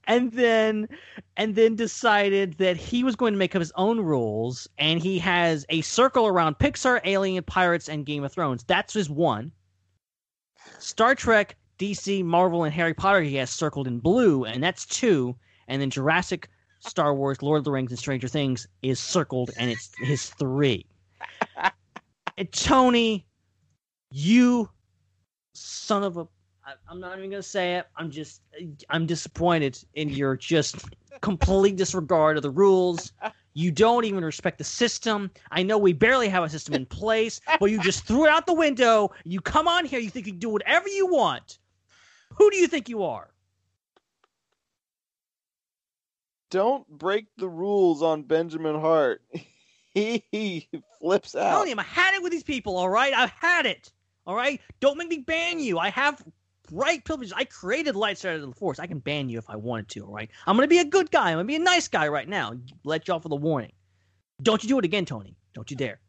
and then and then decided that he was going to make up his own rules and he has a circle around Pixar, Alien, Pirates and Game of Thrones. That's his one. Star Trek, DC, Marvel and Harry Potter he has circled in blue and that's two and then Jurassic Star Wars, Lord of the Rings, and Stranger Things is circled, and it's his three. And Tony, you son of a. I- I'm not even gonna say it. I'm just, I'm disappointed in your just complete disregard of the rules. You don't even respect the system. I know we barely have a system in place, but you just threw it out the window. You come on here, you think you can do whatever you want. Who do you think you are? Don't break the rules on Benjamin Hart. he flips I'm out. telling you, I've had it with these people, all right? I've had it. All right? Don't make me ban you. I have right privileges. I created Lightsaber of the Force. I can ban you if I wanted to, all right? I'm going to be a good guy. I'm going to be a nice guy right now. Let you off with a warning. Don't you do it again, Tony. Don't you dare.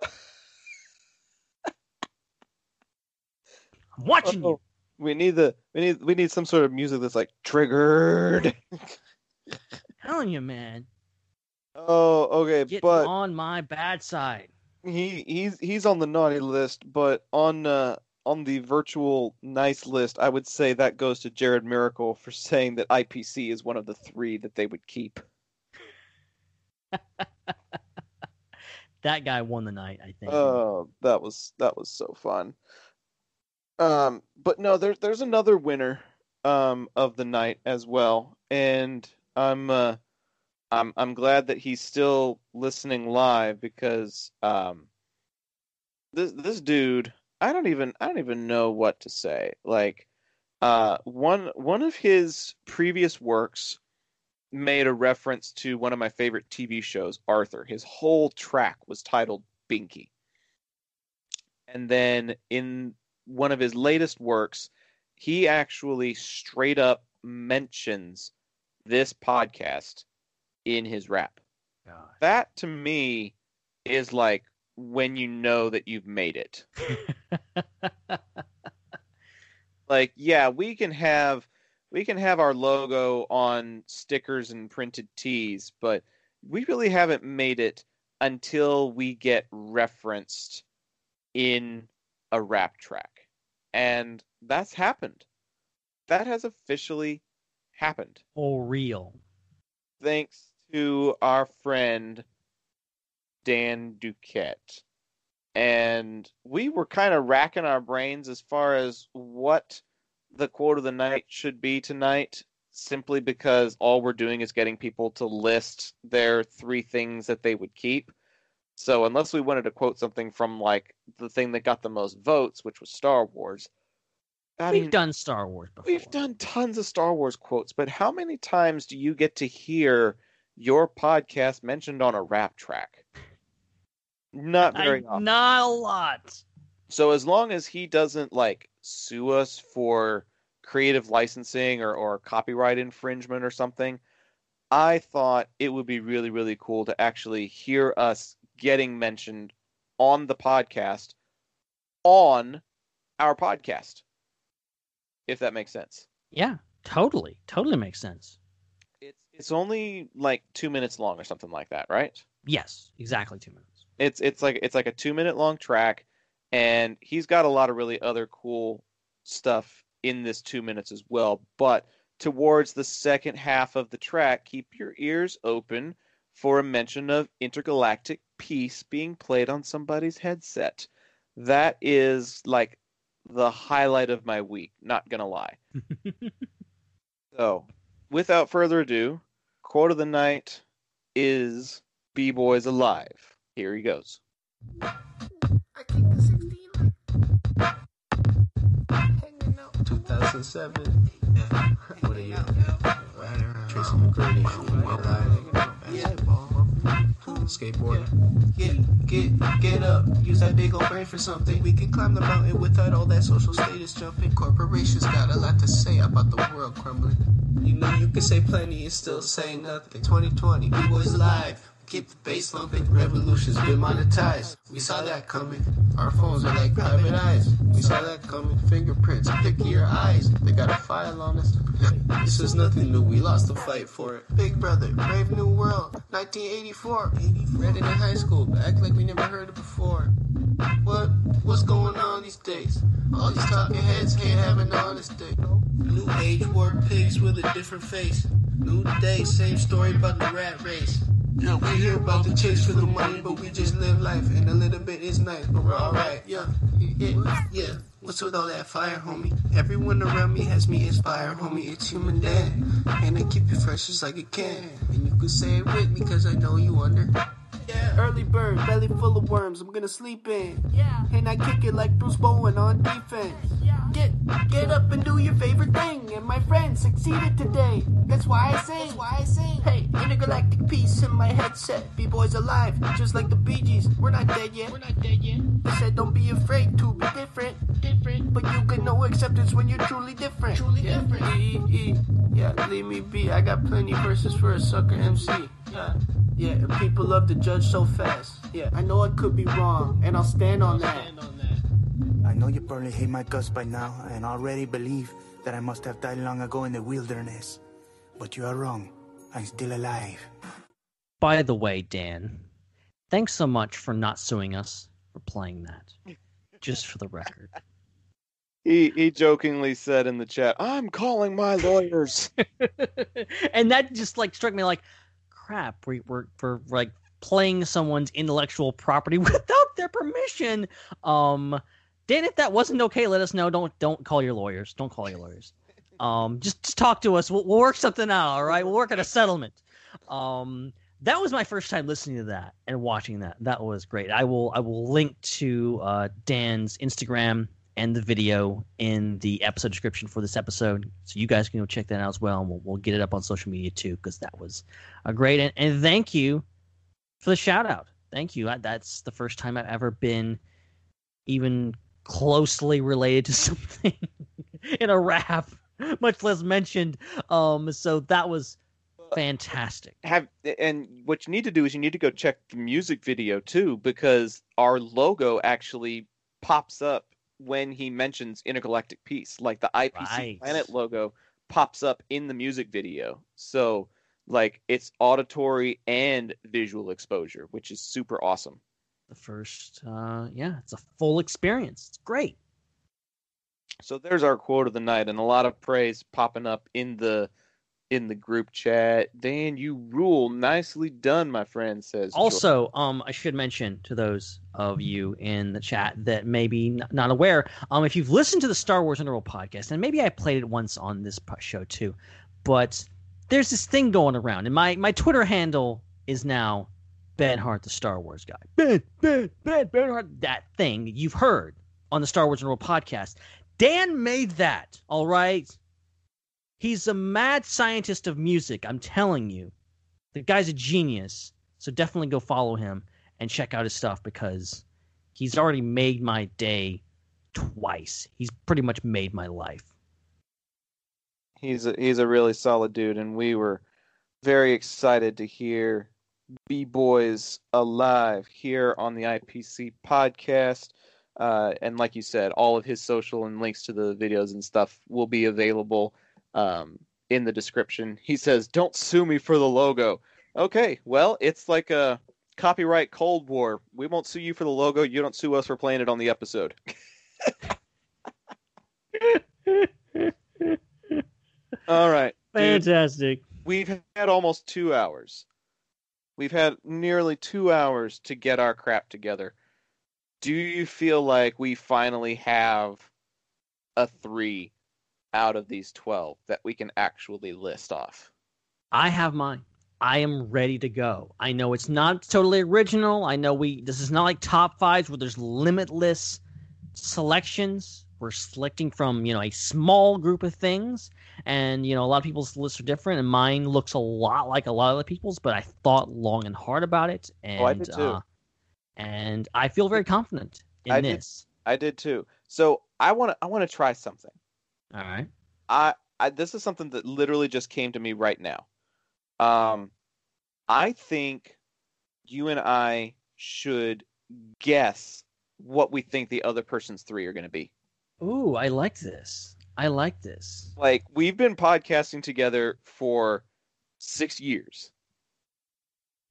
I'm watching you. Oh, we need the we need we need some sort of music that's like triggered. telling you, man. Oh, okay, Get but on my bad side. he he's he's on the naughty list, but on uh on the virtual nice list, I would say that goes to Jared Miracle for saying that IPC is one of the three that they would keep. That guy won the night, I think. Oh, that was that was so fun. Um, but no, there's there's another winner um of the night as well, and I'm uh I'm I'm glad that he's still listening live because um this this dude I don't even I don't even know what to say. Like uh one one of his previous works made a reference to one of my favorite TV shows, Arthur. His whole track was titled Binky. And then in one of his latest works, he actually straight up mentions this podcast in his rap. God. That to me is like when you know that you've made it. like yeah we can have we can have our logo on stickers and printed tees but we really haven't made it until we get referenced in a rap track and that's happened that has officially happened Oh, real. thanks to our friend Dan Duquette. And we were kind of racking our brains as far as what the quote of the night should be tonight, simply because all we're doing is getting people to list their three things that they would keep. So, unless we wanted to quote something from like the thing that got the most votes, which was Star Wars, I We've mean, done Star Wars before. We've done tons of Star Wars quotes, but how many times do you get to hear your podcast mentioned on a rap track? Not very I- often. Not a lot. So as long as he doesn't like sue us for creative licensing or, or copyright infringement or something, I thought it would be really, really cool to actually hear us getting mentioned on the podcast on our podcast. If that makes sense. Yeah, totally. Totally makes sense. It's it's only like two minutes long or something like that, right? Yes, exactly two minutes. It's it's like it's like a two minute long track, and he's got a lot of really other cool stuff in this two minutes as well. But towards the second half of the track, keep your ears open for a mention of intergalactic peace being played on somebody's headset. That is like the highlight of my week, not gonna lie. so, without further ado, quote of the night is B Boys Alive. Here he goes. I kicked the 16 like hanging out. 2007. Yeah. What are you? Tracy McGrady. Alive. Basketball. skateboard. Get, get, get up. Use that big old brain for something. We can climb the mountain without all that social status jumping. Corporations got a lot to say about the world crumbling. You know you can say plenty and still say nothing. 2020, B-Boys Live. Keep the bass lumping. Revolution's been monetized. We saw that coming. Our phones are like private eyes. We saw that coming. Fingerprints, pick your eyes. They got a file on us. this is nothing new. We lost the fight for it. Big Brother, Brave New World, 1984. Read it in high school, but act like we never heard it before. What? What's going on these days? All these talking heads can't have an honest day. New age war pigs with a different face. New day, same story about the rat race. Yeah, we hear about the chase for the money, but we just live life, and a little bit is nice, but we're alright. Yeah, yeah, yeah. What's with all that fire, homie? Everyone around me has me inspired, homie. It's human Dan, and I keep it fresh just like it can. And you can say it with me, cause I know you under. Yeah. Early bird, belly full of worms, I'm gonna sleep in. Yeah. And I kick it like Bruce Bowen on defense. Yeah. Get get up and do your favorite thing. And my friend succeeded today. That's why I sing. That's why I sing. Hey, intergalactic peace in my headset. B-boys alive, just like the Bee Gees. We're not dead yet. We're not dead yet. They said don't be afraid to be different. Different. But you get no acceptance when you're truly different. Truly yeah. different. E, e, yeah, leave me be. I got plenty verses for a sucker MC. Yeah. Yeah, and people love to judge so fast. Yeah, I know I could be wrong, and I'll stand on that. Stand on that. I know you probably hate my guts by now and already believe that I must have died long ago in the wilderness. But you are wrong. I'm still alive. By the way, Dan, thanks so much for not suing us for playing that. Just for the record. He he jokingly said in the chat, "I'm calling my lawyers." and that just like struck me like, crap. We, we're we're like playing someone's intellectual property without their permission. Um, Dan, if that wasn't okay, let us know. Don't don't call your lawyers. Don't call your lawyers. Um, just just talk to us. We'll, we'll work something out. All right, we'll work at a settlement. Um, that was my first time listening to that and watching that. That was great. I will I will link to uh, Dan's Instagram and the video in the episode description for this episode, so you guys can go check that out as well. And we'll, we'll get it up on social media too because that was a great and, and thank you for the shout out. Thank you. I, that's the first time I've ever been even closely related to something in a rap, much less mentioned. Um, so that was fantastic. Have and what you need to do is you need to go check the music video too because our logo actually pops up when he mentions intergalactic peace, like the IPC Right. planet logo pops up in the music video. So like it's auditory and visual exposure, which is super awesome. The first, uh, yeah, it's a full experience. It's great. So there's our quote of the night, and a lot of praise popping up in the in the group chat. Dan, you rule. Nicely done, my friend. Says. Also, um, I should mention to those of you in the chat that maybe n- not aware, um, if you've listened to the Star Wars Underworld podcast, and maybe I played it once on this show too, but there's this thing going around, and my my Twitter handle is now Ben Hart, the Star Wars guy. Ben, Ben, Ben, Ben Hart. That thing you've heard on the Star Wars Underworld podcast. Dan made that. All right. He's a mad scientist of music. I'm telling you. The guy's a genius. So definitely go follow him and check out his stuff because he's already made my day twice. He's pretty much made my life. he's a, he's a really solid dude, and we were very excited to hear B Boys alive here on the IPC podcast. Uh, and like you said, all of his social and links to the videos and stuff will be available um, in the description. He says, "Don't sue me for the logo." Okay, well, it's like a copyright Cold War. We won't sue you for the logo. You don't sue us for playing it on the episode. all right. dude Fantastic. we've had almost two hours. We've had nearly two hours to get our crap together. Do you feel like we finally have a three out of these 12 that we can actually list off? I have mine. I am ready to go. I know it's not totally original. I know we this is not like top fives where there's limitless selections. We're selecting from, you know, a small group of things. and you know a lot of people's lists are different, and mine looks a lot like a lot of other people's. But I thought long and hard about it, and Oh, I did too. Uh, and I feel very confident in I did- this. I did too. So I want to I want to try something. All right. I, I this is something that literally just came to me right now. Um, I think you and I should guess what we think the other person's three are going to be. Ooh, I like this. I like this. Like we've been podcasting together for six years,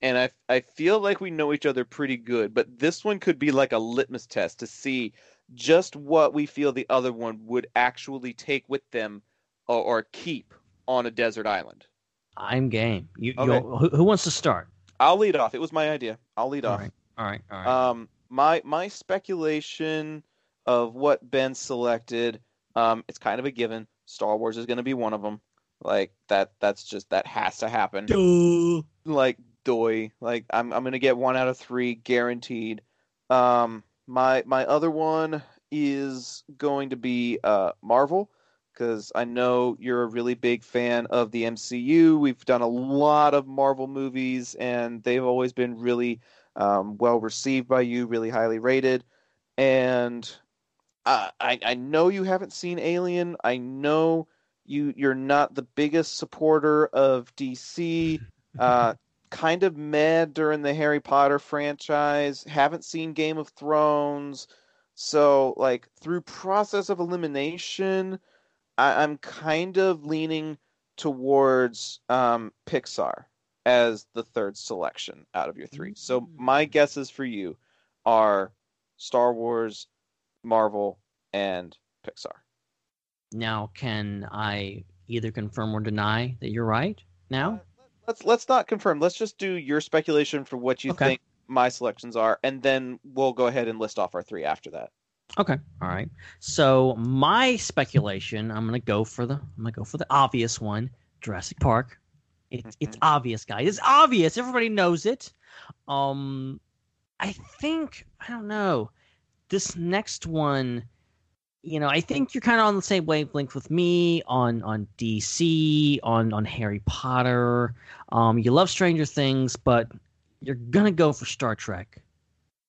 and I I feel like we know each other pretty good. But this one could be like a litmus test to see just what we feel the other one would actually take with them or, or keep on a desert island. I'm game. You, Okay. you who, who wants to start? I'll lead off. It was my idea. I'll lead All off. right. All right. All right. Um, my my speculation of what Ben selected, um, it's kind of a given. Star Wars is going to be one of them. Like that. That's just that has to happen. Duh. Like doy. Like I'm I'm going to get one out of three guaranteed. Um, my my other one is going to be uh Marvel because I know you're a really big fan of the MCU. We've done a lot of Marvel movies, and they've always been really um, well received by you, really highly rated. And I, I I know you haven't seen Alien. I know you you're not the biggest supporter of DC. Uh, kind of mad during the Harry Potter franchise. Haven't seen Game of Thrones. So like through process of elimination, I, I'm kind of leaning towards um, Pixar as the third selection out of your three. So my guesses for you are Star Wars, Marvel, and Pixar. Now, can I either confirm or deny that you're right? Now, Let's let's not confirm. Let's just do your speculation for what you Okay. think my selections are, and then we'll go ahead and list off our three after that. okay, all right. So my speculation, I'm gonna go for the, I'm gonna go for the obvious one, Jurassic Park. It's it's obvious, guys. It's obvious. Everybody knows it. Um, I think I don't know. This next one, you know, I think you're kind of on the same wavelength with me on on DC, on on Harry Potter. Um, you love Stranger Things, but you're gonna go for Star Trek.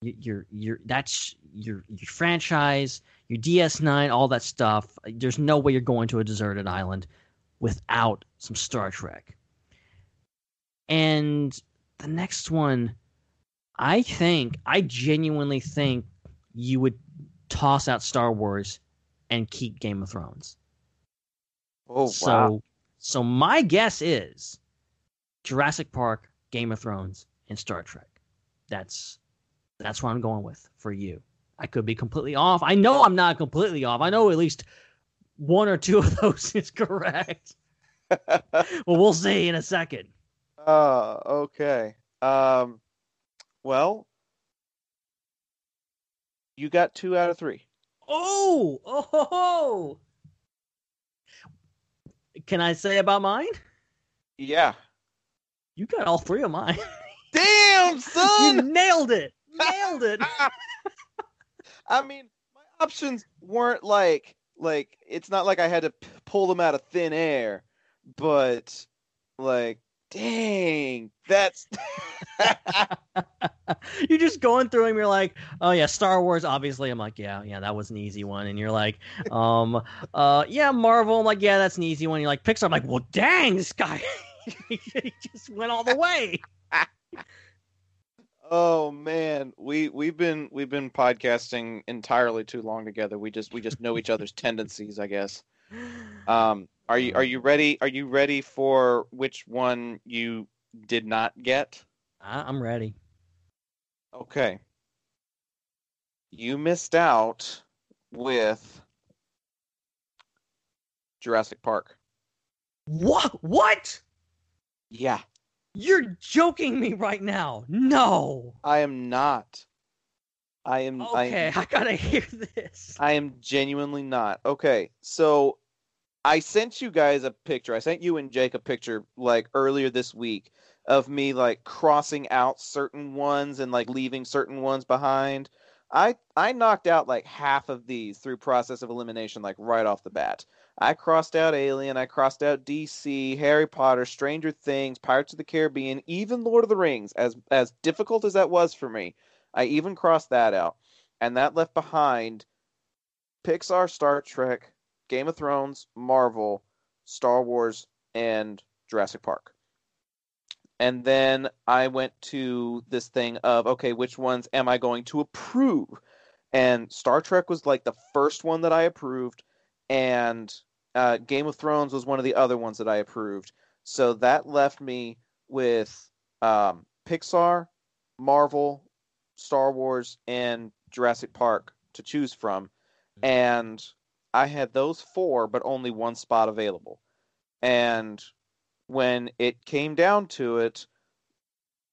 You- You're you're that's your your franchise, your DS9, all that stuff. There's no way you're going to a deserted island without some Star Trek. And the next one, I think, I genuinely think you would toss out Star Wars and keep Game of Thrones. Oh so, wow! so my guess is Jurassic Park, Game of Thrones, and Star Trek. That's that's what I'm going with for you. I could be completely off. I know I'm not completely off. I know at least one or two of those is correct. well, we'll see in a second. Uh, okay. Um, well, you got two out of three. Oh, oh, ho, ho. Can I say about mine? Yeah. You got all three of mine. Damn, you son! nailed it. Nailed it. I mean, my options weren't like like it's not like I had to p- pull them out of thin air, but like, dang, that's you're just going through them. You're like, oh yeah, Star Wars. Obviously, I'm like, yeah, yeah, that was an easy one. And you're like, um, uh, yeah, Marvel. I'm like, yeah, that's an easy one. You're like Pixar. I'm like, well, dang, this guy, he just went all the way. Oh man, we we've been we've been podcasting entirely too long together. We just we just know each other's tendencies, I guess. Um, are you are mm-hmm. you ready? Are you ready for which one you did not get? I- I'm ready. Okay. You missed out with Jurassic Park. What? What? Yeah, You're joking me right now. No. I am not. I am. I am Okay, I gotta hear this. I am genuinely not. Okay, so I sent you guys a picture. I sent you and Jake a picture like earlier this week of me like crossing out certain ones and like leaving certain ones behind. I I knocked out like half of these through process of elimination, like right off the bat. I crossed out Alien, I crossed out DC, Harry Potter, Stranger Things, Pirates of the Caribbean, even Lord of the Rings. As as difficult as that was for me, I even crossed that out, and that left behind Pixar, Star Trek, Game of Thrones, Marvel, Star Wars, and Jurassic Park. And then I went to this thing of okay, which ones am I going to approve? And Star Trek was like the first one that I approved, and uh, Game of Thrones was one of the other ones that I approved. So that left me with um, Pixar, Marvel, Star Wars, and Jurassic Park to choose from. And I had those four, but only one spot available. And when it came down to it,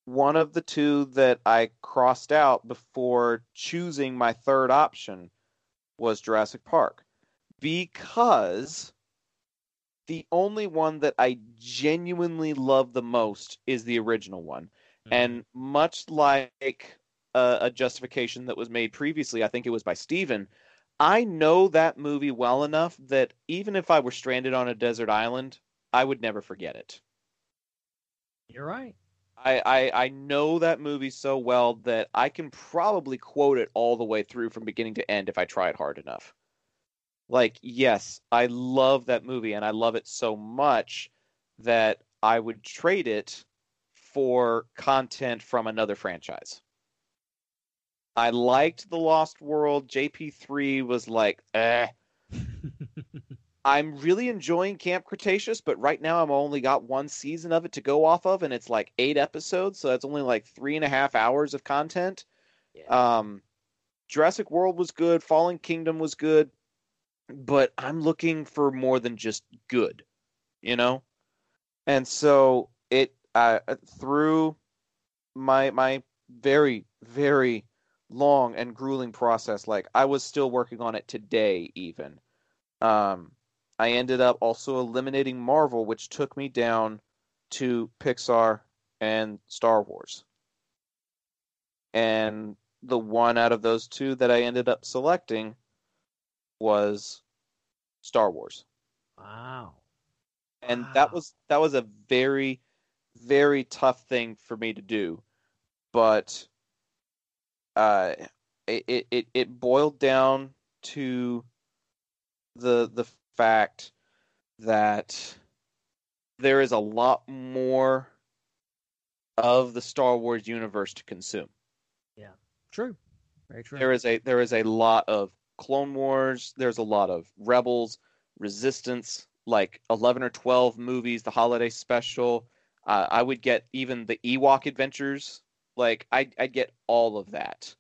one of the two that I crossed out before choosing my third option was Jurassic Park because the only one that I genuinely love the most is the original one. Mm-hmm. And much like a, a justification that was made previously, I think it was by Steven, I know that movie well enough that even if I were stranded on a desert island, I would never forget it. You're right. I, I I know that movie so well that I can probably quote it all the way through from beginning to end if I tried hard enough. Like, yes, I love that movie and I love it so much that I would trade it for content from another franchise. I liked The Lost World. JP3 was like, eh. I'm really enjoying Camp Cretaceous, but right now I've only got one season of it to go off of, and it's like eight episodes, so that's only like three and a half hours of content. Um, Jurassic World was good, Fallen Kingdom was good, but I'm looking for more than just good, you know. And so it uh, through my my very very long and grueling process, like I was still working on it today, even. Um, I ended up also eliminating Marvel, which took me down to Pixar and Star Wars. And the one out of those two that I ended up selecting was Star Wars. Wow. And that was that was a very very tough thing for me to do. But uh it it, it, boiled down to the the fact that there is a lot more of the Star Wars universe to consume. Yeah, true. Very true. There is a there is a lot of Clone Wars, there's a lot of Rebels, Resistance, like 11 or 12 movies, the holiday special. Uh, I would get even the Ewok Adventures. Like I I'd get all of that.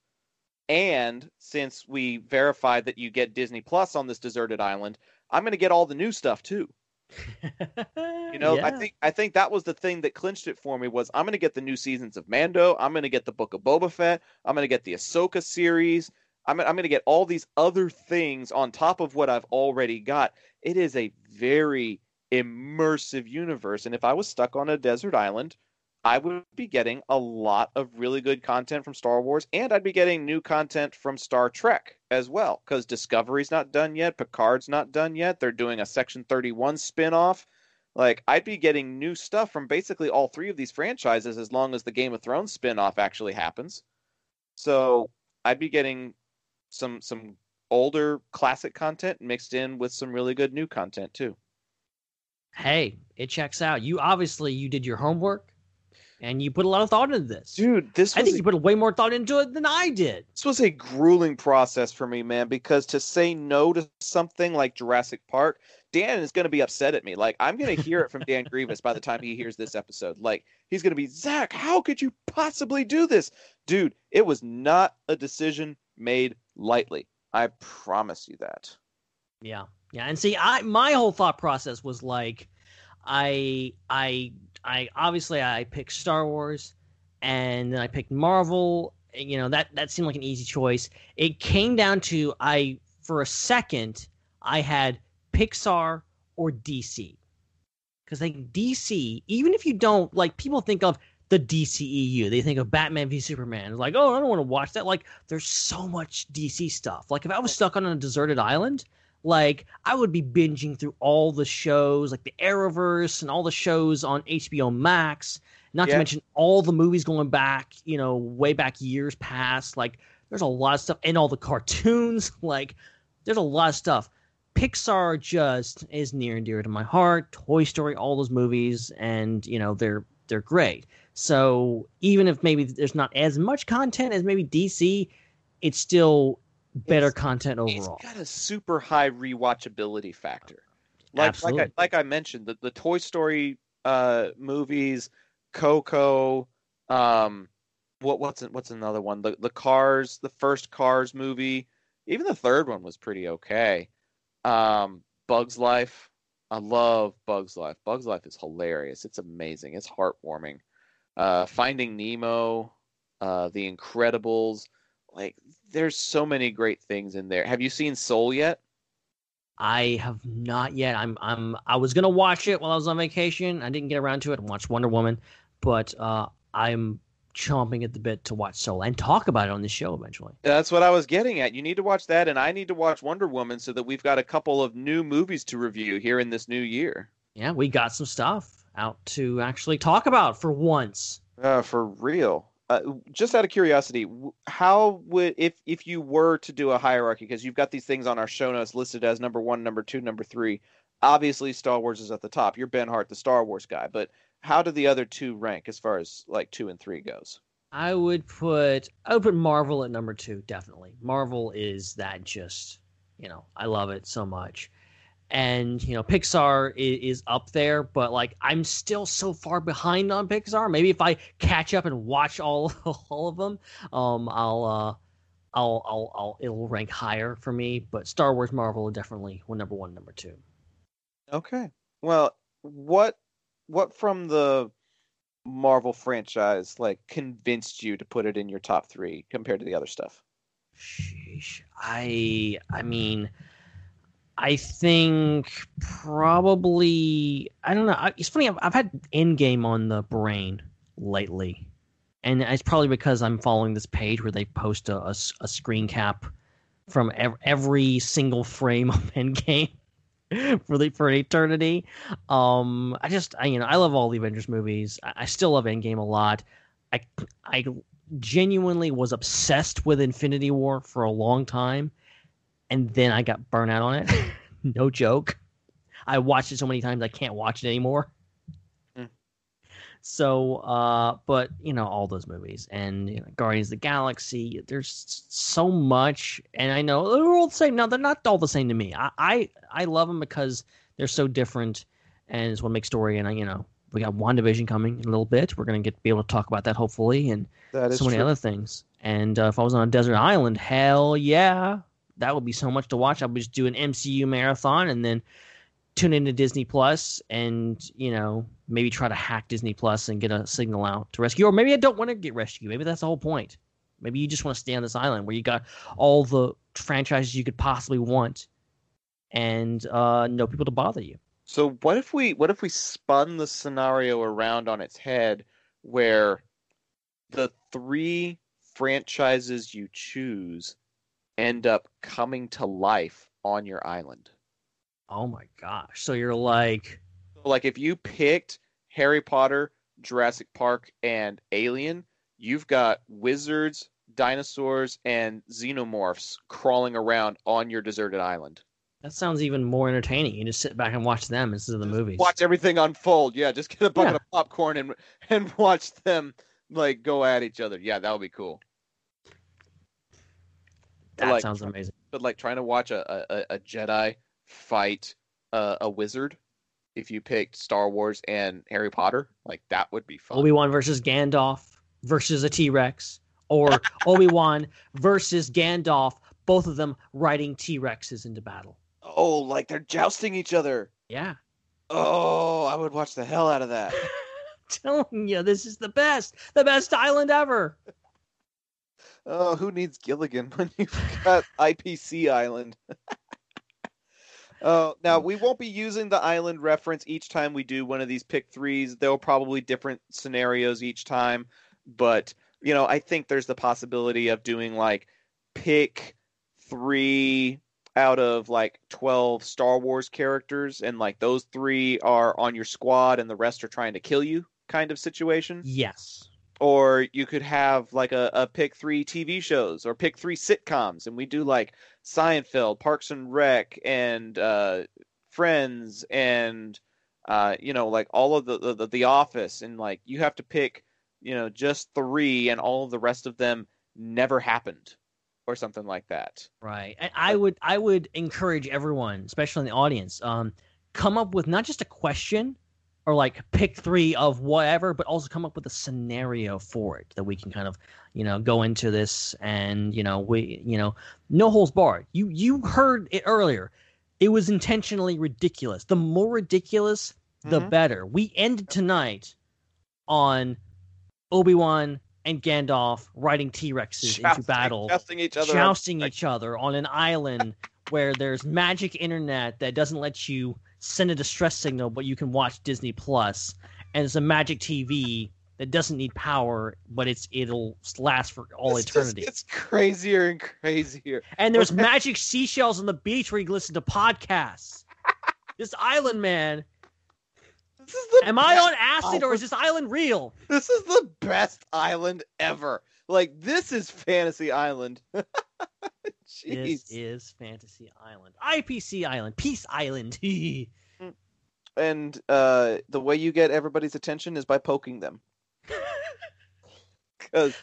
And since we verified that you get Disney Plus on this deserted island, I'm going to get all the new stuff too. You know, I think I think that was the thing that clinched it for me was I'm going to get the new seasons of Mando. I'm going to get the Book of Boba Fett. I'm going to get the Ahsoka series. I'm I'm going to get all these other things on top of what I've already got. It is a very immersive universe, and if I was stuck on a desert island, I would be getting a lot of really good content from Star Wars, and I'd be getting new content from Star Trek as well, because Discovery's not done yet, Picard's not done yet. They're doing a Section 31 spin-off. Like, I'd be getting new stuff from basically all three of these franchises as long as the Game of Thrones spin-off actually happens. So I'd be getting some some older classic content mixed in with some really good new content too. hey, it checks out. You obviously you did your homework and you put a lot of thought into this. Dude, this I think you put way more thought into it than I did. this was a grueling process for me, man, because to say no to something like Jurassic Park, Dan is going to be upset at me. Like, I'm going to hear it from Dan Grievous by the time he hears this episode. Like, he's going to be, Zac, how could you possibly do this? Dude, it was not a decision made lightly. I promise you that. Yeah. Yeah. And see, I my whole thought process was like I I I obviously I picked Star Wars and then I picked Marvel. You know, that that seemed like an easy choice. It came down to I for a second I had Pixar or DC. Because like DC, even if you don't like people think of the DCEU. They think of Batman v Superman. It's like, oh, I don't want to watch that. Like, there's so much DC stuff. Like, if I was stuck on a deserted island, like I would be binging through all the shows, like the Arrowverse and all the shows on HBO Max. Not Yeah. to mention all the movies going back, you know, way back years past. Like, there's a lot of stuff, and all the cartoons. Like, there's a lot of stuff. Pixar just is near and dear to my heart. Toy Story, all those movies, and you know they're they're great. So even if maybe there's not as much content as maybe DC, it's still better It's- content overall. It's got a super high rewatchability factor. Like Absolutely. like I, like I mentioned, the, the Toy Story uh, movies, Coco, um, what what's what's another one? The the Cars, the first Cars movie, even the third one was pretty okay. Um, Bugs Life, I love Bugs Life. Bugs Life is hilarious. It's amazing. It's heartwarming. Uh, Finding Nemo, uh, The Incredibles, like there's so many great things in there. Have you seen Soul yet? I have not yet. I'm I'm I was gonna watch it while I was on vacation. I didn't get around to it. I watched Wonder Woman, but uh, I'm chomping at the bit to watch Soul and talk about it on the show eventually. That's what I was getting at. You need to watch that, and I need to watch Wonder Woman so that we've got a couple of new movies to review here in this new year. Yeah, we got some stuff out to actually talk about for once. Uh, for real. Uh, just out of curiosity, how would if if you were to do a hierarchy? Because you've got these things on our show notes listed as number one, number two, number three. Obviously, Star Wars is at the top. You're Ben Hart, the Star Wars guy, but how do the other two rank as far as like two and three goes? I would put I would put Marvel at number two, definitely. Marvel is that just you know, I love it so much. And you know, Pixar is, is up there, but like I'm still so far behind on Pixar. Maybe if I catch up and watch all all of them, um, I'll uh, I'll I'll, I'll it'll rank higher for me. But Star Wars, Marvel definitely one number one, number two. Okay. Well, what what from the Marvel franchise like convinced you to put it in your top three compared to the other stuff? Sheesh. I I mean, I think probably I don't know. It's funny. I've, I've had Endgame on the brain lately, and it's probably because I'm following this page where they post a screen cap from ev- every single frame of Endgame for the for eternity. Um, I just I you know I love all the Avengers movies. I, I still love Endgame a lot. I I genuinely was obsessed with Infinity War for a long time, and then I got burnt out on it. no joke. I watched it so many times I can't watch it anymore. Hmm. So, uh, but you know all those movies and you know, Guardians of the Galaxy. There's so much, and I know they're all the same. Now they're not all the same to me. I I, I love them because they're so different, and it's what makes story. And I, you know, we got WandaVision coming in a little bit. We're gonna get be able to talk about that hopefully, and That is so many true. other things. And uh, if I was on a desert island, hell yeah, that would be so much to watch. I would just do an MCU marathon and then tune into Disney Plus and you know maybe try to hack Disney Plus and get a signal out to rescue. Or maybe I don't want to get rescued. Maybe that's the whole point. Maybe you just want to stay on this island where you got all the franchises you could possibly want and uh, no people to bother you. So what if we what if we spun the scenario around on its head where the three franchises you choose end up coming to life on your island? Oh my gosh! So you're like, Like if you picked Harry Potter, Jurassic Park, and Alien, you've got wizards, dinosaurs, and xenomorphs crawling around on your deserted island. that sounds even more entertaining. You just sit back and watch them instead of the movies. Watch everything unfold. Yeah, just get a bucket Yeah. of popcorn and and watch them like go at each other. Yeah, that would be cool. That like- sounds amazing. But like trying to watch a a, a Jedi fight uh, a wizard, if you picked Star Wars and Harry Potter, like that would be fun. Obi Wan versus Gandalf versus a T Rex, or Obi Wan versus Gandalf, both of them riding T Rexes into battle. oh, like they're jousting each other. Yeah, Oh, I would watch the hell out of that. telling you, this is the best, the best island ever. oh, who needs Gilligan when you've got IPC Island? Uh, now we won't be using the island reference each time we do one of these pick threes. There'll probably different scenarios each time, but you know, I think there's the possibility of doing like pick three out of like 12 Star Wars characters, and like those three are on your squad and the rest are trying to kill you kind of situation. Yes. Or you could have like a, a pick three TV shows or pick three sitcoms, and we do like Seinfeld, Parks and Rec, and uh, Friends, and uh, you know, like all of the, the the Office, and like you have to pick, you know, just three, and all of the rest of them never happened, or something like that. Right. And I would I would encourage everyone, especially in the audience, um, come up with not just a question or like pick three of whatever, but also come up with a scenario for it that we can kind of, you know, go into this and, you know, we you know, no holes barred. You you heard it earlier. It was intentionally ridiculous. The more ridiculous, the Mhm. better. We ended tonight on Obi-Wan and Gandalf riding T-Rexes into battle jousting each other. jousting each other on an island where there's magic internet that doesn't let you send a distress signal, but you can watch Disney Plus, and it's a magic TV that doesn't need power, but it's it'll last for all just eternity. gets crazier and crazier. And there's magic seashells on the beach where you can listen to podcasts. this island, man. This is the Am I on acid or is this island real? This is the best island ever. Like this is Fantasy Island. This is Fantasy Island. IPC Island. Peace Island. And uh, the way you get everybody's attention is by poking them. Because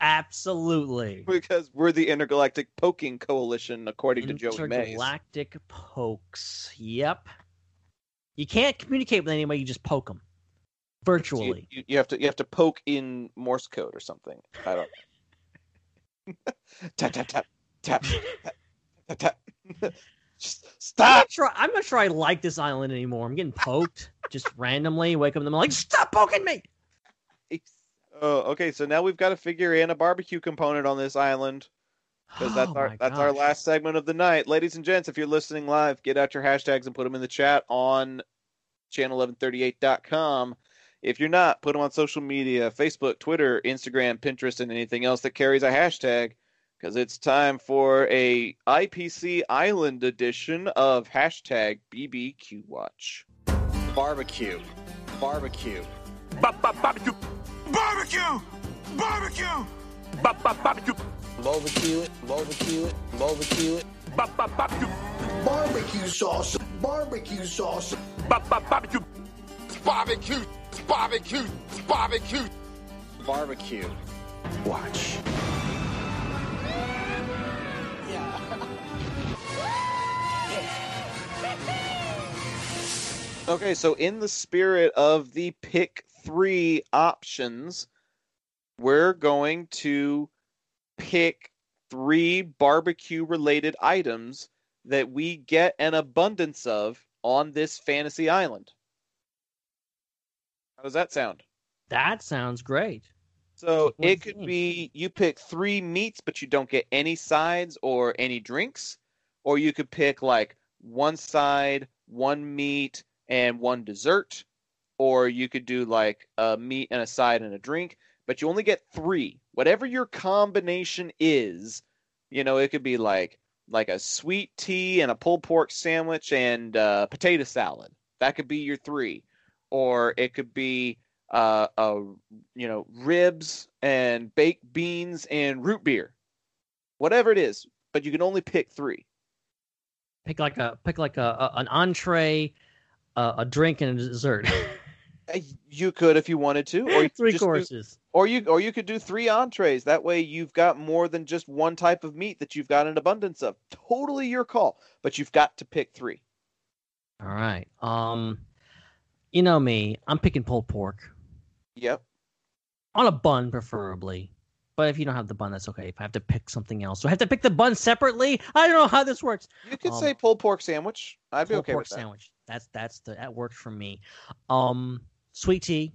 Absolutely. because we're the intergalactic poking coalition, according to Joey Mays. Intergalactic pokes. Yep. You can't communicate with anybody. You just poke them virtually. you, you have to you have to poke in Morse code or something. I don't. tap tap tap tap tap tap tap. Just I'm stop. not sure. I'm not sure I like this island anymore. I'm getting poked just randomly. Wake up in the morning, like, stop poking me. Oh, okay. So now we've got to figure in a barbecue component on this island. because that's Oh our my that's our last segment of the night, ladies and gents. If you're listening live, get out your hashtags and put them in the chat on channel1138.com. If you're not, put them on social media: Facebook, Twitter, Instagram, Pinterest, and anything else that carries a hashtag. Because it's time for a IPC Island edition of hashtag BBQ Watch. Barbecue. Barbecue. Barbecue! Barbecue! Barbecue it. Barbecue it. Barbecue it. Barbecue sauce! Barbecue sauce! Barbecue! Barbecue! Barbecue! Barbecue! Barbecue. Watch. Okay, so in the spirit of the pick three options, we're going to pick three barbecue related items that we get an abundance of on this fantasy island. How does that sound? That sounds great. So it could be you pick three meats, but you don't get any sides or any drinks, or you could pick like one side, one meat, and one dessert, or you could do like a meat and a side and a drink, but you only get three. Whatever your combination is, you know, it could be like like a sweet tea and a pulled pork sandwich and uh, potato salad. That could be your three, or it could be uh, a you know ribs and baked beans and root beer, whatever it is. But you can only pick three. Pick like a pick like a, a an entree, a, a drink, and a dessert. You could if you wanted to, or you could Three just do- courses. or you or you could do three entrees. That way, you've got more than just one type of meat that you've got an abundance of. Totally your call, but you've got to pick three. All right. Um, you know me. I'm picking pulled pork Yep. on a bun, preferably. But if you don't have the bun, that's okay. If I have to pick something else, so I have to pick the bun separately. I don't know how this works. You could Um, say pulled pork sandwich. I'd be okay pork with that. sandwich. That's that's the that works for me. Um, sweet tea.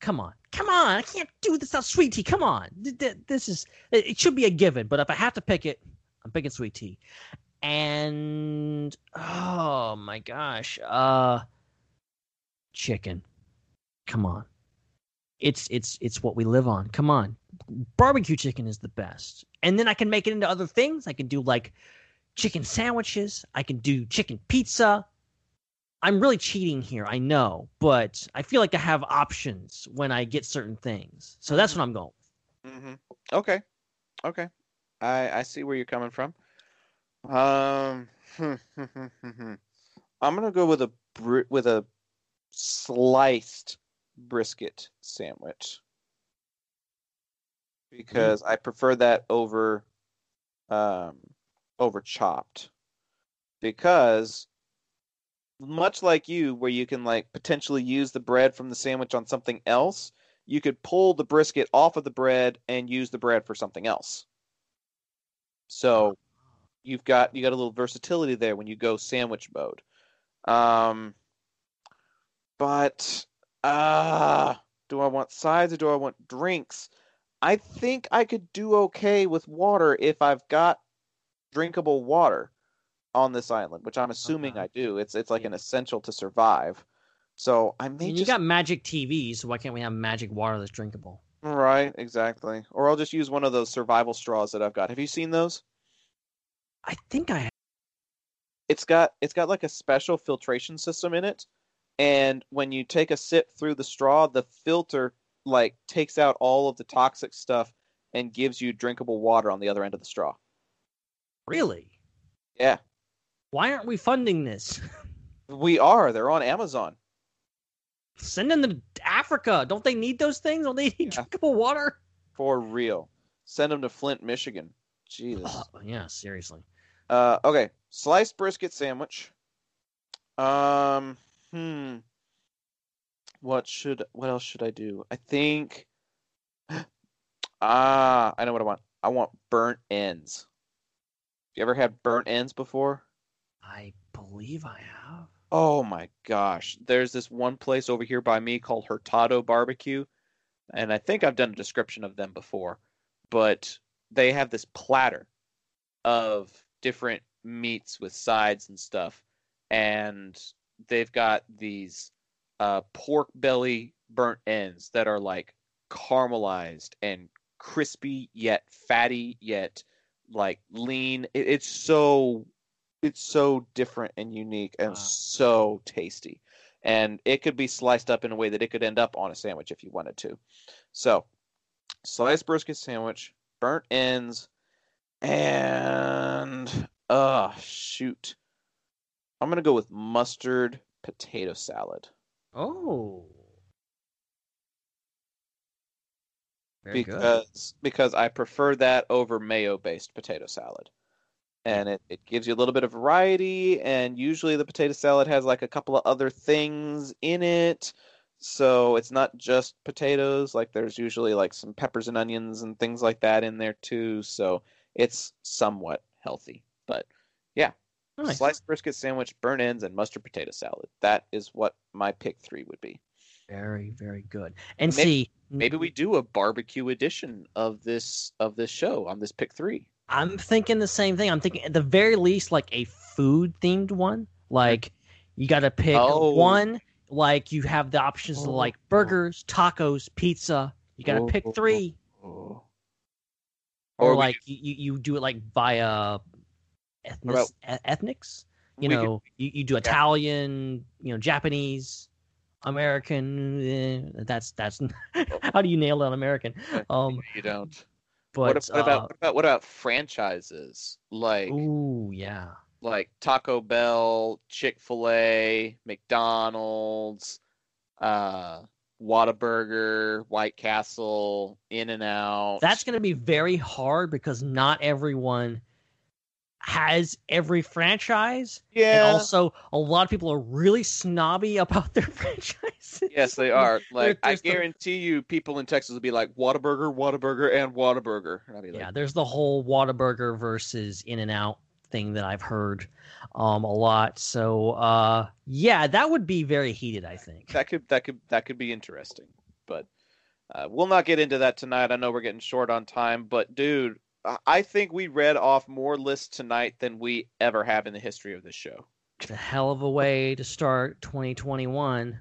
Come on, come on! I can't do this without sweet tea. Come on, Th- th- this is it it should be a given. But if I have to pick it, I'm picking sweet tea. And oh my gosh. Uh chicken. Come on. It's it's it's what we live on. Come on. Barbecue chicken is the best. And then I can make it into other things. I can do like chicken sandwiches. I can do chicken pizza. I'm really cheating here, I know, but I feel like I have options when I get certain things. So that's what I'm going. With. hmm Okay, okay, I I see where you're coming from. Um, I'm gonna go with a br- with a sliced brisket sandwich because I prefer that over um over chopped. Because much like you where you can like potentially use the bread from the sandwich on something else you could pull the brisket off of the bread and use the bread for something else. So you've got you got a little versatility there when you go sandwich mode. Um but uh do i want sides or do i want drinks i think i could do okay with water if i've got drinkable water on this island which i'm assuming Okay. i do it's it's like Yeah. an essential to survive so i may mean, just you got magic TVs, so why can't we have magic water that's drinkable? right exactly or i'll just use one of those survival straws that i've got have you seen those I think I Have. it's got it's got like a special filtration system in it and when you take a sip through the straw the filter like takes out all of the toxic stuff and gives you drinkable water on the other end of the straw really. yeah Why aren't we funding this? we are they're on amazon Send them to Africa. Don't they need those things? Don't they need Yeah. drinkable water? for real send them to flint michigan jesus Oh, yeah, seriously. Uh, okay, sliced brisket sandwich. Um, hmm. What should what else should I do? I think. Ah, I know what I want. I want burnt ends. You ever had burnt ends before? I believe I have. Oh my gosh. There's this one place over here by me called Hurtado Barbecue, and I think I've done a description of them before, but they have this platter of different meats with sides and stuff, and they've got these uh, pork belly burnt ends that are like caramelized and crispy yet fatty yet like lean. It, it's so it's so different and unique and Wow. so tasty. And it could be sliced up in a way that it could end up on a sandwich if you wanted to. So, sliced brisket sandwich, burnt ends, and uh shoot. I'm gonna go with mustard potato salad Oh. Very good. because because I prefer that over mayo based potato salad. And it, it gives you a little bit of variety, and usually the potato salad has like a couple of other things in it. So it's not just potatoes, like there's usually like some peppers and onions and things like that in there too. So it's somewhat healthy. But Oh, nice. sliced brisket sandwich, burnt ends, and mustard potato salad. That is what my pick three would be. Very, very good. And Maybe- see, Maybe we do a barbecue edition of this of this show on this pick three. I'm thinking the same thing. I'm thinking at the very least like a food themed one. Like you got to pick Oh. one. Like you have the options of like oh. burgers, tacos, pizza. You got to pick Oh. three, Oh. or, Or like you, you you do it like via ethnic, ethnics. You we could- know, you, you do Italian, you know, Japanese, American. eh, that's that's how do you nail down American? Um, you don't. but what, what uh, about what about what about franchises like ooh, yeah. like Taco Bell, Chick Fil A, McDonald's, uh, Whataburger, White Castle, In and Out. That's going to be very hard because not everyone has every franchise. yeah. And also, a lot of people are really snobby about their franchises. yes, they are. Like I there's the- guarantee you, people in Texas will be like Whataburger, Whataburger, and Whataburger. And like, Yeah, there's the whole Whataburger versus In and Out thing that I've heard um, a lot. So, uh, yeah, that would be very heated, I think. that could that could that could be interesting but uh, we'll not get into that tonight i know we're getting short on time but dude I- think we read off more lists tonight than we ever have in the history of this show It's a hell of a way to start 2021.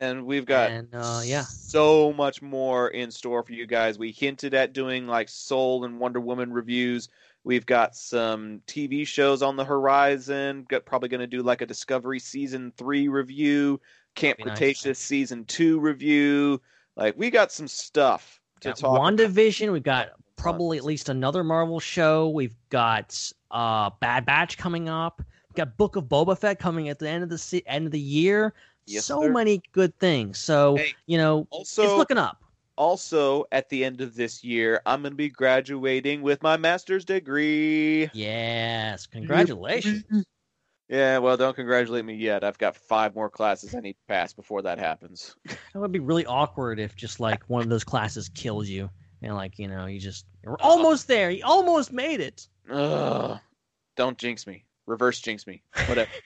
And we've got And, uh, yeah. so much more in store for you guys. We hinted at doing like Soul and Wonder Woman reviews. We've got some TV shows on the horizon. Got probably going to do like a Discovery season three review, Camp Be nice. Season two review. Like we got some stuff to got talk. about. WandaVision. We've got probably at least another Marvel show. We've got uh, Bad Batch coming up. We've got Book of Boba Fett coming at the end of the se- end of the year. Yes, so sir. many good things. So Hey, you know, Also, it's looking up. also at the end of this year, I'm going to be graduating with my master's degree. Yes, congratulations. Yeah, well, don't congratulate me yet. I've got five more classes I need to pass before that happens. That would be really awkward if just like one of those classes kills you and like you know you just you're almost there. You almost made it. Ugh. Don't jinx me. Reverse jinx me. Whatever.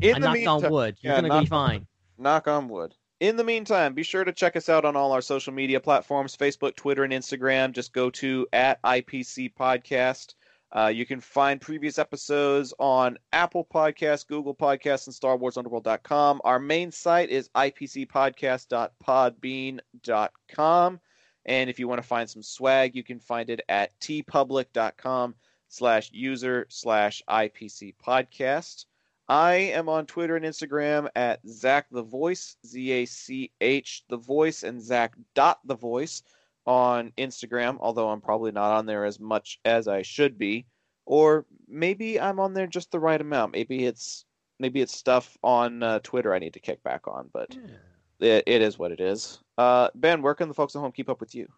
In I the knocked on meantime- wood. You're yeah, gonna knock- be fine. Knock on wood. In the meantime, be sure to check us out on all our social media platforms Facebook, Twitter, and Instagram. Just go to at IPC Podcast. Uh, you can find previous episodes on Apple Podcasts, Google Podcasts, and StarWarsUnderworld.com. Our main site is ipcpodcast.podbean.com. And if you want to find some swag, you can find it at teepublic.com slash user slash IPC podcast. I am on Twitter and Instagram at Zach the Voice, Z A C H the Voice, and Zach dot the Voice on Instagram. Although I'm probably not on there as much as I should be, or maybe I'm on there just the right amount. Maybe it's maybe it's stuff on uh, Twitter I need to kick back on, but it, it is what it is. Uh, ben, where can the folks at home keep up with you?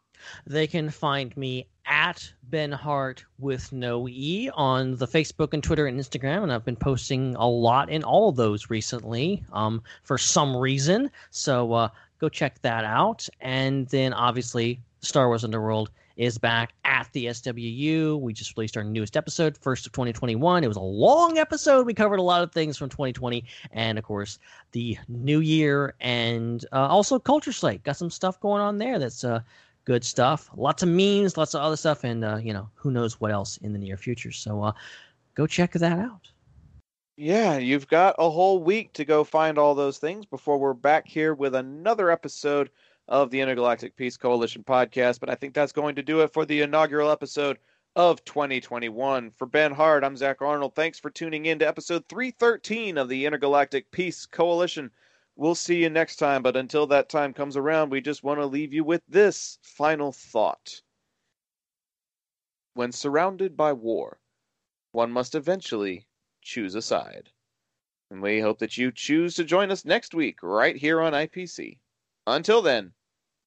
They can find me at Ben Hart with no E on the Facebook and Twitter and Instagram, and I've been posting a lot in all those recently um, for some reason. So uh, go check that out. And then obviously, Star Wars Underworld is back at the SWU. We just released our newest episode, first of 2021. It was a long episode. We covered a lot of things from 2020, and of course, the new year, and uh, also Culture Slate. Got some stuff going on there that's uh, good stuff. Lots of memes, lots of other stuff, and uh, you know who knows what else in the near future. So uh, go check that out. Yeah, you've got a whole week to go find all those things before we're back here with another episode of the Intergalactic Peace Coalition podcast. But I think that's going to do it for the inaugural episode of 2021. For Ben Hart, I'm Zac Arnold. Thanks for tuning in to episode 313 of the Intergalactic Peace Coalition. We'll see you next time, but until that time comes around, we just want to leave you with this final thought. When surrounded by war, one must eventually choose a side. And we hope that you choose to join us next week right here on IPC. Until then,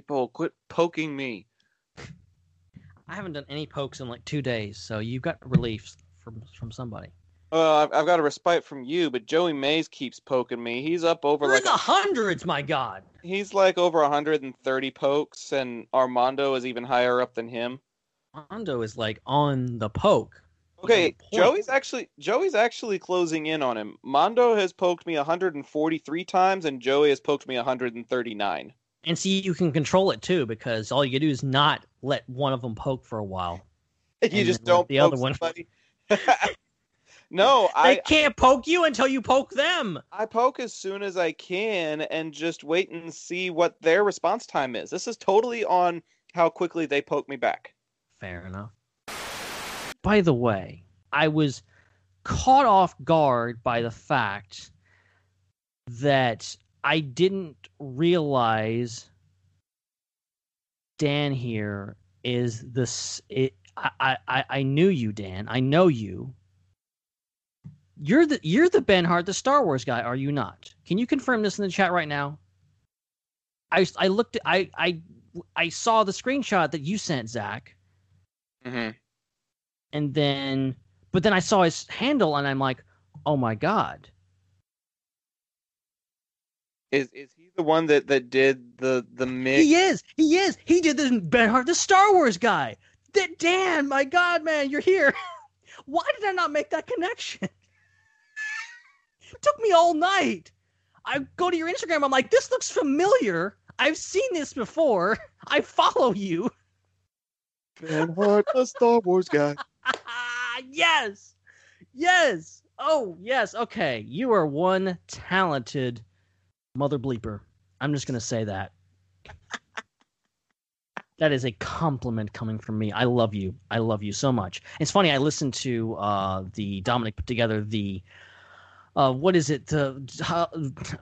People, quit poking me. I haven't done any pokes in like two days, so you've got relief from from somebody. Uh, I've, I've got a respite from you, but Joey Mays keeps poking me. He's up over We're like in the hundreds, my God. he's like over 130 pokes, and Armando is even higher up than him. Mondo is like on the poke. Okay, the. Joey's actually Joey's actually closing in on him. Mondo has poked me 143 times, and Joey has poked me 139. And see, you can control it too because all you do is not let one of them poke for a while. You just don't the poke other one- no, They I can't poke you until you poke them. I poke as soon as I can and just wait and see what their response time is. This is totally on how quickly they poke me back. Fair enough. By the way, I was caught off guard by the fact that I didn't realize Dan here is this. It, I, I I knew you, Dan. I know you. You're the you're the Ben Hart, the Star Wars guy, are you not? Can you confirm this in the chat right now? I I looked at I I I saw the screenshot that you sent, Zac Mm-hmm. and then but then I saw his handle and I'm like, oh my god. Is is he the one that that did the the mix? He is, he is. He did the Ben Hart, the Star Wars guy. That Dan, my God, man, you're here. Why did I not make that connection? it took me all night. I go to your Instagram, I'm like, this looks familiar. I've seen this before. I follow you. Ben Hart, the Star Wars guy. yes. Yes. Oh, yes. Okay. You are one talented mother bleeper. I'm just going to say that. that is a compliment coming from me. I love you. I love you so much. It's funny. I listened to uh, the Dominic put together the uh, what is it? The uh,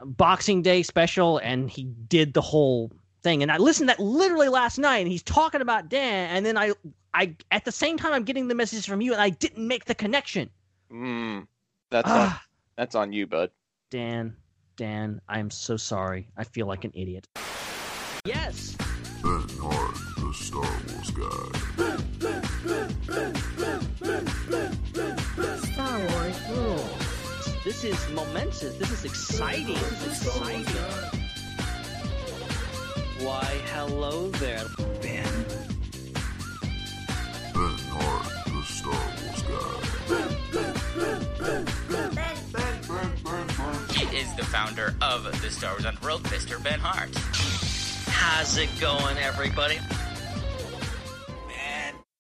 Boxing Day special, and he did the whole thing. And I listened to that literally last night, and he's talking about Dan, and then I, I at the same time I'm getting the message from you, and I didn't make the connection. Mm, that's on, Ah, that's on you, bud. Dan, Dan, I am so sorry. I feel like an idiot. Yes. Ben Hart, the Star Wars guy. Star Wars rules. This is momentous. This is exciting. This is exciting. Why, hello there, Ben. Ben Hart, the Star Wars guy. Is the founder of the Star Wars Underworld, Mr. Ben Hart. How's it going, everybody?